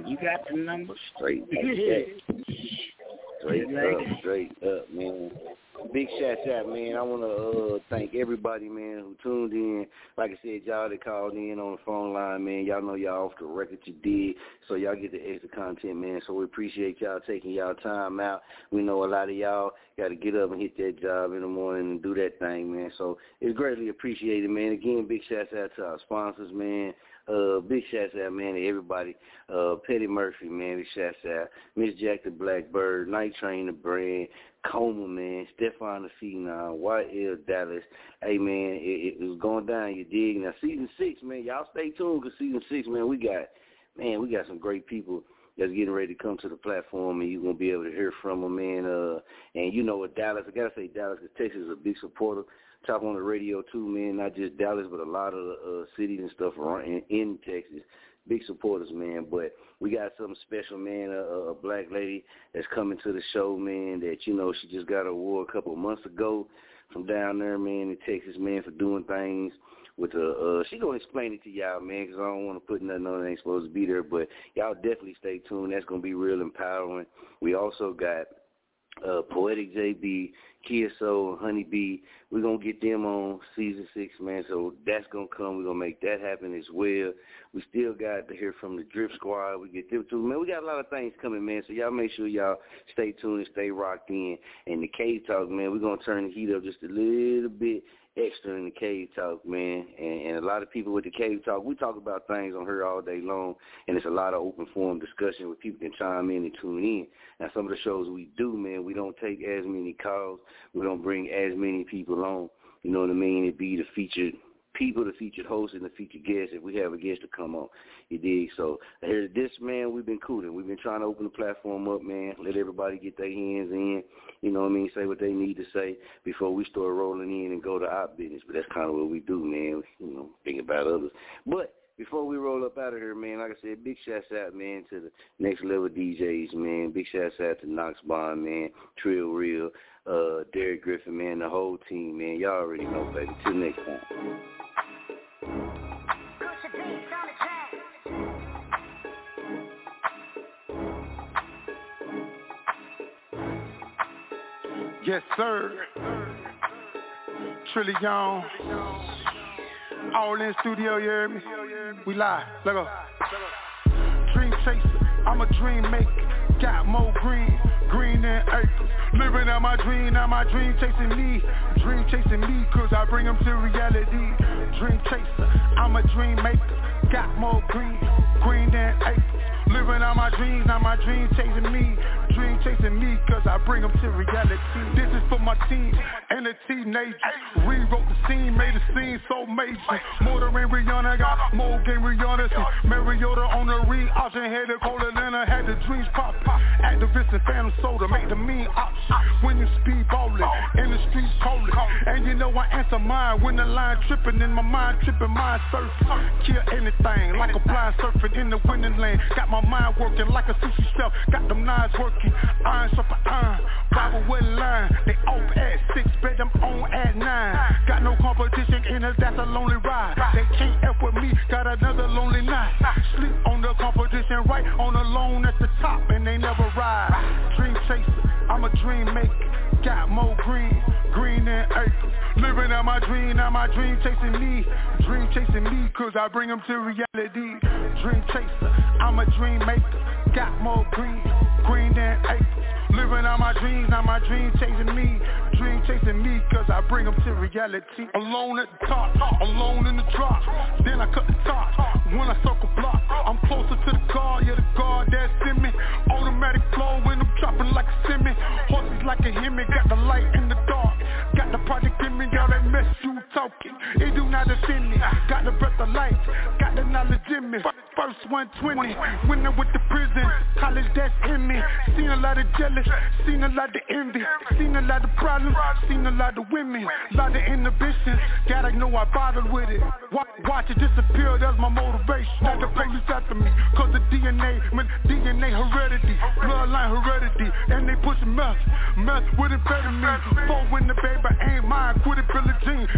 You got the number. Straight like. Straight up, straight up, man. Big shout out, man. I want to uh, thank everybody, man, who tuned in. Like I said, y'all that called in on the phone line, man. Y'all know y'all off the record you did, so y'all get the extra content, man. So we appreciate y'all taking y'all time out. We know a lot of y'all got to get up and hit that job in the morning and do that thing, man. So it's greatly appreciated, man. Again, big shout out to our sponsors, man. Uh, big shouts out, man, to everybody. Uh, Petty Murphy, man, big shouts out. Miss Jack the Blackbird, Night Train the Brand, Coma, man, Stefan the Phenom, YL Dallas. Hey, man, it, it was going down, you dig? Now, season six, man, y'all stay tuned because season six, man, we got, man, we got some great people that's getting ready to come to the platform, and you're gonna be able to hear from them, man. Uh, and you know what, Dallas, I gotta say Dallas, because Texas is a big supporter. Top on the radio too, man. Not just Dallas, but a lot of uh, cities and stuff around in, in Texas. Big supporters, man. But we got something special, man. A, a black lady that's coming to the show, man. That you know she just got an award a couple of months ago from down there, man, in Texas, man, for doing things with the uh she gonna explain it to y'all man because i don't want to put nothing on that ain't supposed to be there but y'all definitely stay tuned that's gonna be real empowering we also got uh poetic jb KSO, Honeybee, we're gonna get them on season six, man. So that's gonna come. We're gonna make that happen as well. We still got to hear from the Drip Squad. We get them too, man. We got a lot of things coming, man. So y'all make sure y'all stay tuned and stay rocked in. And the Cave Talk, man, we're gonna turn the heat up just a little bit extra in the Cave Talk, man. And, and a lot of people with the Cave Talk, we talk about things on here all day long, and it's a lot of open forum discussion where people can chime in and tune in. Now, some of the shows we do, man, we don't take as many calls. We don't bring as many people on. You know what I mean? It be the featured people, the featured host, and the featured guest if we have a guest to come on. You dig? So here, this man, we've been cooling. We've been trying to open the platform up, man. Let everybody get their hands in. You know what I mean? Say what they need to say before we start rolling in and go to our business. But that's kind of what we do, man. You know, think about others. But before we roll up out of here, man, like I said, big shouts out, man, to the next level DJs, man. Big shouts out to Knox Bond, man, Trill Real, uh, Derek Griffin, man, the whole team, man. Y'all already know, baby. Till next time. Yes, sir. Trillion. All in studio, you hear me? We live. Let go. Dream chaser, I'm a dream maker. Got more green, green than acres. Living out my dream, now my dream chasing me. Dream chasing me, cause I bring them to reality. Dream chaser, I'm a dream maker. Got more green, green than acres. Living out my dreams, now my dream chasing me. Dream chasing me, cause I bring them to reality. This is for my team and the teenagers. Rewrote the scene, made the scene so major. More than Rihanna, got more game Rihanna Mariota on the re-option, had it colder than I had the dreams pop pop. Activists and phantom soda, make the mean option When you speed ballin', in the streets calling And you know I answer mine when the line tripping In my mind tripping, mind surfing Kill anything, like a blind surfing in the winning lane. Got my mind working like a sushi chef. Got them knives working, iron sharper iron Bible with line, they off at six, bet them on at nine. Got no competition in us, that's a lonely ride. They can't F with me, got another lonely night. Sleep on the competition, right on the loan at the top And they never ride. Dream chaser, I'm a dream maker. Got more green, green than acres Living out my dream, now my dream chasing me. Dream chasing me, cause I bring them to reality. Dream chaser, I'm a dream maker. Got more green, green than acres. Living out my dreams, now my dream chasing me. Dream chasing me, cause I bring them to reality. Alone at the top, alone in the drop. Then I cut the top, when I circle block. I'm closer to the guard, yeah the guard that's in me. Automatic flow when I'm dropping like a semi. Horses like a Hemi, got the light in the dark the project in me, all that mess you talking. It do not offend me, got the breath of life. Got the knowledge in me, first 120 Winning with the prison, college that's in me. Seen a lot of jealous, seen a lot of envy. Seen a lot of problems, seen a lot of women. Lot of inhibitions, gotta know I bothered with it. Watch, it disappear, that's my motivation. Not the police after me, cause the DNA, man, DNA heredity. Bloodline heredity, and they pushing meth. Meth with amphetamine, four when the baby ain't mine. Quit it,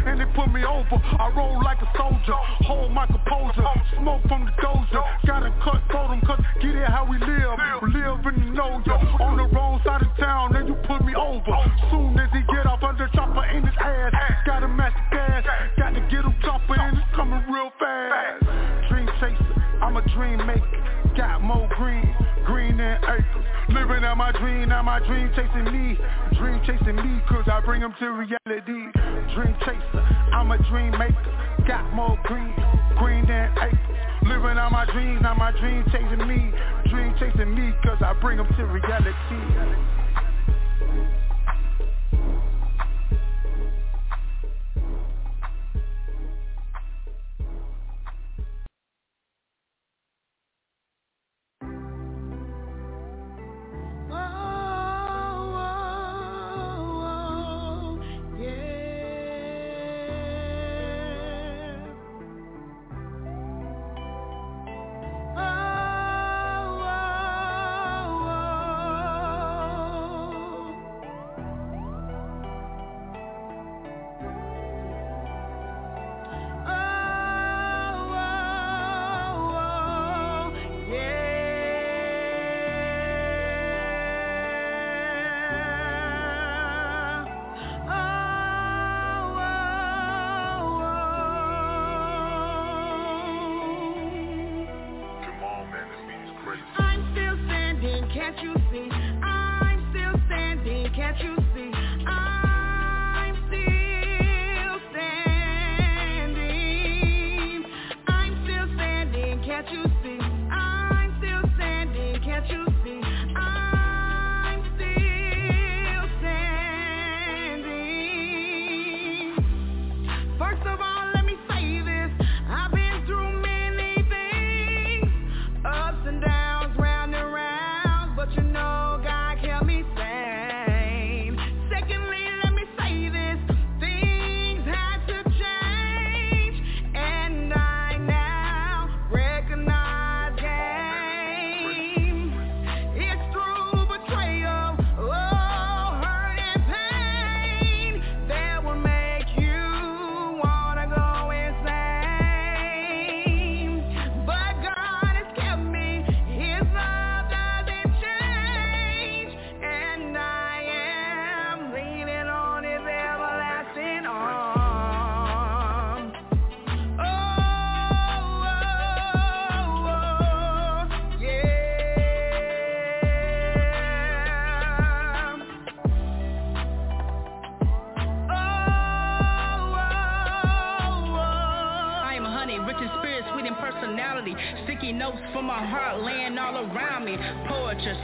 and they put me over. I roll like a soldier, hold my composure. Smoke from the dozer, gotta cut for them Cause get it how we live, live in the know ya On the wrong side of town, then you put me over. Soon as he get off under chopper in his ass Gotta match the gas, gotta get him chopper and it's coming real fast. Dream chaser, I'm a dream maker Got more green, green than acres Living out my dream, now my dream chasing me. Dream chasing me, cause I bring them to reality. Dream chaser, I'm a dream maker. Got more green, green than acres Living out my dreams, now my dream chasing me. Dream chasing me, cause I bring them to reality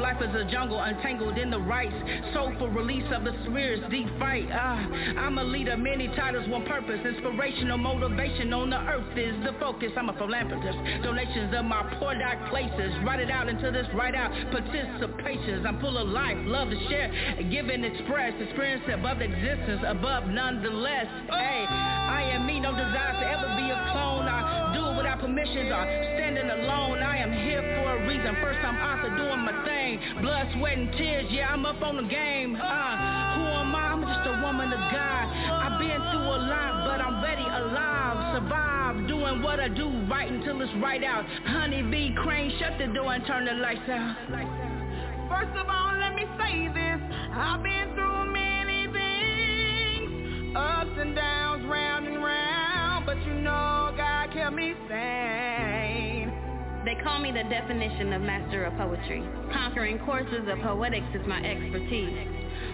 life is a jungle untangled in the rights. Soulful release of the spirit's deep fight. Uh, I'm a leader, many titles, one purpose. Inspirational motivation on the earth is the focus. I'm a philanthropist. Donations of my poor dark places. Write it out into this write out. Participations. I'm full of life, love to share, give and express. Experience above existence, above nonetheless. Hey, I am me, no desire to ever be a clone. I do it without permissions or standing alone. I am here for a reason. First I'm Blood, sweat, and tears. Yeah, I'm up on the game. Uh, who am I? I'm just a woman of God. I've been through a lot, but I'm ready, alive, survive, doing what I do, right until it's right out. Honey bee, crane, shut the door and turn the lights out. First of all, let me say this. I've been through many things, ups and downs, round and round, but you know God kept me sane. Call me the definition of master of poetry. Conquering courses of poetics is my expertise.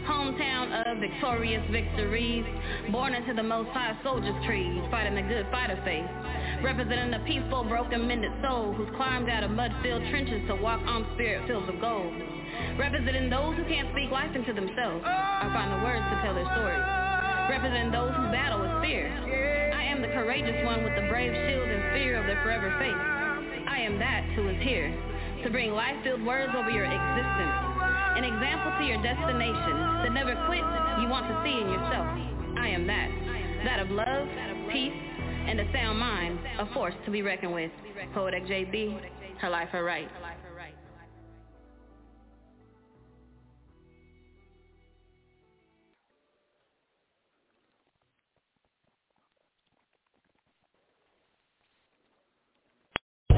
Hometown of victorious victories. Born into the most high soldiers trees, fighting the good fight of faith. Representing a peaceful, broken, mended soul who's climbed out of mud-filled trenches to walk on spirit fields of gold. Representing those who can't speak life into themselves or find the words to tell their stories. Representing those who battle with fear. I am the courageous one with the brave shield and fear of the forever faith. I am that who is here to bring life-filled words over your existence. An example to your destination that never quit you want to see in yourself. I am that. That of love, peace, and a sound mind, a force to be reckoned with. Poetic JB, her life, her right.